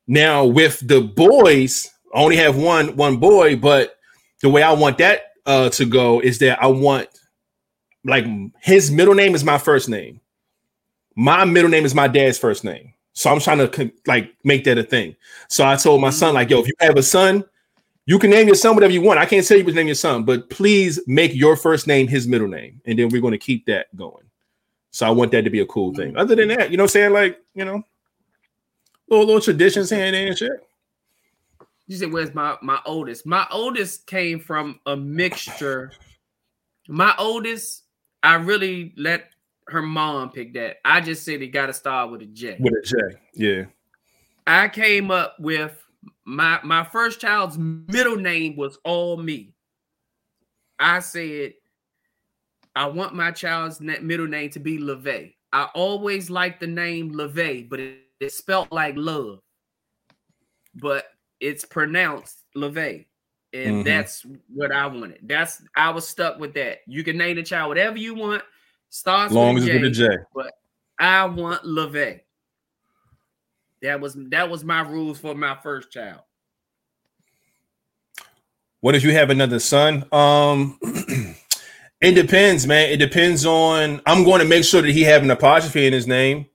Now with the boys, I only have one one boy, but the way I want that uh to go is that I want like his middle name is my first name. My middle name is my dad's first name. So I'm trying to like make that a thing. So I told my son, like, yo, if you have a son, you can name your son whatever you want. I can't tell you what to name your son, but please make your first name his middle name, and then we're going to keep that going. So I want that to be a cool thing. Mm-hmm. Other than that, you know, what I'm saying like, you know, little little traditions here and there and shit. You said, "Where's my my oldest?" My oldest came from a mixture. My oldest, I really let her mom pick that. I just said it got to start with a J. With a J, yeah. I came up with my my first child's middle name was all me. I said I want my child's middle name to be LeVay. I always liked the name LeVay, but it, it's spelled like love. But it's pronounced LeVay. And Mhm. that's what I wanted. That's I was stuck with that. You can name the child whatever you want. Starts long with as a it's with a J, J. but I want LeVay. That was that was my rules for my first child. What if you have another son? Um, it depends, man. It depends on. I'm going to make sure that he have an apostrophe in his name.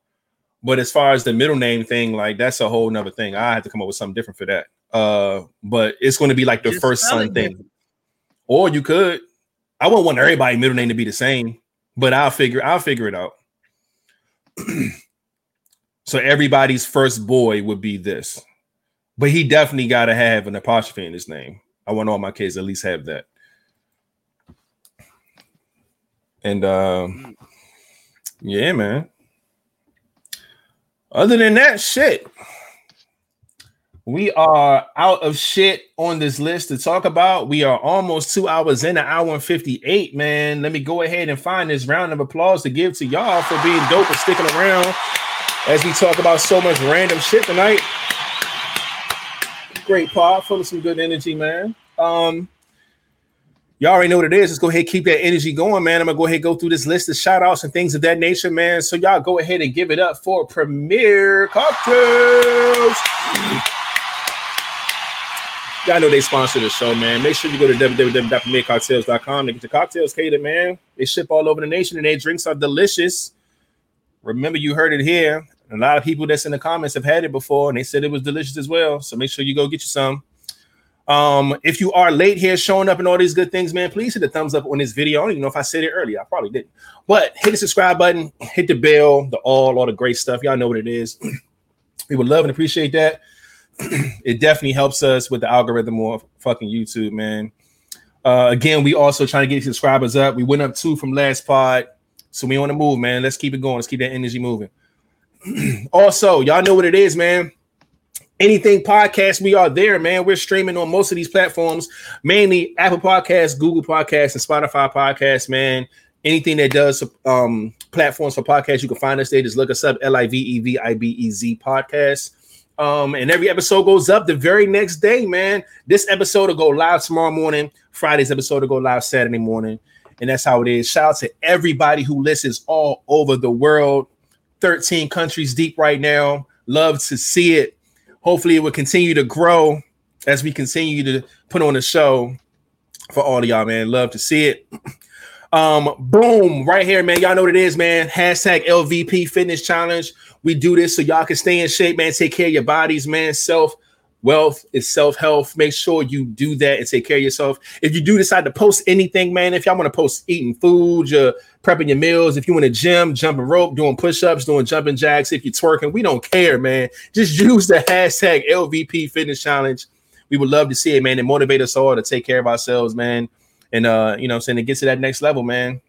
But as far as the middle name thing, like that's a whole nother thing. I have to come up with something different for that. Uh, but it's going to be like the Just first son thing. different. Or you could. I wouldn't want everybody middle name to be the same, but I'll figure. I'll figure it out. so everybody's first boy would be this, but he definitely got to have an apostrophe in his name. I want all my kids at least have that. And um, yeah, man. Other than that, shit. We are out of shit on this list to talk about. We are almost two hours in, an hour and 58, man. Let me go ahead and find this round of applause to give to y'all for being dope and sticking around as we talk about so much random shit tonight. Great pod, full of some good energy, man. Um, y'all already know what it is. Let's go ahead keep that energy going, man. I'm gonna go ahead go through this list of shout outs and things of that nature, man. So y'all go ahead and give it up for Premier Cocktails. Y'all know they sponsor the show, man. Make sure you go to www.premiercocktails.com to get your cocktails catered, man. They ship all over the nation and their drinks are delicious. Remember, you heard it here. A lot of people that's in the comments have had it before and they said it was delicious as well. So make sure you go get you some. Um, if you are late here showing up and all these good things, man, please hit the thumbs up on this video. I don't even know if I said it earlier. I probably didn't. But hit the subscribe button, hit the bell, the all, all the great stuff. Y'all know what it is. we would love and appreciate that. it definitely helps us with the algorithm of fucking YouTube, man. Uh, again, we also trying to get subscribers up. We went up two from last pod, so we on the move, man. Let's keep it going. Let's keep that energy moving. also, y'all know what it is, man. Anything podcast, we are there, man. We're streaming on most of these platforms, mainly Apple Podcasts, Google Podcasts, and Spotify Podcasts, man. Anything that does um, platforms for podcasts, you can find us there. Just look us up, L I V E V I B E Z podcast. Um, and every episode goes up the very next day, man. This episode will go live tomorrow morning. Friday's episode will go live Saturday morning. And that's how it is. Shout out to everybody who listens all over the world. 13 countries deep right now. Love to see it. Hopefully, it will continue to grow as we continue to put on a show for all of y'all, man. Love to see it. Um, boom, right here, man. Y'all know what it is, man. Hashtag LVP Fitness Challenge. We do this so y'all can stay in shape, man. Take care of your bodies, man. Self wealth, it's self health. Make sure you do that and take care of yourself. If you do decide to post anything, man, if y'all want to post eating food, you're prepping your meals, if you want to gym, jumping rope, doing push ups, doing jumping jacks, if you're twerking, we don't care, man. Just use the hashtag LVP Fitness Challenge. We would love to see it, man, and motivate us all to take care of ourselves, man. And uh, you know, I'm saying to get to that next level, man.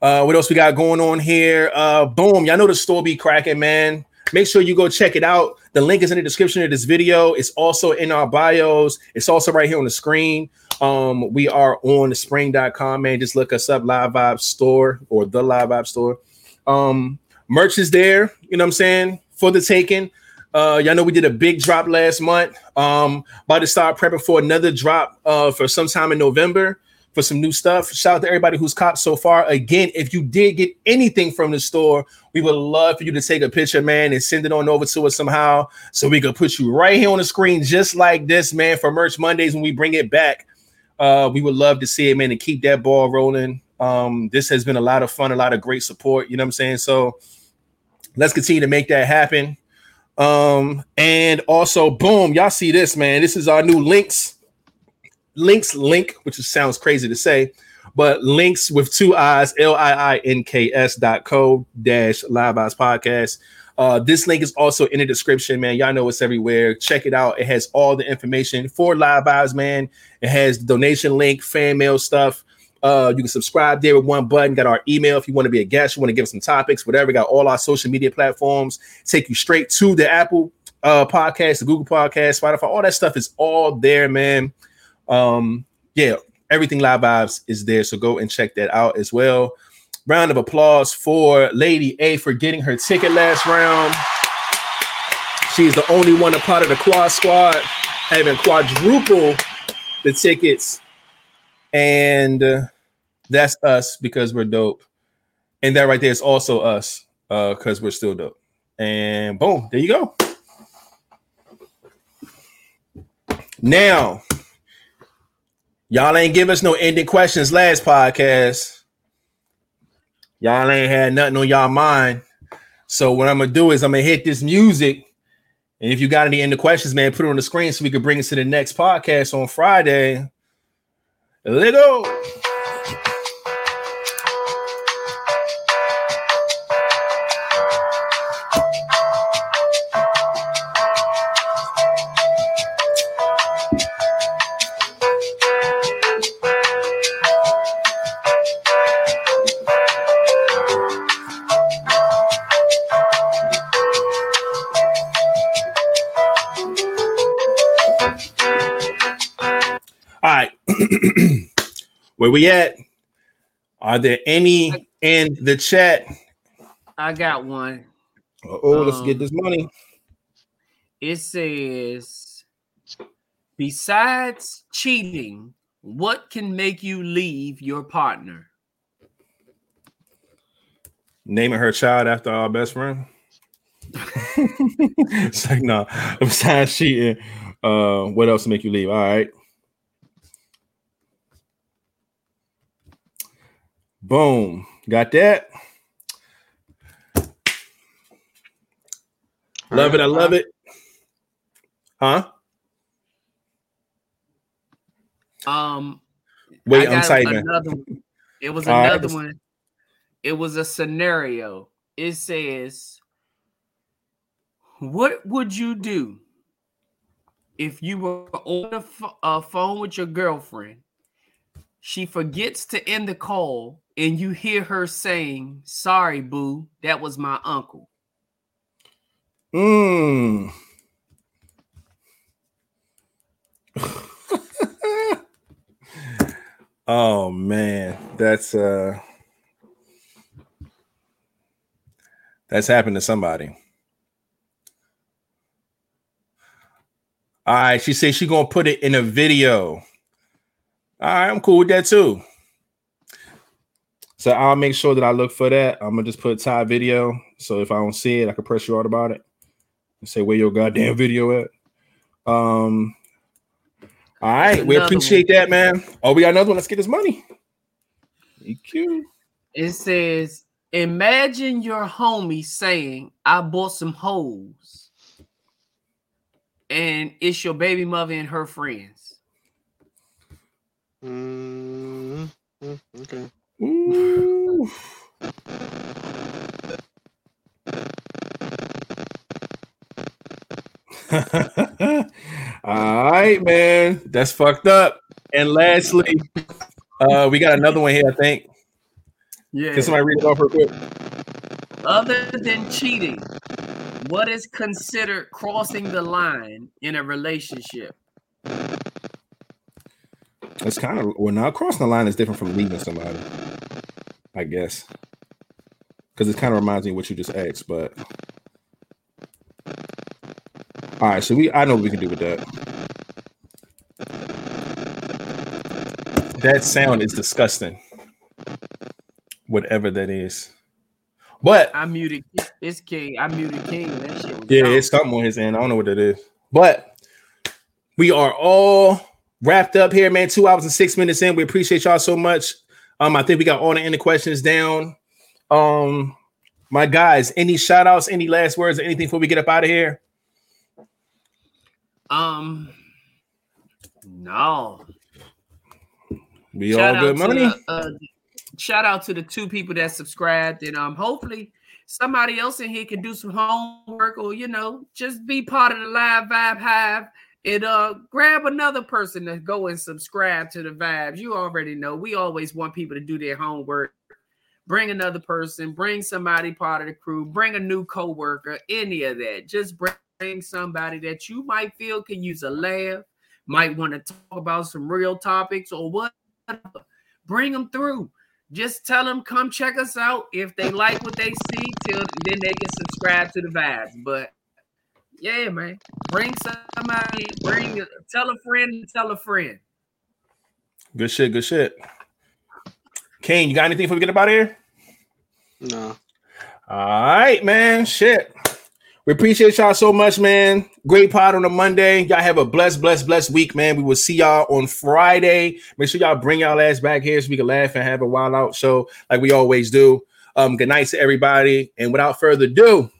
Uh, what else we got going on here? Uh, boom, y'all know the store be cracking, man. Make sure you go check it out. The link is in the description of this video. It's also in our bios. It's also right here on the screen. Um, we are on spring.com, man. Just look us up, Live Vibe Store or the Live Vibe Store. Um, merch is there, you know what I'm saying, for the taking. Uh, y'all know we did a big drop last month. Um, about to start prepping for another drop uh for sometime in November for some new stuff. Shout out to everybody who's copped so far. Again, if you did get anything from the store, we would love for you to take a picture, man, and send it on over to us somehow so we could put you right here on the screen, just like this, man, for Merch Mondays when we bring it back. Uh, we would love to see it, man, and keep that ball rolling. Um, this has been a lot of fun, a lot of great support. You know what I'm saying? So let's continue to make that happen. Um, and also, boom, y'all see this, man. This is our new links links link, which sounds crazy to say, but links with two eyes, L I I N K S dot co dash live eyes podcast. Uh, this link is also in the description, man. Y'all know it's everywhere. Check it out. It has all the information for live eyes, man. It has the donation link, fan mail stuff. Uh, you can subscribe there with one button. Got our email if you want to be a guest, you want to give us some topics, whatever. Got all our social media platforms. Take you straight to the Apple uh podcast, the Google podcast, Spotify, all that stuff is all there, man. Um, yeah, everything live vibes is there. So go and check that out as well. Round of applause for Lady A for getting her ticket last round. She's the only one a part of the quad squad, having quadruple the tickets. And uh, that's us because we're dope. And that right there is also us uh because we're still dope. And boom, there you go. Now, Y'all ain't give us no ending questions last podcast. Y'all ain't had nothing on y'all mind. So what I'm gonna do is I'm gonna hit this music. And if you got any ending questions, man, put it on the screen so we can bring it to the next podcast on Friday. Let go. Where we at? Are there any in the chat? I got one. Oh, let's Um, get this money. It says, besides cheating, what can make you leave your partner? Naming her child after our best friend. it's like, no, besides cheating, uh, what else to make you leave? All right. Boom. Got that. Love it. I love it. Huh? Um, Wait, I'm typing. It was All another one. It was a scenario. It says, "What would you do if you were on a, ph- a phone with your girlfriend? She forgets to end the call, and you hear her saying, "Sorry, boo, that was my uncle." Mm. oh man, that's uh that's happened to somebody. All right, she says she gonna put it in a video. All right, I'm cool with that too. So I'll make sure that I look for that. I'm gonna just put Ty video. So if I don't see it, I can press you out about it and say where your goddamn video at. Um. All right, we another appreciate that, man. Oh, we got another one. Let's get this money. EQ. It says, "Imagine your homie saying, "I bought some hoes." and it's your baby mother and her friends. Mm, mm, okay. Ooh. All right, man. That's fucked up. And lastly, uh, we got another one here, I think. Yeah. Can somebody read it off real quick? Other than cheating, what is considered crossing the line in a relationship? It's kind of well, now crossing the line is different from leaving somebody, I guess, because it kind of reminds me of what you just asked. But all right, so we I know what we can do with that. That sound is disgusting, whatever that is. But I muted it's King. I muted King. That shit was yeah, dumb. it's something on his end. I don't know what that is. But we are all wrapped up here, man. Two hours and six minutes in. We appreciate y'all so much. Um, I think we got all the end questions down. Um, my guys, any shout outs, any last words, or anything before we get up out of here? um no. We Shout all good money. the, uh, shout out to the two people that subscribed, and um, hopefully somebody else in here can do some homework, or you know, just be part of the live vibe hive. And uh, grab another person to go and subscribe to the vibes. You already know we always want people to do their homework. Bring another person, bring somebody part of the crew, bring a new coworker, any of that. Just bring somebody that you might feel can use a laugh, might want to talk about some real topics or what bring them through. Just tell them come check us out. If they like what they see, till then they can subscribe to the vibes. But yeah, man, bring somebody, bring tell a friend, tell a friend. Good shit, good shit. Kane, you got anything before we get up out of here? No. All right, man. Shit. We appreciate y'all so much, man. Great pod on a Monday. Y'all have a blessed, blessed, blessed week, man. We will see y'all on Friday. Make sure y'all bring y'all ass back here so we can laugh and have a wild out show like we always do. Um, good night to everybody. And without further ado,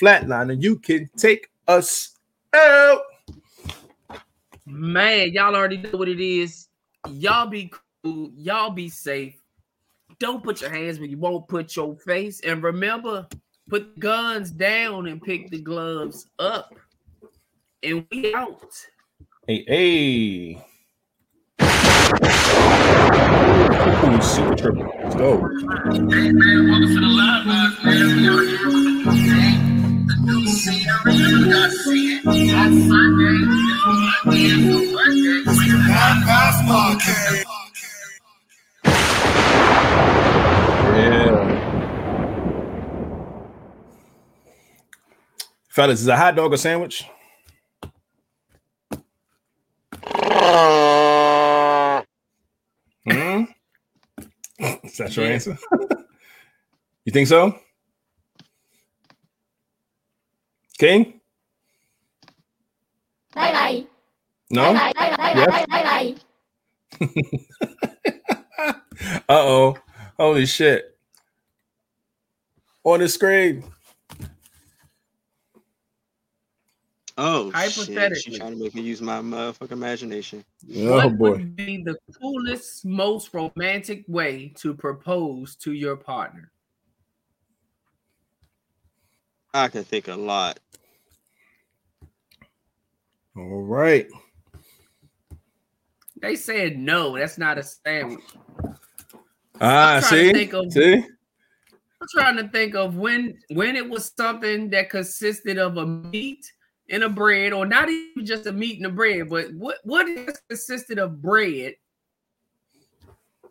flatline, and you can take us out. Man, y'all already know what it is. Y'all be cool. Y'all be safe. Don't put your hands where you won't put your face. And remember, put the guns down and pick the gloves up. And we out. Hey, hey. Ooh, super triple. Let's go. Hey man, welcome to the live vibes, man. Fellas, is a hot dog a sandwich? Hmm? Is that your answer? you think so? King? Bye bye. No? Bye bye. Bye bye. Yes? Bye bye. Uh oh. Holy shit. On the screen. Oh, shit. Hypothetically. She's trying to make me use my motherfucking imagination. Oh what boy. would be the coolest, most romantic way to propose to your partner? I can think a lot. All right. They said no, that's not a sandwich. Ah, I'm see? think of- See? I'm trying to think of when when it was something that consisted of a meat and a bread, or not even just a meat and a bread, but what what is consisted of bread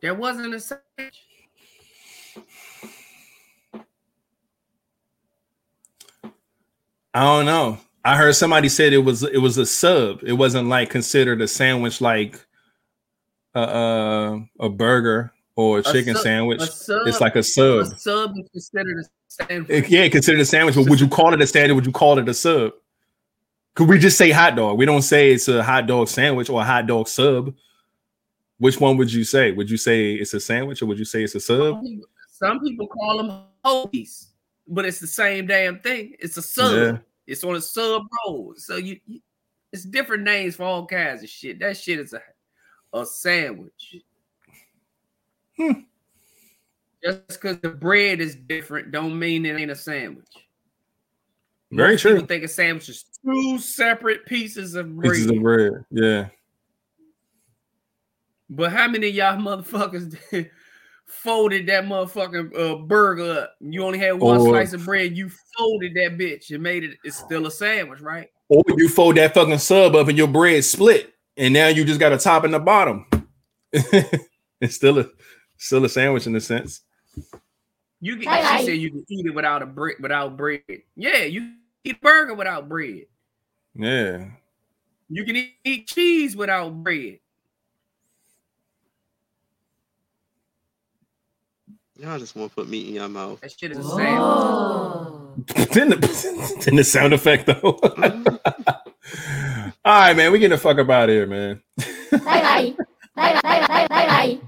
that wasn't a sandwich? I don't know. I heard somebody said it was it was a sub. It wasn't like considered a sandwich like a uh, a burger or a chicken sub- sandwich. A sub, it's like a a sub. sub is considered a sandwich. It- yeah, considered a sandwich, but would you call it a sandwich? Would you call it a sub? Could we just say hot dog? We don't say it's a hot dog sandwich or a hot dog sub. Which one would you say? Would you say it's a sandwich or would you say it's a sub? Some people, some people call them hoagies, but it's the same damn thing. It's a sub. Yeah. It's on a sub roll. So you, you It's different names for all kinds of shit. That shit is a a sandwich. Hmm. Just because the bread is different, don't mean it ain't a sandwich. Very Most true. People think a sandwich is two separate pieces of bread. Pieces of bread. Yeah. But how many of y'all motherfuckers folded that motherfucking uh, burger up? You only had one Or- slice of bread. You folded that bitch and made it. It's still a sandwich, right? Or you fold that fucking sub up and your bread split, and now you just got a top and the bottom. it's still a still a sandwich in a sense. You can. Aye, aye. She said you can eat it without a bread. Without bread. Yeah, you can eat burger without bread. Yeah. You can eat, eat cheese without bread. Y'all just want to put meat in your mouth. That shit is a sandwich. then, the, then the sound effect though. All right, man. We getting the fuck up out of here, man. Bye bye. Bye bye. Bye bye. Bye bye.